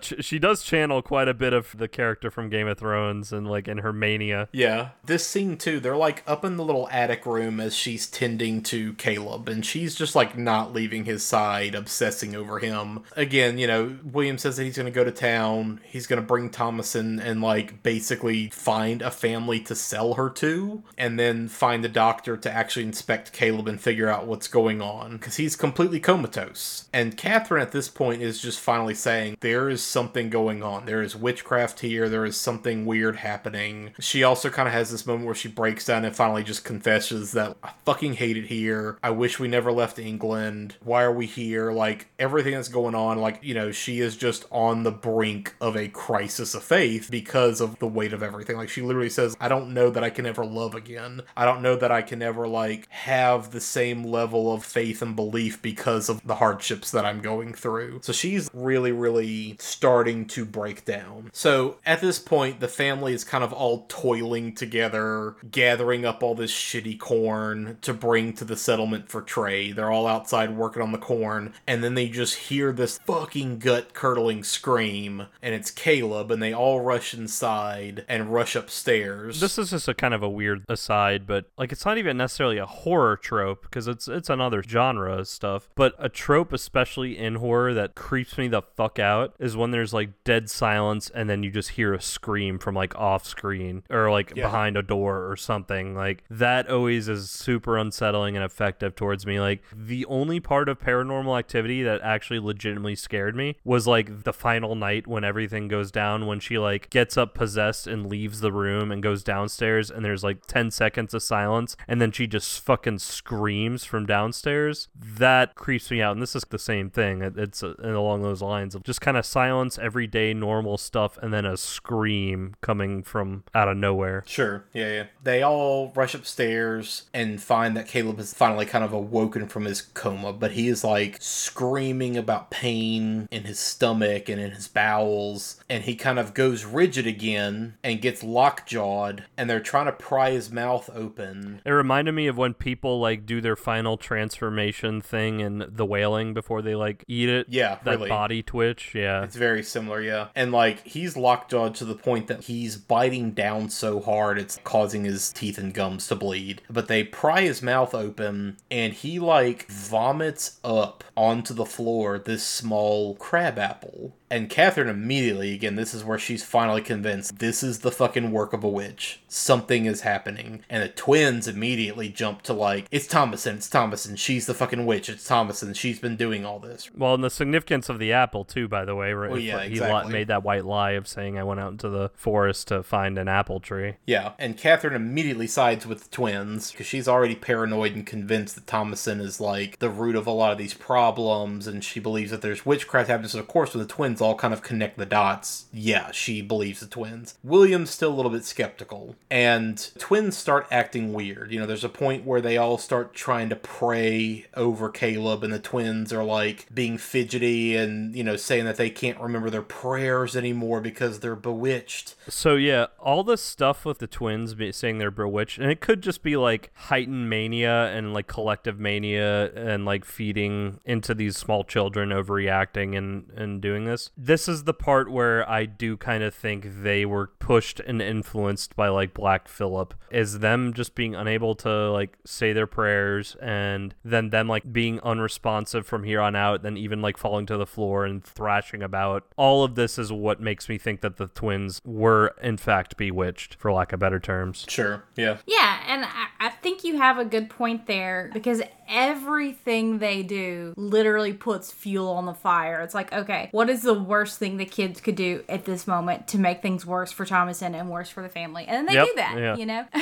she does channel quite a bit of the character from Game of Thrones and like in her mania. Yeah. This scene too, they're like up in the little attic room as she's tending to Caleb and she's just like not leaving his side, obsessing over him. Again, you know, William says that he's going to go to town. He's going to bring Thomas Thomasin and like basically find a family to sell her to and then find a doctor to actually inspect Caleb and figure out what's going on cuz he's completely comatose. And Catherine at this point is just finally saying there is something going on. There is witchcraft here. There is something weird happening. She also kind of has this moment where she breaks down and finally just confesses that I fucking hate it here. I wish we never left England. Why are we here? Like everything that's going on, like, you know, she is just on the brink of a crisis of faith because of the weight of everything. Like she literally says, I don't know that I can ever love again. I don't know that I can ever like have the same level of faith and belief because of the hardships that I'm going through. So she's really, really starting to break down. So at this point, the family is kind of all toiling together, gathering up all this shitty corn to bring to the settlement for trade. They're all outside working on the corn, and then they just hear this fucking gut curdling scream, and it's Caleb, and they all rush inside and rush upstairs. This is just a kind of a weird aside, but like it's not even necessarily a horror trope because it's it's another genre of stuff. But a trope, especially in horror, that creeps me the fuck out is when there's like dead silence and then you just hear a scream from like off screen or like Yeah. behind a door or something. Like that always is super unsettling and effective towards me. Like the only part of paranormal activity that actually legitimately scared me was like the final night when everything goes down when she like gets up possessed and leaves the room and goes downstairs and there's like 10 seconds of silence and then she just fucking screams from downstairs that creeps me out and this is the same thing It- it's a, and along those lines of just kind of silence, everyday normal stuff, and then a scream coming from out of nowhere. Sure. Yeah, yeah. They all rush upstairs and find that Caleb has finally kind of awoken from his coma, but he is like screaming about pain in his stomach and in his bowels, and he kind of goes rigid again and gets lockjawed, and they're trying to pry his mouth open. It reminded me of when people like do their final transformation thing and the wailing before they like eat it. Yeah, that really. body twitch. Yeah, It's very similar, yeah. And like he's lockjawed to the point that he's biting down so hard it's causing his teeth and gums to bleed. But they pry his mouth open and he like vomits up onto the floor this small crab apple. And Catherine immediately, again, this is where she's finally convinced this is the fucking work of a witch. Something is happening. And the twins immediately jump to like, it's Thomasin, it's Thomasin, she's the fucking witch, it's Thomasin, she's been doing all this. Well, and the significance of the apple too, by the way, right? Well, yeah, he exactly. made that white lie of saying I went out into the forest to find an apple tree. Yeah, and Catherine immediately sides with the twins because she's already paranoid and convinced that Thomasin is like the root of a lot of these problems, and she believes that there's witchcraft happening. So, of course, when the twins all kind of connect the dots, yeah, she believes the twins. William's still a little bit skeptical, and twins start acting weird. You know, there's a point where they all start trying to pray over Caleb, and the twins are like being fidgety and, you know, saying that they can't remember their prayers anymore because they're bewitched. So yeah, all the stuff with the twins saying they're bewitched, and it could just be like heightened mania and like collective mania and like feeding into these small children overreacting and and doing this. This is the part where I do kind of think they were pushed and influenced by like Black Phillip, is them just being unable to like say their prayers and then them like being unresponsive from here on out, then even like falling to the floor and thrashing about. All of this is what makes me think that the twins were in fact bewitched, for lack of better terms. Sure, yeah. Yeah, and I, I think you have a good point there because everything they do literally puts fuel on the fire. It's like, okay, what is the worst thing the kids could do at this moment to make things worse for Thomasin and worse for the family? And then they Yep, do that, yeah. you know?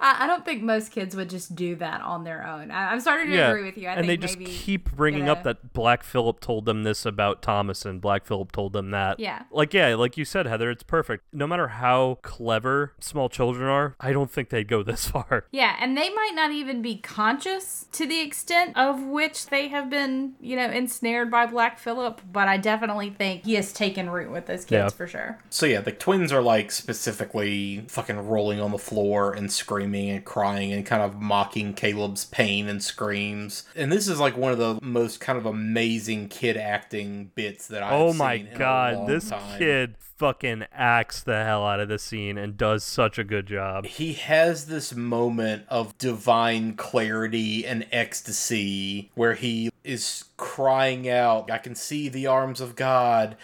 I, don't think most kids would just do that on their own. I, I'm starting to agree with you. I and they just maybe, keep bringing you up that Black Phillip told them this about Thomas, and Black Phillip told them that. Yeah. Like, yeah, like you said, Heather, it's perfect. No matter how clever small children are, I don't think they'd go this far. Yeah, and they might not even be conscious to the extent of which they have been, you know, ensnared by Black Phillip, but I definitely think he has taken root with those kids Yeah. for sure. So yeah, the twins are like specifically fucking rolling on the floor and screaming and crying and kind of mocking Caleb's pain and screams. And this is like one of the most kind of amazing kid acting bits that I've oh my seen in a god, long this time. kid fucking acts the hell out of the scene and does such a good job. He has this moment of divine clarity and ecstasy where he is crying out, I can see the arms of God.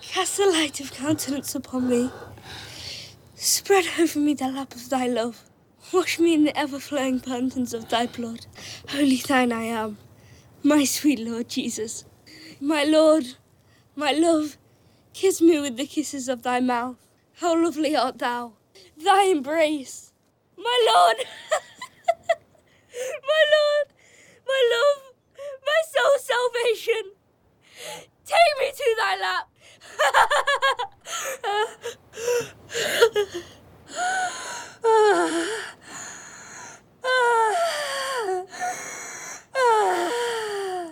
Cast the light of countenance upon me. Spread over me the lap of thy love. Wash me in the ever flowing fountains of thy blood. Holy thine I am, my sweet Lord Jesus. My Lord, my love, kiss me with the kisses of thy mouth. How lovely art thou, thy embrace. My Lord, my Lord, my love, my soul's salvation. Take me to thy lap.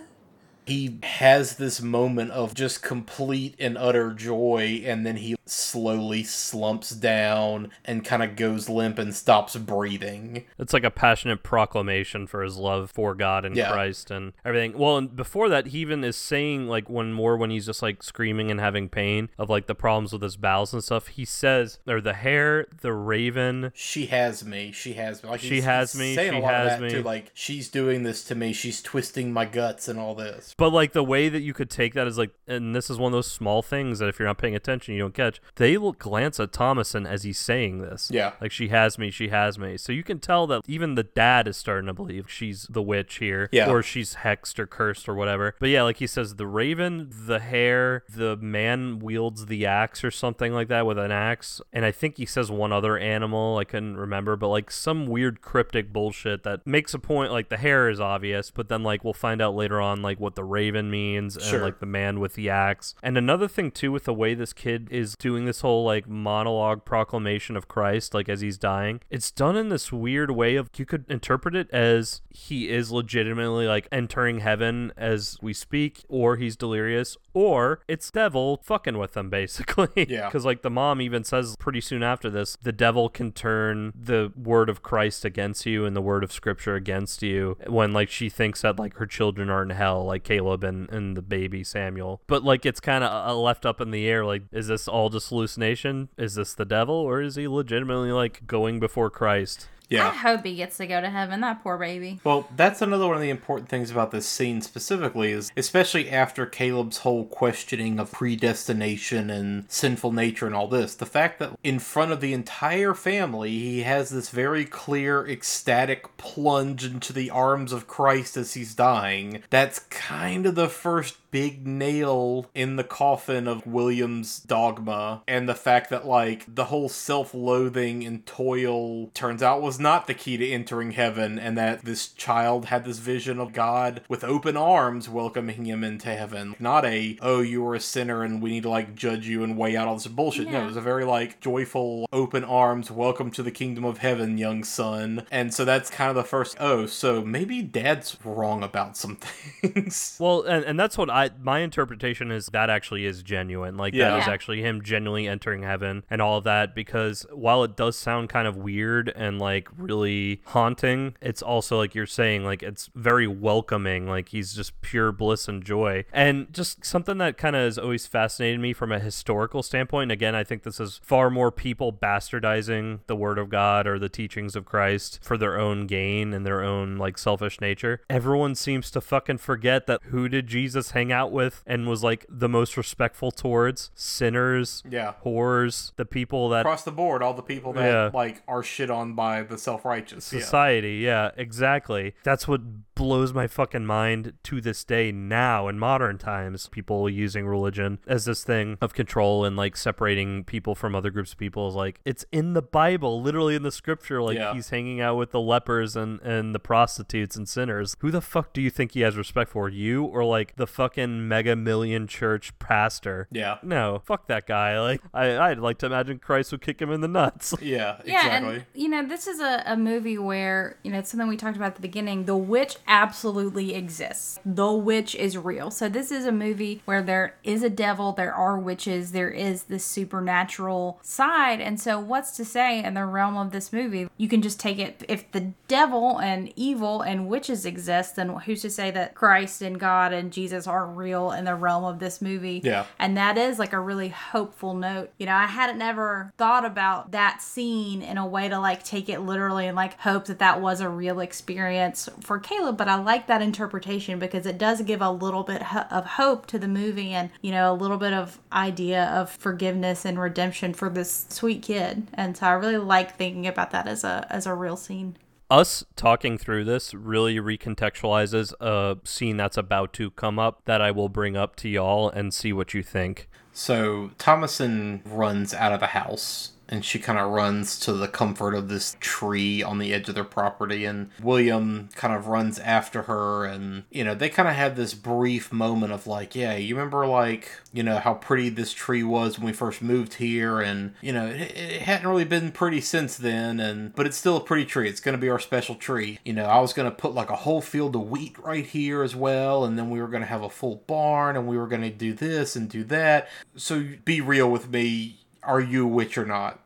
he has this moment of just complete and utter joy and then he slowly slumps down and kind of goes limp and stops breathing It's like a passionate proclamation for his love for God and Yeah. Christ and everything. Well, and before that, he even is saying like one more when he's just like screaming and having pain of like the problems with his bowels and stuff. He says, or the hare, the raven. she has me she has me like She has me, saying she a lot has of that me. too like she's doing this to me she's twisting my guts and all this But like the way that you could take that is like, and this is one of those small things that if you're not paying attention, you don't catch. They will glance at Thomasin as he's saying this. Yeah. Like she has me, she has me. So you can tell that even the dad is starting to believe she's the witch here. Yeah. Or she's hexed or cursed or whatever. But yeah, like he says, the raven, the hare, the man wields the axe or something like that with an axe. And I think he says one other animal. I couldn't remember, but like some weird cryptic bullshit that makes a point. Like the hare is obvious, but then like we'll find out later on like what the raven means and Sure. like the man with the axe. And another thing too with the way this kid is doing this whole like monologue proclamation of Christ like as he's dying. It's done in this weird way of you could interpret it as he is legitimately like entering heaven as we speak or he's delirious or it's devil fucking with them basically. Yeah. Cuz like the mom even says pretty soon after this the devil can turn the word of Christ against you and the word of scripture against you when like she thinks that like her children are in hell like Caleb and, and the baby Samuel. But like it's kind of uh, left up in the air like is this all just hallucination? Is this the devil or is he legitimately like going before Christ? I hope he gets to go to heaven. That poor baby. Well, that's another one of the important things about this scene specifically is especially after Caleb's whole questioning of predestination and sinful nature and all this, the fact that in front of the entire family he has this very clear ecstatic plunge into the arms of Christ as he's dying. That's kind of the first big nail in the coffin of William's dogma and the fact that like the whole self-loathing and toil turns out was not the key to entering heaven and that this child had this vision of God with open arms welcoming him into heaven. Not a oh you were a sinner and we need to like judge you and weigh out all this bullshit. No it was a very like joyful open arms welcome to the kingdom of heaven young son. And so that's kind of the first oh so maybe dad's wrong about some things. Well, and, and that's what I my interpretation is that actually is genuine. Like Yeah. that is Yeah. actually him genuinely entering heaven and all of that because while it does sound kind of weird and like really haunting, it's also like you're saying like it's very welcoming. Like he's just pure bliss and joy. And just something that kind of has always fascinated me from a historical standpoint. Again, I think this is far more people bastardizing the word of God or the teachings of Christ for their own gain and their own like selfish nature. Everyone seems to fucking forget that who did Jesus hang out with and was like the most respectful towards? Sinners, Yeah. whores, the people that across the board all the people that Yeah. like are shit on by the self-righteous yeah. society. Yeah. exactly. That's what blows my fucking mind to this day now in modern times. People using religion as this thing of control and like separating people from other groups of people is like it's in the Bible, literally in the scripture. Like Yeah. he's hanging out with the lepers and and the prostitutes and sinners. Who the fuck do you think he has respect for? You or like the fucking mega million church pastor? yeah No, fuck that guy. Like I, I'd like to imagine Christ would kick him in the nuts. yeah exactly. Yeah, exactly and you know, this is a, a movie where, you know, it's something we talked about at the beginning. The witch absolutely exists. The witch is real. So this is a movie where there is a devil, there are witches, there is this supernatural side. And so what's to say in the realm of this movie, you can just take it if the devil and evil and witches exist, then who's to say that Christ and God and Jesus aren't real in the realm of this movie? Yeah. And that is like a really hopeful note. You know, I hadn't ever thought about that scene in a way to like take it literally and like hope that that was a real experience for Caleb. But I like that interpretation because it does give a little bit of hope to the movie and, you know, a little bit of idea of forgiveness and redemption for this sweet kid. And so I really like thinking about that as a as a real scene. Us talking through this really recontextualizes a scene that's about to come up that I will bring up to y'all and see what you think. So Thomasin runs out of the house and she kind of runs to the comfort of this tree on the edge of their property and William kind of runs after her and you know they kind of have this brief moment of like yeah you remember like you know how pretty this tree was when we first moved here? And you know it, it hadn't really been pretty since then and but it's still a pretty tree. It's going to be our special tree. You know I was going to put like a whole field of wheat right here as well and then we were going to have a full barn and we were going to do this and do that. So be real with me. Are you a witch or not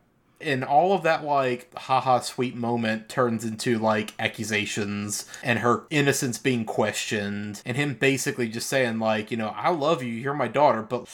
and all of that like haha sweet moment turns into like accusations and her innocence being questioned and him basically just saying like you know i love you you're my daughter but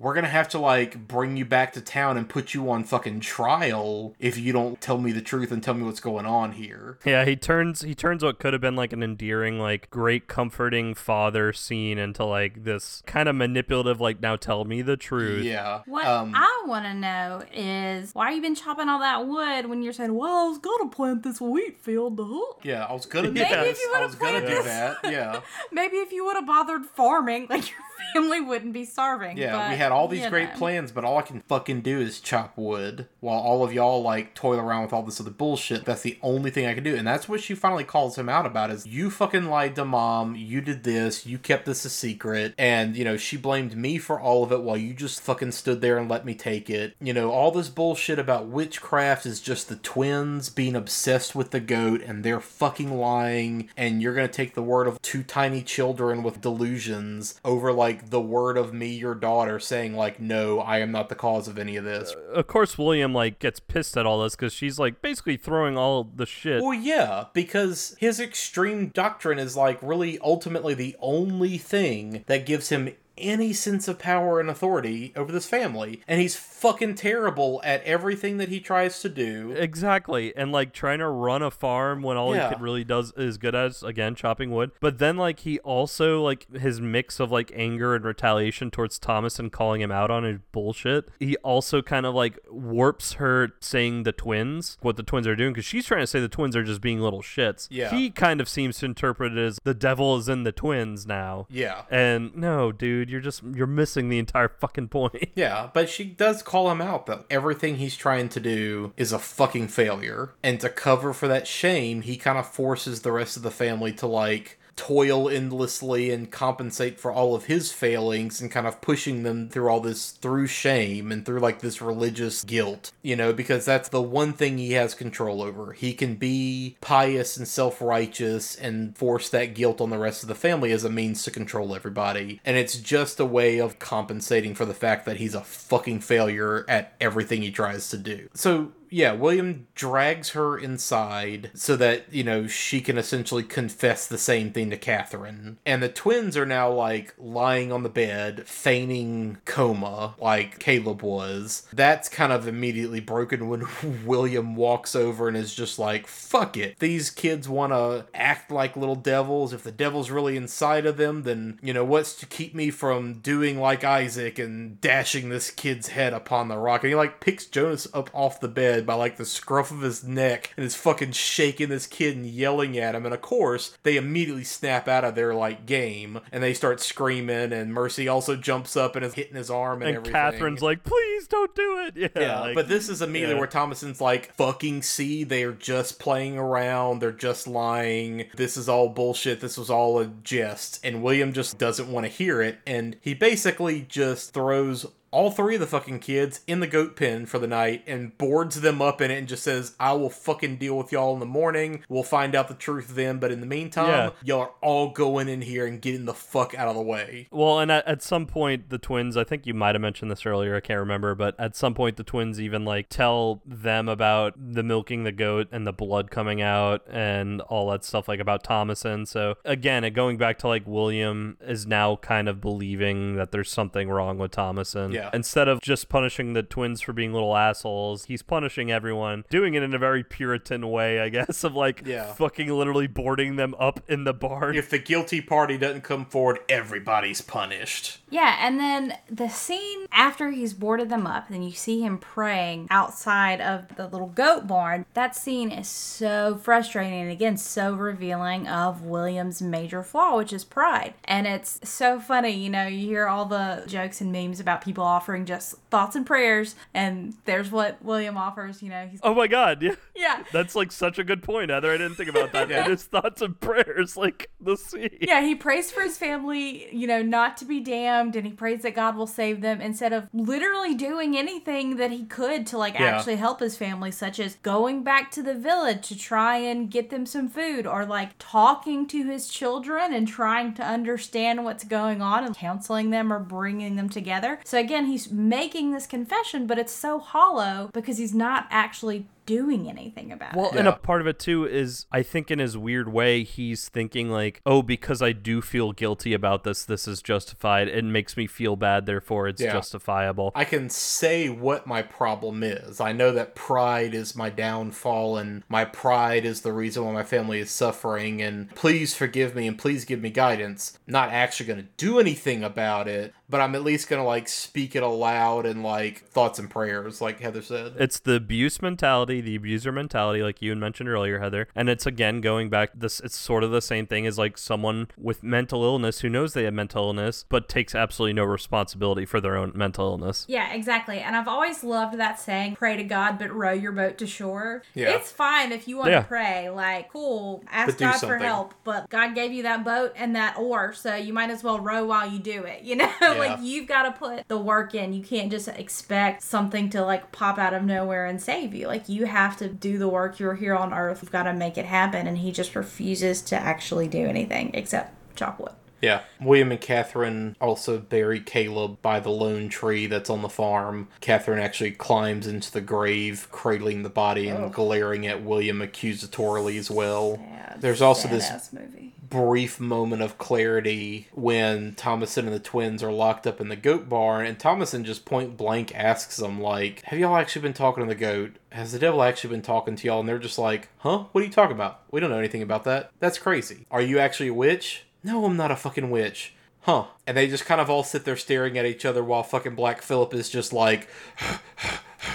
we're gonna have to like bring you back to town and put you on fucking trial if you don't tell me the truth and tell me what's going on here Yeah, he turns he turns what could have been like an endearing, like great comforting father scene into like this kind of manipulative, like now tell me the truth. yeah What um I want to know is why are you been chopping all that wood when you're saying, well, I was gonna plant this wheat field to hook. Yeah, I was gonna do Maybe that. if you I would've was gonna do that. Yeah. Maybe if you would have bothered farming, like your family wouldn't be starving. Yeah, but, we had all these great know. plans, but all I can fucking do is chop wood while all of y'all like toil around with all this other bullshit. That's the only thing I can do. And that's what she finally calls him out about is you fucking lied to mom, you did this, you kept this a secret, and you know, she blamed me for all of it while you just fucking stood there and let me take it. You know, all this bullshit about witchcraft is just the twins being obsessed with the goat and they're fucking lying and you're gonna take the word of two tiny children with delusions over like the word of me, your daughter, saying like, no, I am not the cause of any of this. Uh, of course, William like gets pissed at all this because she's like basically throwing all the shit. Well, yeah, because his extreme doctrine is like really ultimately the only thing that gives him any sense of power and authority over this family. And he's fucking terrible at everything that he tries to do. Exactly, and like trying to run a farm when all Yeah. he could really does is good at is again chopping wood. But then like he also like his mix of like anger and retaliation towards Thomas and calling him out on his bullshit. He also kind of like warps her saying the twins what the twins are doing because she's trying to say the twins are just being little shits. Yeah. he kind of seems to interpret it as the devil is in the twins now. Yeah. And no, dude, you're just you're missing the entire fucking point. Yeah, but she does call him out that everything he's trying to do is a fucking failure. And to cover for that shame, he kind of forces the rest of the family to like toil endlessly and compensate for all of his failings and kind of pushing them through all this through shame and through like this religious guilt, you know, because that's the one thing he has control over. He can be pious and self righteous and force that guilt on the rest of the family as a means to control everybody. And it's just a way of compensating for the fact that he's a fucking failure at everything he tries to do. So yeah, William drags her inside so that, you know, she can essentially confess the same thing to Catherine. And the twins are now, like, lying on the bed, feigning coma, like Caleb was. That's kind of immediately broken when William walks over and is just like, fuck it. These kids want to act like little devils. If the devil's really inside of them, then, you know, what's to keep me from doing like Isaac and dashing this kid's head upon the rock? And he, like, picks Jonas up off the bed by like the scruff of his neck and is fucking shaking this kid and yelling at him. And of course, they immediately snap out of their like game and they start screaming. And Mercy also jumps up and is hitting his arm and, And everything. Catherine's like, please don't do it. Yeah, Yeah, like- but this is immediately yeah. where Thomasin's like, fucking see, they're just playing around, they're just lying, this is all bullshit, this was all a jest. And William just doesn't want to hear it, and he basically just throws all three of the fucking kids in the goat pen for the night and boards them up in it and just says, I will fucking deal with y'all in the morning. We'll find out the truth then, but in the meantime, Yeah. y'all are all going in here and getting the fuck out of the way. Well, and at, at some point, the twins, I think you might have mentioned this earlier, I can't remember, but at some point, the twins even like tell them about the milking the goat and the blood coming out and all that stuff, like about Thomasin. So, again, going back to like William is now kind of believing that there's something wrong with Thomasin. Yeah. Instead of just punishing the twins for being little assholes, he's punishing everyone, doing it in a very Puritan way, I guess, of like Yeah. fucking literally boarding them up in the barn. If the guilty party doesn't come forward, everybody's punished. Yeah, and then the scene after he's boarded them up, and you see him praying outside of the little goat barn. That scene is so frustrating and again so revealing of William's major flaw, which is pride. And it's so funny, you know, you hear all the jokes and memes about people offering just thoughts and prayers, and there's what William offers, you know, he's oh my god, yeah. yeah. That's like such a good point, Heather. I didn't think about that. Yeah. His thoughts and prayers, like the sea. Yeah, he prays for his family, you know, not to be damned, and he prays that God will save them instead of literally doing anything that he could to, like, Yeah. actually help his family, such as going back to the village to try and get them some food, or like talking to his children and trying to understand what's going on and counseling them or bringing them together. So, again, he's making this confession, but it's so hollow because he's not actually doing anything about Well, it. and a part of it too is I think in his weird way he's thinking like, "Oh, because I do feel guilty about this, this is justified. It makes me feel bad, therefore it's Yeah. justifiable." I can say what my problem is. I know that pride is my downfall, and my pride is the reason why my family is suffering. And please forgive me and please give me guidance. Not actually going to do anything about it, but I'm at least going to like speak it aloud and like thoughts and prayers, like Heather said. It's the abuse mentality, the abuser mentality, like you had mentioned earlier, Heather. And it's again going back. This it's sort of the same thing as like someone with mental illness who knows they have mental illness but takes absolutely no responsibility for their own mental illness. Yeah, exactly. And I've always loved that saying, pray to God, but row your boat to shore. Yeah. It's fine if you want Yeah. to pray. Like, cool, ask But do God for help. But God gave you that boat and that oar, so you might as well row while you do it. You know? like, you've got to put the work in. You can't just expect something to, like, pop out of nowhere and save you. Like, you have to do the work. You're here on earth. You've got to make it happen. And he just refuses to actually do anything except chop wood. Yeah. William and Catherine also bury Caleb by the lone tree that's on the farm. Catherine actually climbs into the grave, cradling the body and oh. glaring at William accusatorily as well. There's also this movie. Brief moment of clarity when Thomasin and the twins are locked up in the goat barn, and Thomasin just point blank asks them, like, Have y'all actually been talking to the goat? Has the devil actually been talking to y'all? And they're just like, Huh? What are you talking about? We don't know anything about that. That's crazy. Are you actually a witch? No, I'm not a fucking witch. Huh. And they just kind of all sit there staring at each other while fucking Black Phillip is just like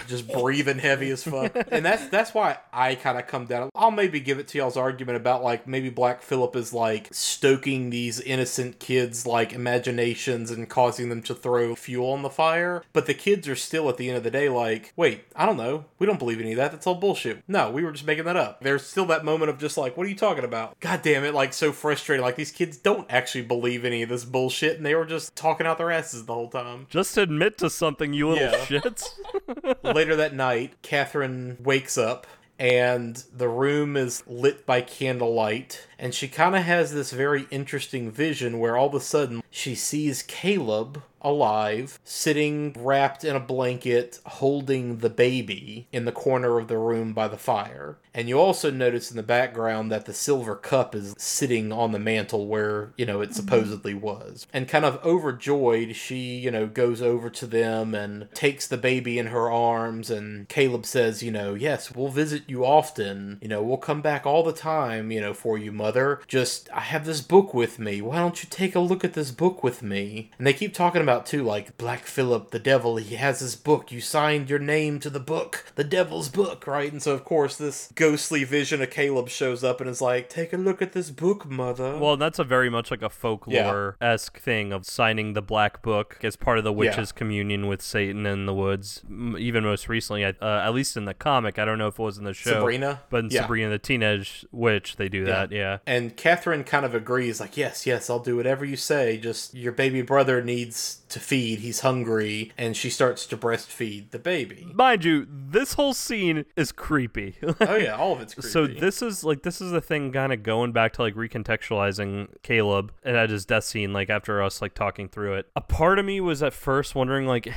just breathing heavy as fuck. And that's that's why I kind of come down. I'll maybe give it to y'all's argument about like maybe Black Phillip is like stoking these innocent kids like imaginations and causing them to throw fuel on the fire. But the kids are still at the end of the day like, wait, I don't know. We don't believe any of that. That's all bullshit. No, we were just making that up. There's still that moment of just like, what are you talking about? God damn it, like so frustrating. Like these kids don't actually believe any of this bullshit and they were just talking out their asses the whole time. Just admit to something, you little Yeah. shits. Later that night, Catherine wakes up and the room is lit by candlelight. And she kind of has this very interesting vision where all of a sudden she sees Caleb alive, sitting wrapped in a blanket, holding the baby in the corner of the room by the fire. And you also notice in the background that the silver cup is sitting on the mantle where, you know, it mm-hmm. supposedly was. And kind of overjoyed, she, you know, goes over to them and takes the baby in her arms. And Caleb says, you know, yes, we'll visit you often. You know, we'll come back all the time, you know, for you, mother. Just, I have this book with me. Why don't you take a look at this book with me? And they keep talking about, too, like, Black Phillip, the devil, he has this book. You signed your name to the book, the devil's book, right? And so, of course, this ghostly vision of Caleb shows up and is like, take a look at this book, mother. Well, that's a very much like a folklore esque thing of signing the black book as part of the witch's communion with Satan in the woods. M- Even most recently, uh, at least in the comic, I don't know if it was in the show. Sabrina? But in Yeah. Sabrina the Teenage Witch, they do that, yeah. And Catherine kind of agrees, like, yes, yes, I'll do whatever you say. Just your baby brother needs to feed. He's hungry. And she starts to breastfeed the baby. Mind you, this whole scene is creepy. Oh, yeah, all of it's creepy. So this is like this is the thing kind of going back to like recontextualizing Caleb and at his death scene like after us like talking through it. A part of me was at first wondering like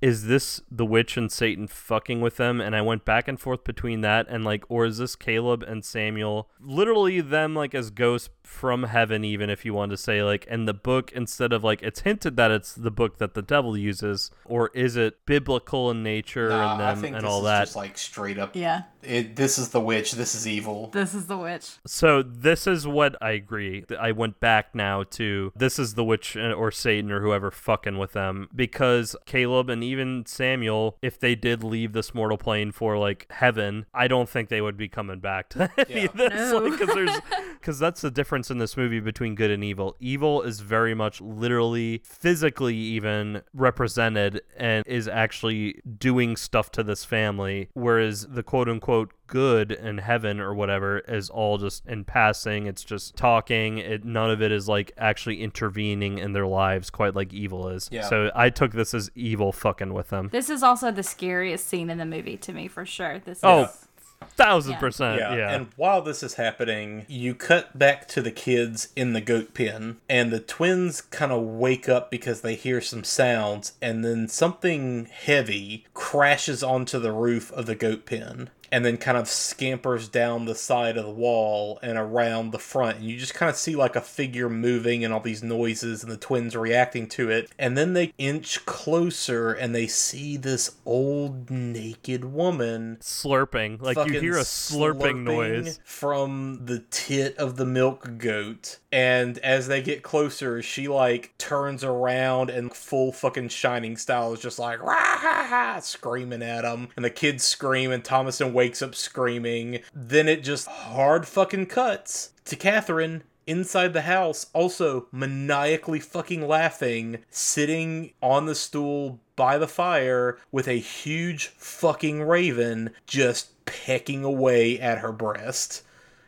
is this the witch and Satan fucking with them? And I went back and forth between that and like, or is this Caleb and Samuel literally them like as ghosts from heaven, even if you want to say like, and the book instead of like, it's hinted that it's the book that the devil uses, or is it biblical in nature Nah, and I them think and this all is that? just like straight up. Yeah. It, this is the witch. This is evil. This is the witch. So this is what I agree. I went back now to this is the witch uh, or Satan or whoever fucking with them because Caleb and even Samuel, if they did leave this mortal plane for like heaven, I don't think they would be coming back to any of this. No. Like, cause there's because that's the difference in this movie between good and evil. Evil is very much literally, physically even represented and is actually doing stuff to this family, whereas the quote unquote good in heaven or whatever is all just in passing. It's just talking. It none of it is like actually intervening in their lives, quite like evil is. Yeah. So I took this as evil fucking with them. This is also the scariest scene in the movie to me, for sure. This Oh, is. Thousand Yeah. percent. Yeah. Yeah. And while this is happening, you cut back to the kids in the goat pen, and the twins kind of wake up because they hear some sounds, and then something heavy crashes onto the roof of the goat pen. And then kind of scampers down the side of the wall and around the front. And you just kind of see like a figure moving and all these noises and the twins reacting to it. And then they inch closer and they see this old naked woman Slurping. Like you hear a slurping, noise. from the tit of the milk goat. And as they get closer, she like turns around and full fucking shining style is just like rah, ha, ha, screaming at him. And the kids scream and Thomasin wakes up screaming. Then it just hard fucking cuts to Catherine inside the house, also maniacally fucking laughing, sitting on the stool by the fire with a huge fucking raven just pecking away at her breast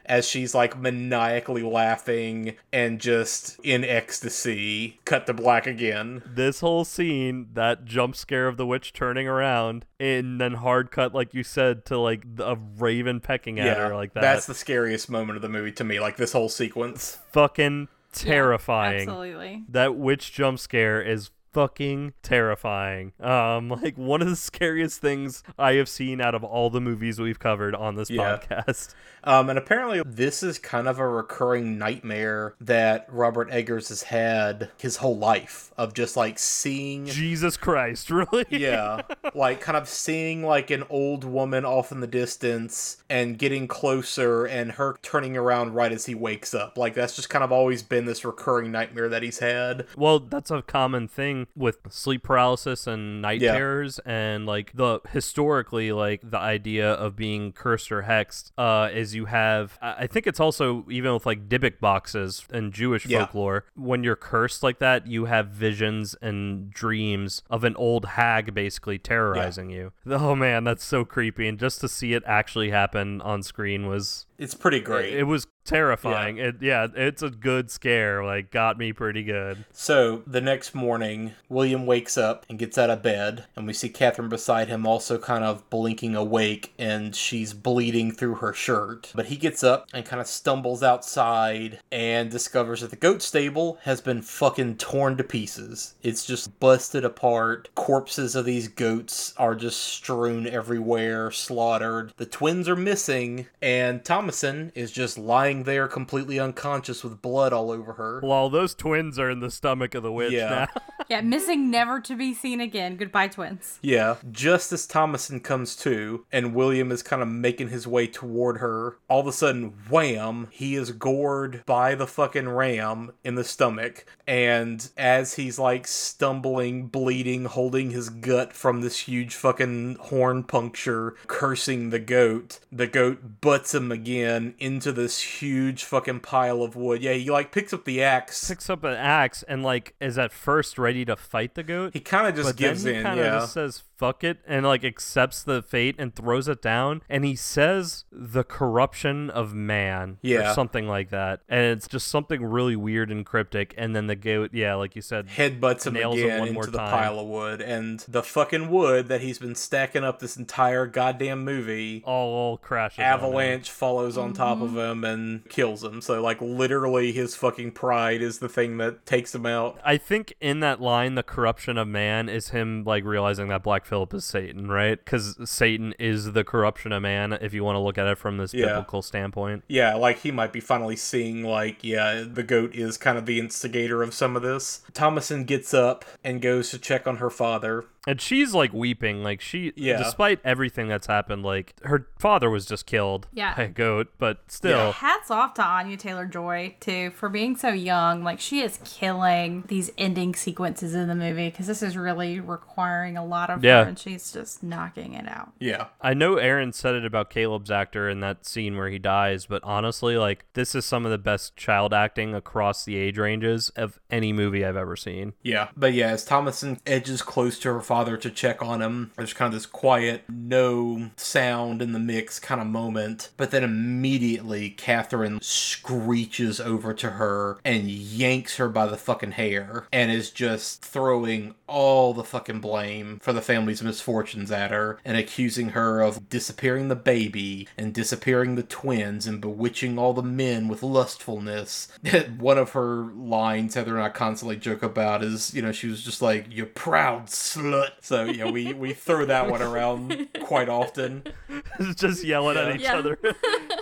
as she's like maniacally laughing and just in ecstasy. Cut to black again. This whole scene, that jump scare of the witch turning around, and then hard cut, like you said, to like a raven pecking at her like that. That's the scariest moment of the movie to me, like this whole sequence. fucking terrifying. Absolutely. that witch jump scare is fucking terrifying. Um, like one of the scariest things I have seen out of all the movies we've covered on this Yeah. podcast. Um, and apparently, this is kind of a recurring nightmare that Robert Eggers has had his whole life of just like seeing. Jesus Christ, really? yeah, like kind of seeing like an old woman off in the distance and getting closer and her turning around right as he wakes up. Like that's just kind of always been this recurring nightmare that he's had. Well, that's a common thing with sleep paralysis and night Yeah. terrors, and like the historically, like the idea of being cursed or hexed, uh, is you have. I think it's also even with like Dybbuk boxes and Jewish Yeah. folklore. When you're cursed like that, you have visions and dreams of an old hag basically terrorizing you. Oh man, that's so creepy, and just to see it actually happen on screen was It's pretty great. it was terrifying. It yeah, it's a good scare. Like got me pretty good. So the next morning, William wakes up and gets out of bed, and we see Catherine beside him, also kind of blinking awake, and she's bleeding through her shirt. But he gets up and kind of stumbles outside and discovers that the goat stable has been fucking torn to pieces. It's just busted apart. Corpses of these goats are just strewn everywhere, slaughtered. The twins are missing, and Thomasin is just lying there completely unconscious with blood all over her. While those twins are in the stomach of the witch Yeah. now. Yeah, missing never to be seen again. Goodbye, twins. Yeah, just as Thomasin comes to, and William is kind of making his way toward her, all of a sudden, wham, he is gored by the fucking ram in the stomach. And as he's like stumbling, bleeding, holding his gut from this huge fucking horn puncture, cursing the goat, the goat butts him again into this huge fucking pile of wood. Yeah, he like picks up the axe. Picks up an axe and like is at first ready to fight the goat. He kind of just gives then he in, kind of yeah. just says fuck it and like accepts the fate and throws it down and he says the corruption of man Yeah. or something like that and it's just something really weird and cryptic and then the goat yeah like you said headbutts him Nails him again one into more the time. pile of wood, and the fucking wood that he's been stacking up this entire goddamn movie. all, all crashes on him. Avalanche follows on top of mm-hmm. him and kills him. So, like, literally, his fucking pride is the thing that takes him out. I think in that line, the corruption of man is him like realizing that Black Phillip is Satan, right? Because Satan is the corruption of man. If you want to look at it from this Yeah. biblical standpoint, Yeah, like he might be finally seeing, like, yeah, the goat is kind of the instigator of some of this. Thomasin gets up and goes to check on her father. and she's like weeping, like she, Yeah. despite everything that's happened, like her father was just killed Yeah. by a goat, but still, Yeah. Hats off to Anya Taylor Joy too for being so young. Like she is killing these ending sequences in the movie because this is really requiring a lot of Yeah. Her, and she's just knocking it out. Yeah. I know Aaron said it about Caleb's actor in that scene where he dies, but honestly, like this is some of the best child acting across the age ranges of any movie I've ever seen. Yeah. But yeah, as Thomasin edges close to her father to check on him, there's kind of this quiet, no sound in the mix kind of moment. But then immediately, Catherine screeches over to her and yanks her by the fucking hair and is just throwing all the fucking blame for the family family's misfortunes at her and accusing her of disappearing the baby and disappearing the twins and bewitching all the men with lustfulness. One of her lines Heather and I constantly joke about is, you know, she was just like, "You proud slut." So yeah, we we throw that one around quite often. just yelling at each Yeah. other.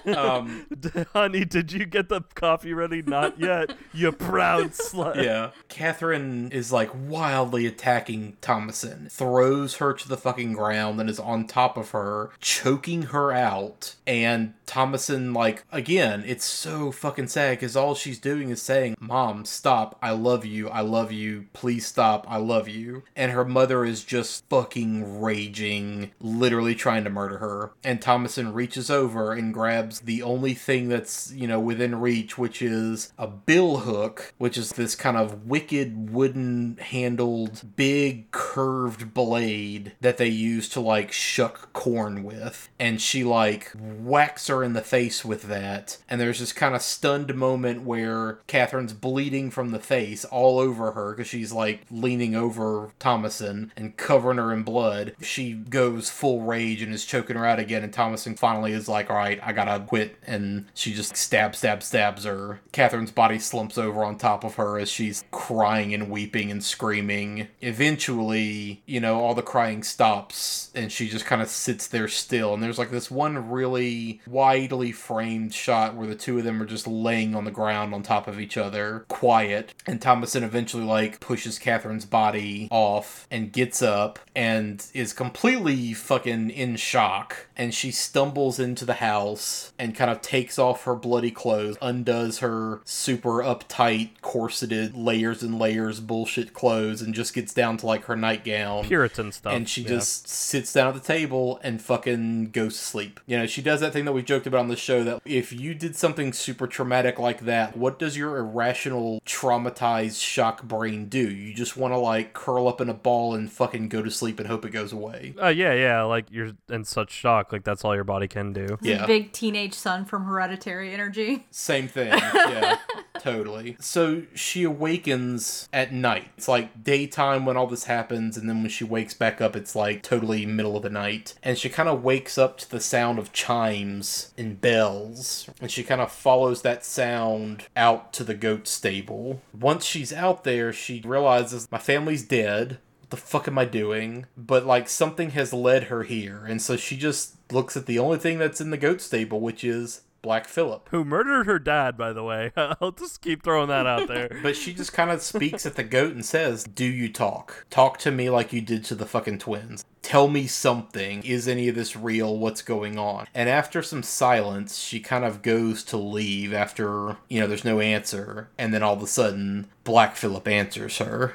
Um, Honey, did you get the coffee ready? Not yet. You proud slut. Yeah. Catherine is like wildly attacking Thomasin, throws her to the fucking ground and is on top of her, choking her out. And Thomasin, like, again, it's so fucking sad because all she's doing is saying, Mom, stop. I love you. I love you. Please stop. I love you. And her mother is just fucking raging, literally trying to murder her. And Thomasin reaches over and grabs the only thing that's, you know, within reach, which is a bill hook, which is this kind of wicked wooden handled, big curved blade that they use to like shuck corn with. And she like whacks her in the face with that. And there's this kind of stunned moment where Catherine's bleeding from the face all over her because she's like leaning over Thomasin and covering her in blood. She goes full rage and is choking her out again. And Thomasin finally is like, all right, I gotta quit. And she just stabs, stabs, stabs her. Catherine's body slumps over on top of her as she's crying and weeping and screaming. Eventually, you know, all the crying stops and she just kind of sits there still. And there's like this one really widely framed shot where the two of them are just laying on the ground on top of each other, quiet. And Thomasin eventually like pushes Catherine's body off and gets up and is completely fucking in shock. And she stumbles into the house and kind of takes off her bloody clothes, undoes her super uptight, corseted, layers and layers bullshit clothes, and just gets down to like her nightgown Puritan stuff. and she yeah. just sits down at the table and fucking goes to sleep. You know, she does that thing that we joked about on the show that if you did something super traumatic like that, what does your irrational, traumatized, shock brain do? You just want to like curl up in a ball and fucking go to sleep and hope it goes away. Uh, yeah, yeah. Like you're in such shock. Like that's all your body can do. Yeah. Big teenage son from Hereditary energy. Same thing. Yeah, totally. So she awakens at night. It's like daytime when all this happens, and then when she wakes back up, it's like totally middle of the night. And she kind of wakes up to the sound of chimes and bells. And she kind of follows that sound out to the goat stable. Once she's out there, she realizes my family's dead. What the fuck am I doing? But like something has led her here. And so she just looks at the only thing that's in the goat stable, which is Black Phillip. Who murdered her dad, by the way. I'll just keep throwing that out there. But she just kind of speaks at the goat and says, Do you talk? Talk to me like you did to the fucking twins. Tell me something. Is any of this real? What's going on? And after some silence, she kind of goes to leave after, you know, there's no answer. And then all of a sudden, Black Phillip answers her.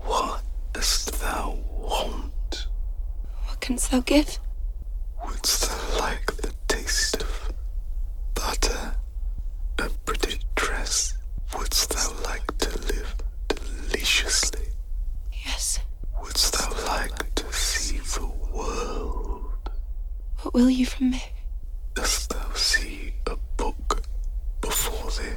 What dost thou want? What canst thou give? Wouldst thou like the taste of butter? A pretty dress? Wouldst thou like to live deliciously? Yes. Wouldst thou like to see the world? What will you from me? Dost thou see a book before thee?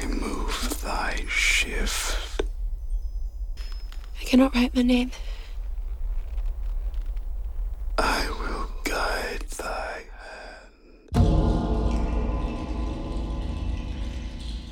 Remove thy shift. I cannot write my name. I will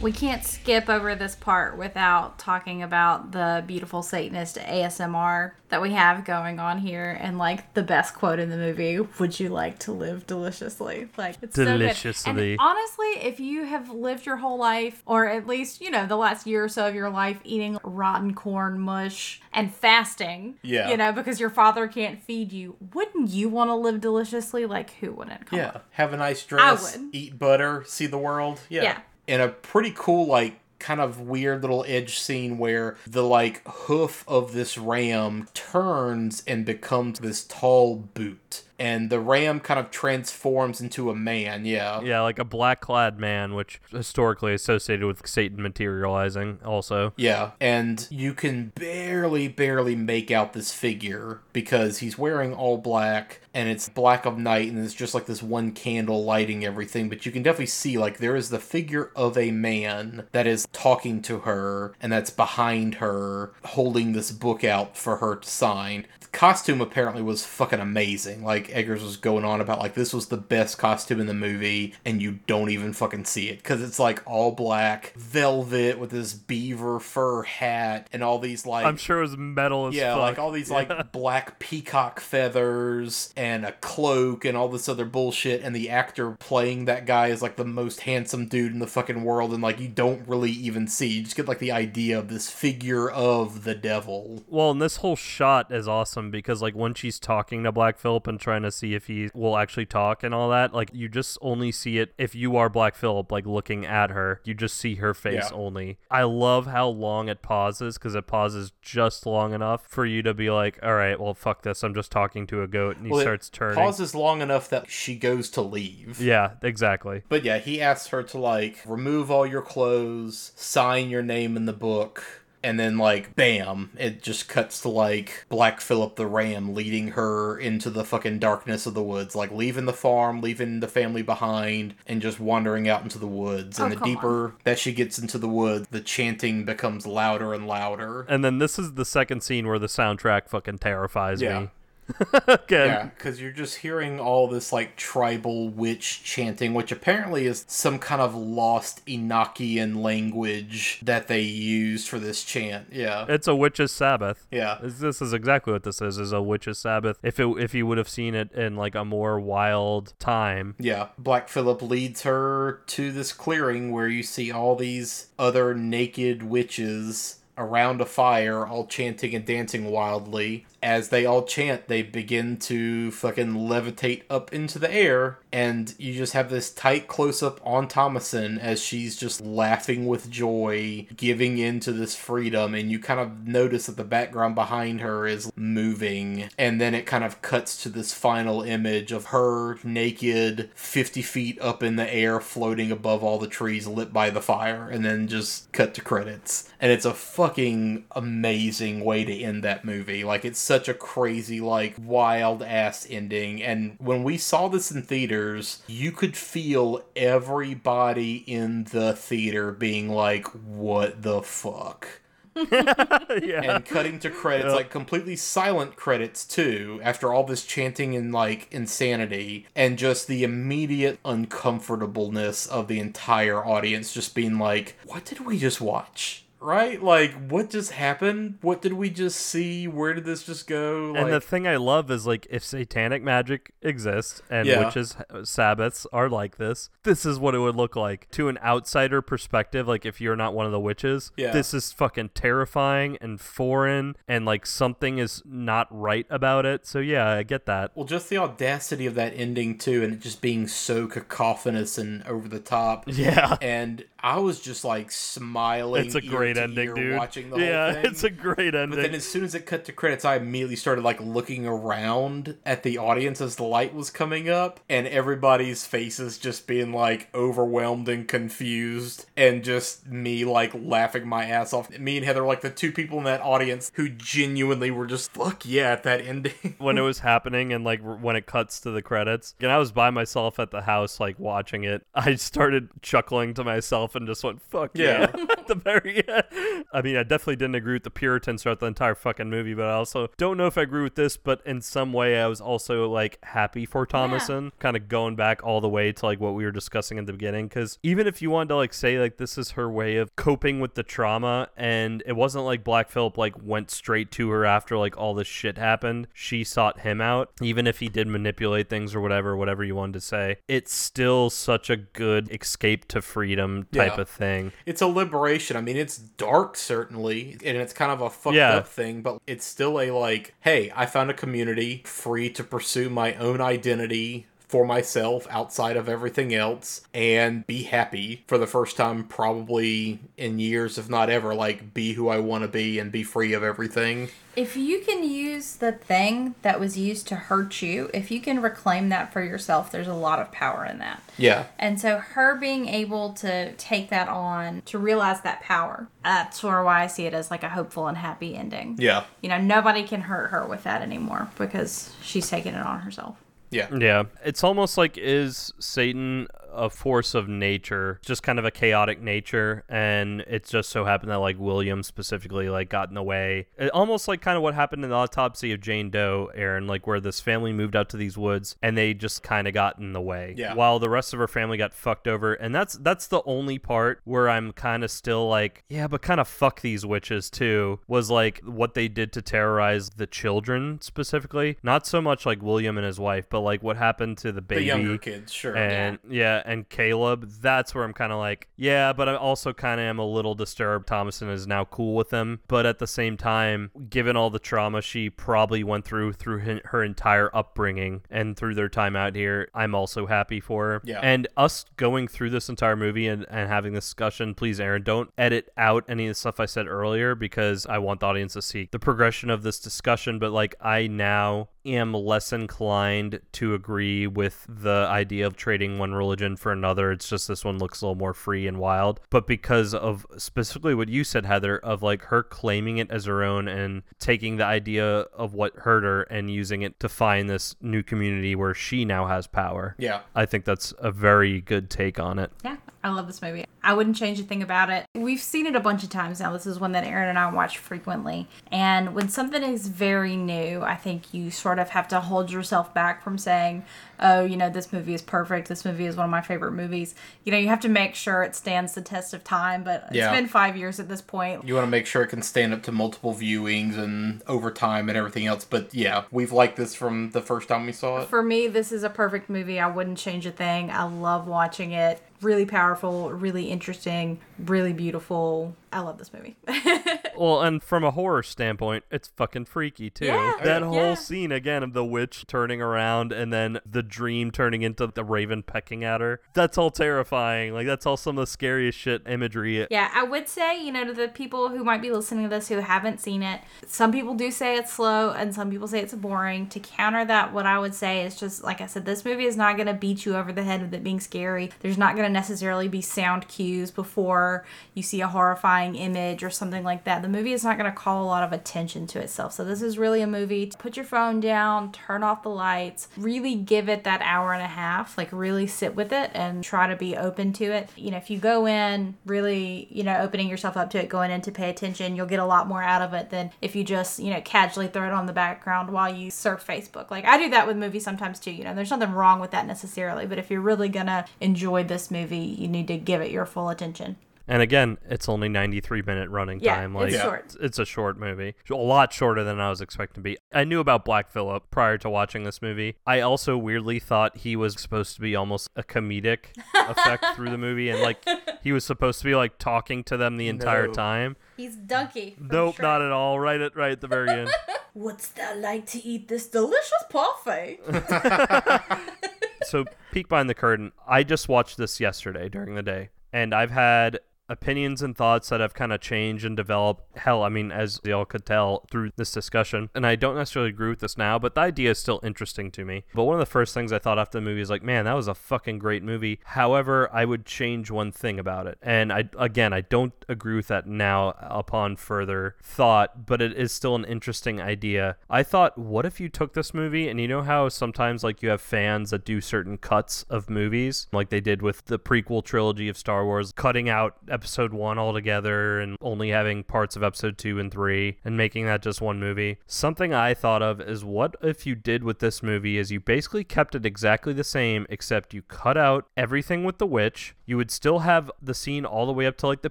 We can't skip over this part without talking about the beautiful Satanist ASMR that we have going on here and like the best quote in the movie, would you like to live deliciously? Like it's so good. Deliciously. And honestly, if you have lived your whole life or at least, you know, the last year or so of your life eating rotten corn mush and fasting, Yeah. you know, because your father can't feed you, wouldn't you want to live deliciously? Like who wouldn't? Come Yeah. on. Have a nice dress, eat butter, see the world. Yeah. Yeah. And a pretty cool, like, kind of weird little edge scene where the like hoof of this ram turns and becomes this tall boot and the ram kind of transforms into a man. Yeah. Yeah, like a black clad man, which historically associated with Satan materializing also. Yeah, and you can barely, barely make out this figure because he's wearing all black and it's black of night and it's just like this one candle lighting everything. But you can definitely see like there is the figure of a man that is talking to her and that's behind her holding this book out for her to sign. Costume apparently was fucking amazing. Like Eggers was going on about like this was the best costume in the movie and you don't even fucking see it because it's like all black velvet with this beaver fur hat and all these like I'm sure it was metal as yeah, fuck. like all these like black peacock feathers and a cloak and all this other bullshit. And the actor playing that guy is like the most handsome dude in the fucking world. And like you don't really even see, you just get like the idea of this figure of the devil. Well, and this whole shot is awesome because like when she's talking to Black Phillip and trying to see if he will actually talk and all that, like you just only see it if you are Black Phillip, like looking at her, you just see her face Yeah. only. I love how long it pauses because it pauses just long enough for you to be like, all right, well, fuck this, I'm just talking to a goat, and he Well, starts turning. Pauses long enough that she goes to leave. Yeah, exactly. But yeah, he asks her to like remove all your clothes, sign your name in the book, and then like bam, it just cuts to like Black Phillip the Ram leading her into the fucking darkness of the woods, like leaving the farm, leaving the family behind, and just wandering out into the woods. And Oh, the come deeper that she gets into the woods, the chanting becomes louder and louder. And then this is the second scene where the soundtrack fucking terrifies Yeah. me. Again, Yeah, because you're just hearing all this like tribal witch chanting, which apparently is some kind of lost Enochian language that they used for this chant. Yeah, it's a witch's Sabbath. yeah, This- This is exactly what this is. Is a witch's Sabbath. If it if you would have seen it in like a more wild time, yeah. Black Phillip leads her to this clearing where you see all these other naked witches around a fire, all chanting and dancing wildly. As they all chant, they begin to fucking levitate up into the air, and you just have this tight close up on Thomasin as she's just laughing with joy, giving in to this freedom, and you kind of notice that the background behind her is moving, and then it kind of cuts to this final image of her naked, 50 feet up in the air, floating above all the trees lit by the fire, and then just cut to credits. And it's a fucking amazing way to end that movie. Like, it's such a crazy, like, wild ass ending. And when we saw this in theaters, you could feel everybody in the theater being like, what the fuck? yeah, and cutting to credits, like completely silent credits too, after all this chanting and like insanity, and just the immediate uncomfortableness of the entire audience just being like, what did we just watch? Right? Like, what just happened? What did we just see? Where did this just go? Like, and the thing I love is like if satanic magic exists and Yeah. witches uh, Sabbaths are like this, this is what it would look like to an outsider perspective. Like if you're not one of the witches, Yeah. this is fucking terrifying and foreign, and like something is not right about it. So yeah, I get that. Well, just the audacity of that ending too, and it just being so cacophonous and over the top. Yeah. And I was just like smiling. It's a great ending, dude. Watching the yeah, whole thing. Yeah, it's a great ending. But then as soon as it cut to credits, I immediately started like looking around at the audience as the light was coming up, and everybody's faces just being like overwhelmed and confused, and just me like laughing my ass off. Me and Heather like the two people in that audience who genuinely were just fuck yeah at that ending. when it was happening and like when it cuts to the credits and i was by myself at the house like watching it i started chuckling to myself and just went fuck yeah, at the very end. I mean i definitely didn't agree with the puritans throughout the entire fucking movie but i also don't know if i agree with this but in some way i was also like happy for thomasin kind of going back all the way to like what we were discussing at the beginning because even if you wanted to like say like this is her way of coping with the trauma and it wasn't like black phillip like went straight to her after like all this shit happened she sought him out. Even if he did manipulate things or whatever whatever you wanted to say it's still such a good escape to freedom type Yeah. of thing it's a liberation. I mean, it's dark certainly, and it's kind of a fucked Yeah. up thing, but it's still a like, hey, I found a community free to pursue my own identity for myself outside of everything else and be happy for the first time probably in years if not ever like be who I want to be and be free of everything. If you can use the thing that was used to hurt you, if you can reclaim that for yourself, there's a lot of power in that. Yeah. And so her being able to take that on, to realize that power, that's sort of why I see it as like a hopeful and happy ending. Yeah. You know, nobody can hurt her with that anymore because she's taken it on herself. Yeah. Yeah. It's almost like is Satan a force of nature, just kind of a chaotic nature, and it just so happened that like William specifically like got in the way. It, almost like kind of what happened in the autopsy of Jane Doe, Aaron, like where this family moved out to these woods and they just kind of got in the way. Yeah. While the rest of her family got fucked over, and that's that's the only part where I'm kind of still like, yeah, but kind of fuck these witches too. Was like what they did to terrorize the children specifically, not so much like William and his wife, but like what happened to the baby The younger kids, sure. and yeah. And Caleb. That's where I'm kind of like, yeah, but I also kind of am a little disturbed. Thomasin is now cool with them, but at the same time, given all the trauma she probably went through through her entire upbringing and through their time out here, I'm also happy for her. Yeah. And us going through this entire movie and, and having this discussion, please, Aaron, don't edit out any of the stuff I said earlier because I want the audience to see the progression of this discussion. But like, I now am less inclined to agree with the idea of trading one religion for another. It's just this one looks a little more free and wild. But because of specifically what you said, Heather, of like her claiming it as her own and taking the idea of what hurt her and using it to find this new community where she now has power. Yeah. I think that's a very good take on it. Yeah, I love this movie. I wouldn't change a thing about it. We've seen it a bunch of times now. This is one that Aaron and I watch frequently. And when something is very new, I think you sort of have to hold yourself back from saying, oh, you know, this movie is perfect. This movie is one of my favorite movies. You know, you have to make sure it stands the test of time. But Yeah. it's been five years at this point. You want to make sure it can stand up to multiple viewings and over time and everything else. But yeah, we've liked this from the first time we saw it. For me, this is a perfect movie. I wouldn't change a thing. I love watching it. Really powerful, really interesting, really beautiful. I love this movie. Well, and from a horror standpoint, it's fucking freaky too. Yeah, that yeah. whole scene again of the witch turning around and then the dream turning into the raven pecking at her. That's all terrifying. Like that's all some of the scariest shit imagery. Yeah, I would say, you know, to the people who might be listening to this who haven't seen it, some people do say it's slow and some people say it's boring. To counter that, what I would say is just, like I said, this movie is not going to beat you over the head with it being scary. There's not going to necessarily be sound cues before you see a horrifying image or something like that. The movie is not going to call a lot of attention to itself. So, this is really a movie to put your phone down, turn off the lights, really give it that hour and a half, like really sit with it and try to be open to it. You know, if you go in really, you know, opening yourself up to it, going in to pay attention, you'll get a lot more out of it than if you just, you know, casually throw it on the background while you surf Facebook. Like I do that with movies sometimes too, you know, there's nothing wrong with that necessarily, but if you're really gonna enjoy this movie, you need to give it your full attention. And again, it's only 93 minute running Yeah, time. it's Like short. it's- It's a short movie. A lot shorter than I was expecting to be. I knew about Black Phillip prior to watching this movie. I also weirdly thought he was supposed to be almost a comedic effect through the movie and like he was supposed to be like talking to them the entire No. time. He's Donkey. Nope, not at all. Right at right at the very end. What's that like to eat this delicious parfait? so peek behind the curtain. I just watched this yesterday during the day, and I've had opinions and thoughts that have kind of changed and developed. Hell, I mean, as y'all could tell through this discussion, and I don't necessarily agree with this now, but the idea is still interesting to me. But one of the first things I thought after the movie is like, man, that was a fucking great movie. However, I would change one thing about it, and I again, I don't agree with that now upon further thought, but it is still an interesting idea. I thought, what if you took this movie and you know how sometimes like you have fans that do certain cuts of movies, like they did with the prequel trilogy of Star Wars, cutting out episode one altogether and only having parts of episode two and three and making that just one movie. Something I thought of is what if you did with this movie is you basically kept it exactly the same except you cut out everything with the witch. You would still have the scene all the way up to like the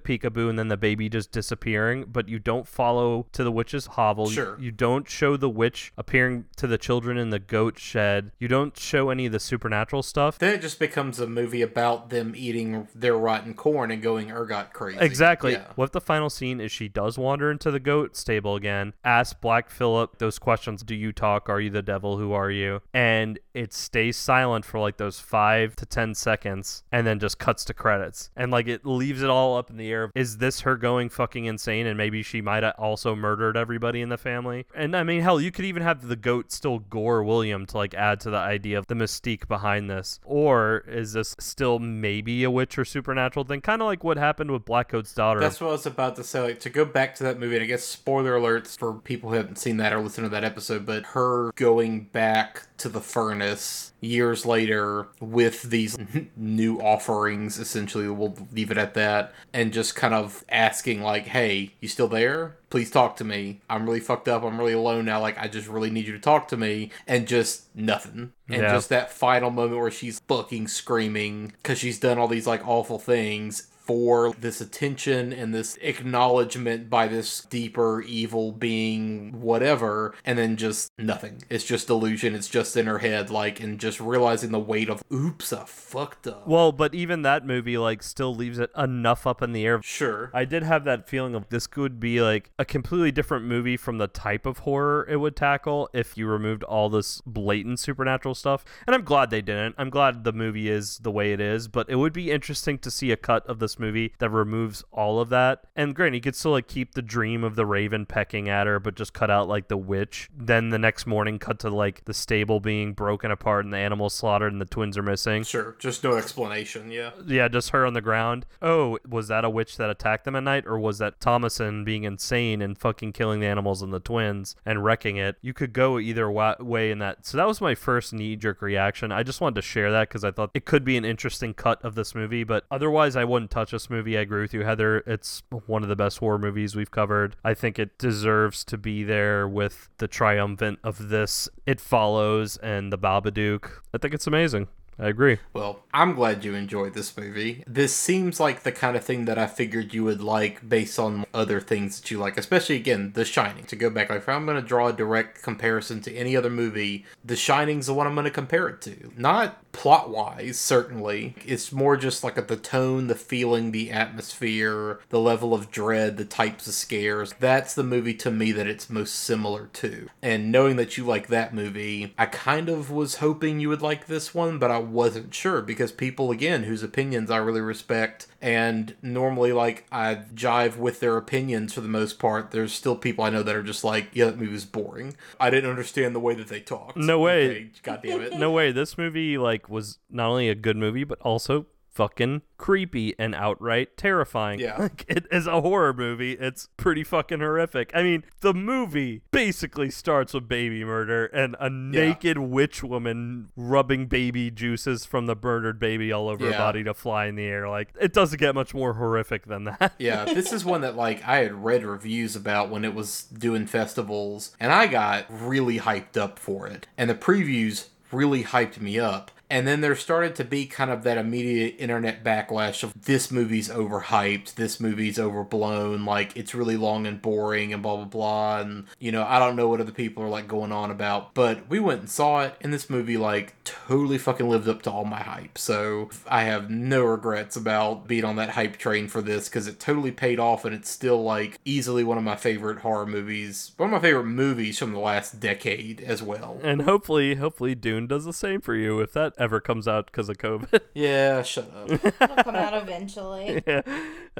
peekaboo and then the baby just disappearing, but you don't follow to the witch's hovel. You- Sure. You, don't show the witch appearing to the children in the goat shed. You don't show any of the supernatural stuff. Then it just becomes a movie about them eating their rotten corn and going ergot got crazy. Exactly. Yeah. What if the final scene is she does wander into the goat stable again, ask Black Phillip those questions Do you talk? Are you the devil? Who are you? And it stays silent for like those five to 10 seconds and then just cuts to credits. And like it leaves it all up in the air. Is this her going fucking insane? And maybe she might have also murdered everybody in the family? And I mean, hell, you could even have the goat still gore William to like add to the idea of the mystique behind this. Or is this still maybe a witch or supernatural thing? Kind of like what happened with Blackcoat's daughter. That's what I was about to say. Like to go back to that movie, and I guess spoiler alerts for people who haven't seen that or listened to that episode, but her going back to the furnace years later with these new offerings, essentially, we'll leave it at that, and just kind of asking, like, hey, you still there? Please talk to me. I'm really fucked up. I'm really alone now. Like, I just really need you to talk to me. And just nothing. And Yeah. just that final moment where she's fucking screaming because she's done all these, like, awful things for this attention and this acknowledgement by this deeper evil being whatever and then just nothing it's just delusion it's just in her head like and just realizing the weight of oops i fucked up Well, but even that movie like still leaves it enough up in the air. sure I did have that feeling of this could be like a completely different movie from the type of horror it would tackle if you removed all this blatant supernatural stuff. And I'm glad they didn't. I'm glad the movie is the way it is, but it would be interesting to see a cut of this movie that removes all of that. And granted, you could still like keep the dream of the raven pecking at her, but just cut out like the witch. Then the next morning cut to like the stable being broken apart and the animals slaughtered and the twins are missing. sure just no explanation yeah Yeah, just her on the ground. Oh, was that a witch that attacked them at night, or was that Thomasin being insane and fucking killing the animals and the twins and wrecking it? You could go either way in that. So that was my first knee jerk reaction. I just wanted to share that because I thought it could be an interesting cut of this movie, but otherwise, I wouldn't touch this movie. I agree with you, Heather. It's one of the best horror movies we've covered. I think it deserves to be there with the triumphant of this. It follows and the Babadook. I think it's amazing. I agree. Well, I'm glad you enjoyed this movie. This seems like the kind of thing that I figured you would like based on other things that you like, especially again, The Shining. To go back, like if I'm going to draw a direct comparison to any other movie, The Shining's the one I'm going to compare it to. Not plot wise, certainly. It's more just like the tone, the feeling, the atmosphere, the level of dread, the types of scares. That's the movie to me that it's most similar to. And knowing that you like that movie, I kind of was hoping you would like this one, but I wasn't sure because people, again, whose opinions I really respect and normally like I jive with their opinions for the most part, there's still people I know that are just like, yeah, that movie was boring. I didn't understand the way that they talked. No way. Okay, God damn it. no way this movie like was not only a good movie but also fucking creepy and outright terrifying. Yeah. like it is a horror movie. It's pretty fucking horrific. I mean the movie basically starts with baby murder and a naked witch woman rubbing baby juices from the murdered baby all over her body to fly in the air. Like it doesn't get much more horrific than that. Yeah, this is one that like I had read reviews about when it was doing festivals, and I got really hyped up for it. And the previews really hyped me up. And then there started to be kind of that immediate internet backlash of this movie's overhyped, this movie's overblown, like it's really long and boring and blah blah blah. And you know, I don't know what other people are like going on about. But we went and saw it, and this movie like totally fucking lived up to all my hype. So I have no regrets about being on that hype train for this because it totally paid off and it's still like easily one of my favorite horror movies. One of my favorite movies from the last decade as well. and hopefully hopefully dune does the same for you if that ever comes out because of covid Yeah, shut up. It'll come out eventually. uh,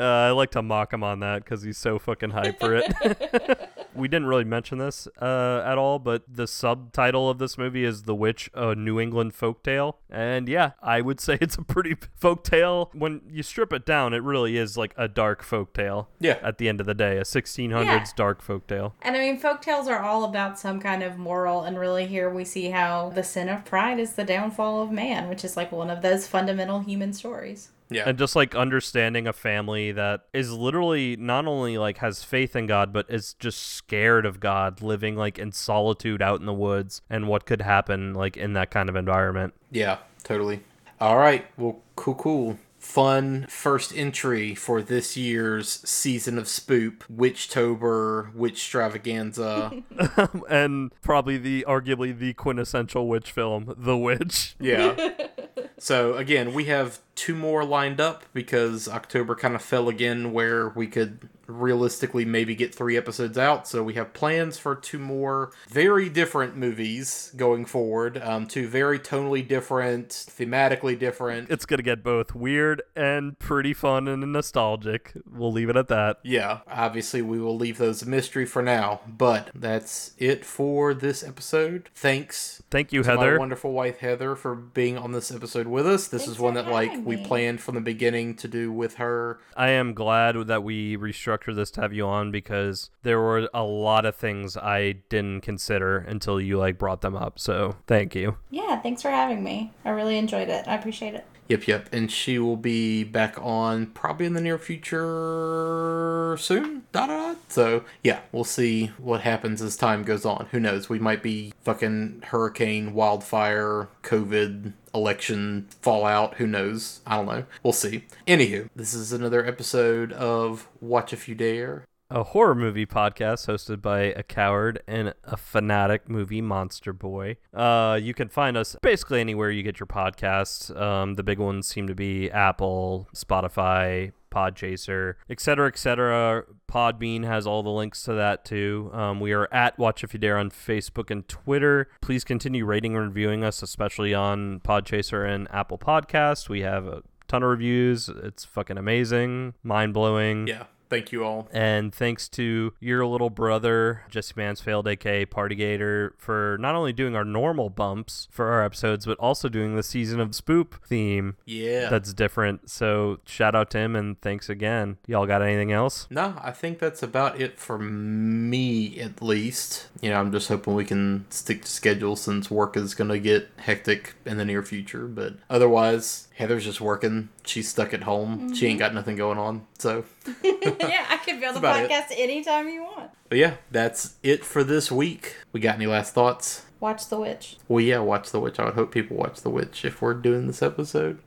I like to mock him on that because he's so fucking hype for it. we didn't really mention this uh, at all, but the subtitle of this movie is "The Witch: A New England Folktale," and yeah, I would say it's a pretty folktale. When you strip it down, it really is like a dark folktale. Yeah. At the end of the day, a 1600s Yeah. dark folktale. And I mean, folktales are all about some kind of moral, and really here we see how the sin of pride is the downfall of man, which is like one of those fundamental human stories. Yeah. and just like understanding a family that is literally not only like has faith in God but is just scared of God living like in solitude out in the woods and what could happen like in that kind of environment. Yeah, totally. All right. Well, cool, cool. Fun first entry for this year's season of Spoop, Witchtober, Witch Extravaganza. and probably the arguably the quintessential witch film, The Witch. Yeah. so again, we have two more lined up because October kind of fell again where we could realistically maybe get three episodes out. So we have plans for two more very different movies going forward. Um, two very tonally different, thematically different. It's gonna get both weird and pretty fun and nostalgic. We'll leave it at that. Yeah, obviously we will leave those a mystery for now, but that's it for this episode. Thanks Thank you, to my Heather. wonderful wife Heather for being on this episode with us. This Thanks is one that like having we planned from the beginning to do with her. I am glad that we restructured this to have you on because there were a lot of things I didn't consider until you like brought them up. So thank you. Yeah, thanks for having me. I really enjoyed it. I appreciate it. Yep, yep. And she will be back on probably in the near future soon. Dot, dot, dot. So, yeah, we'll see what happens as time goes on. Who knows? We might be fucking hurricane, wildfire, COVID, election, fallout. Who knows? I don't know. We'll see. Anywho, this is another episode of Watch If You Dare. A horror movie podcast hosted by a coward and a fanatic movie monster boy. Uh, you can find us basically anywhere you get your podcasts. Um, the big ones seem to be Apple, Spotify, Podchaser, etc., etc. Podbean has all the links to that too. Um, we are at Watch If You Dare on Facebook and Twitter. Please continue rating and reviewing us, especially on Podchaser and Apple Podcasts. We have a ton of reviews. It's fucking amazing, mind blowing. Yeah. Thank you all. And thanks to your little brother, Jesse Mansfield, aka Partygator, for not only doing our normal bumps for our episodes, but also doing the season of Spoop theme Yeah. that's different. So shout out to him and thanks again. Y'all got anything else? No, I think that's about it for me, at least. You know, I'm just hoping we can stick to schedule since work is going to get hectic in the near future. But otherwise, Heather's just working. She's stuck at home. She ain't mm-hmm. got nothing going on. So, yeah, I could be on the about it. podcast anytime you want. but yeah, that's it for this week. We got any last thoughts? Watch The Witch. Well, yeah, watch The Witch. I would hope people watch The Witch if we're doing this episode.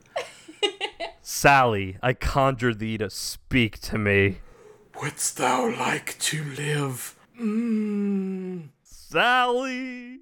Sally, I conjure thee to speak to me. Wouldst thou like to live? Mm. Sally!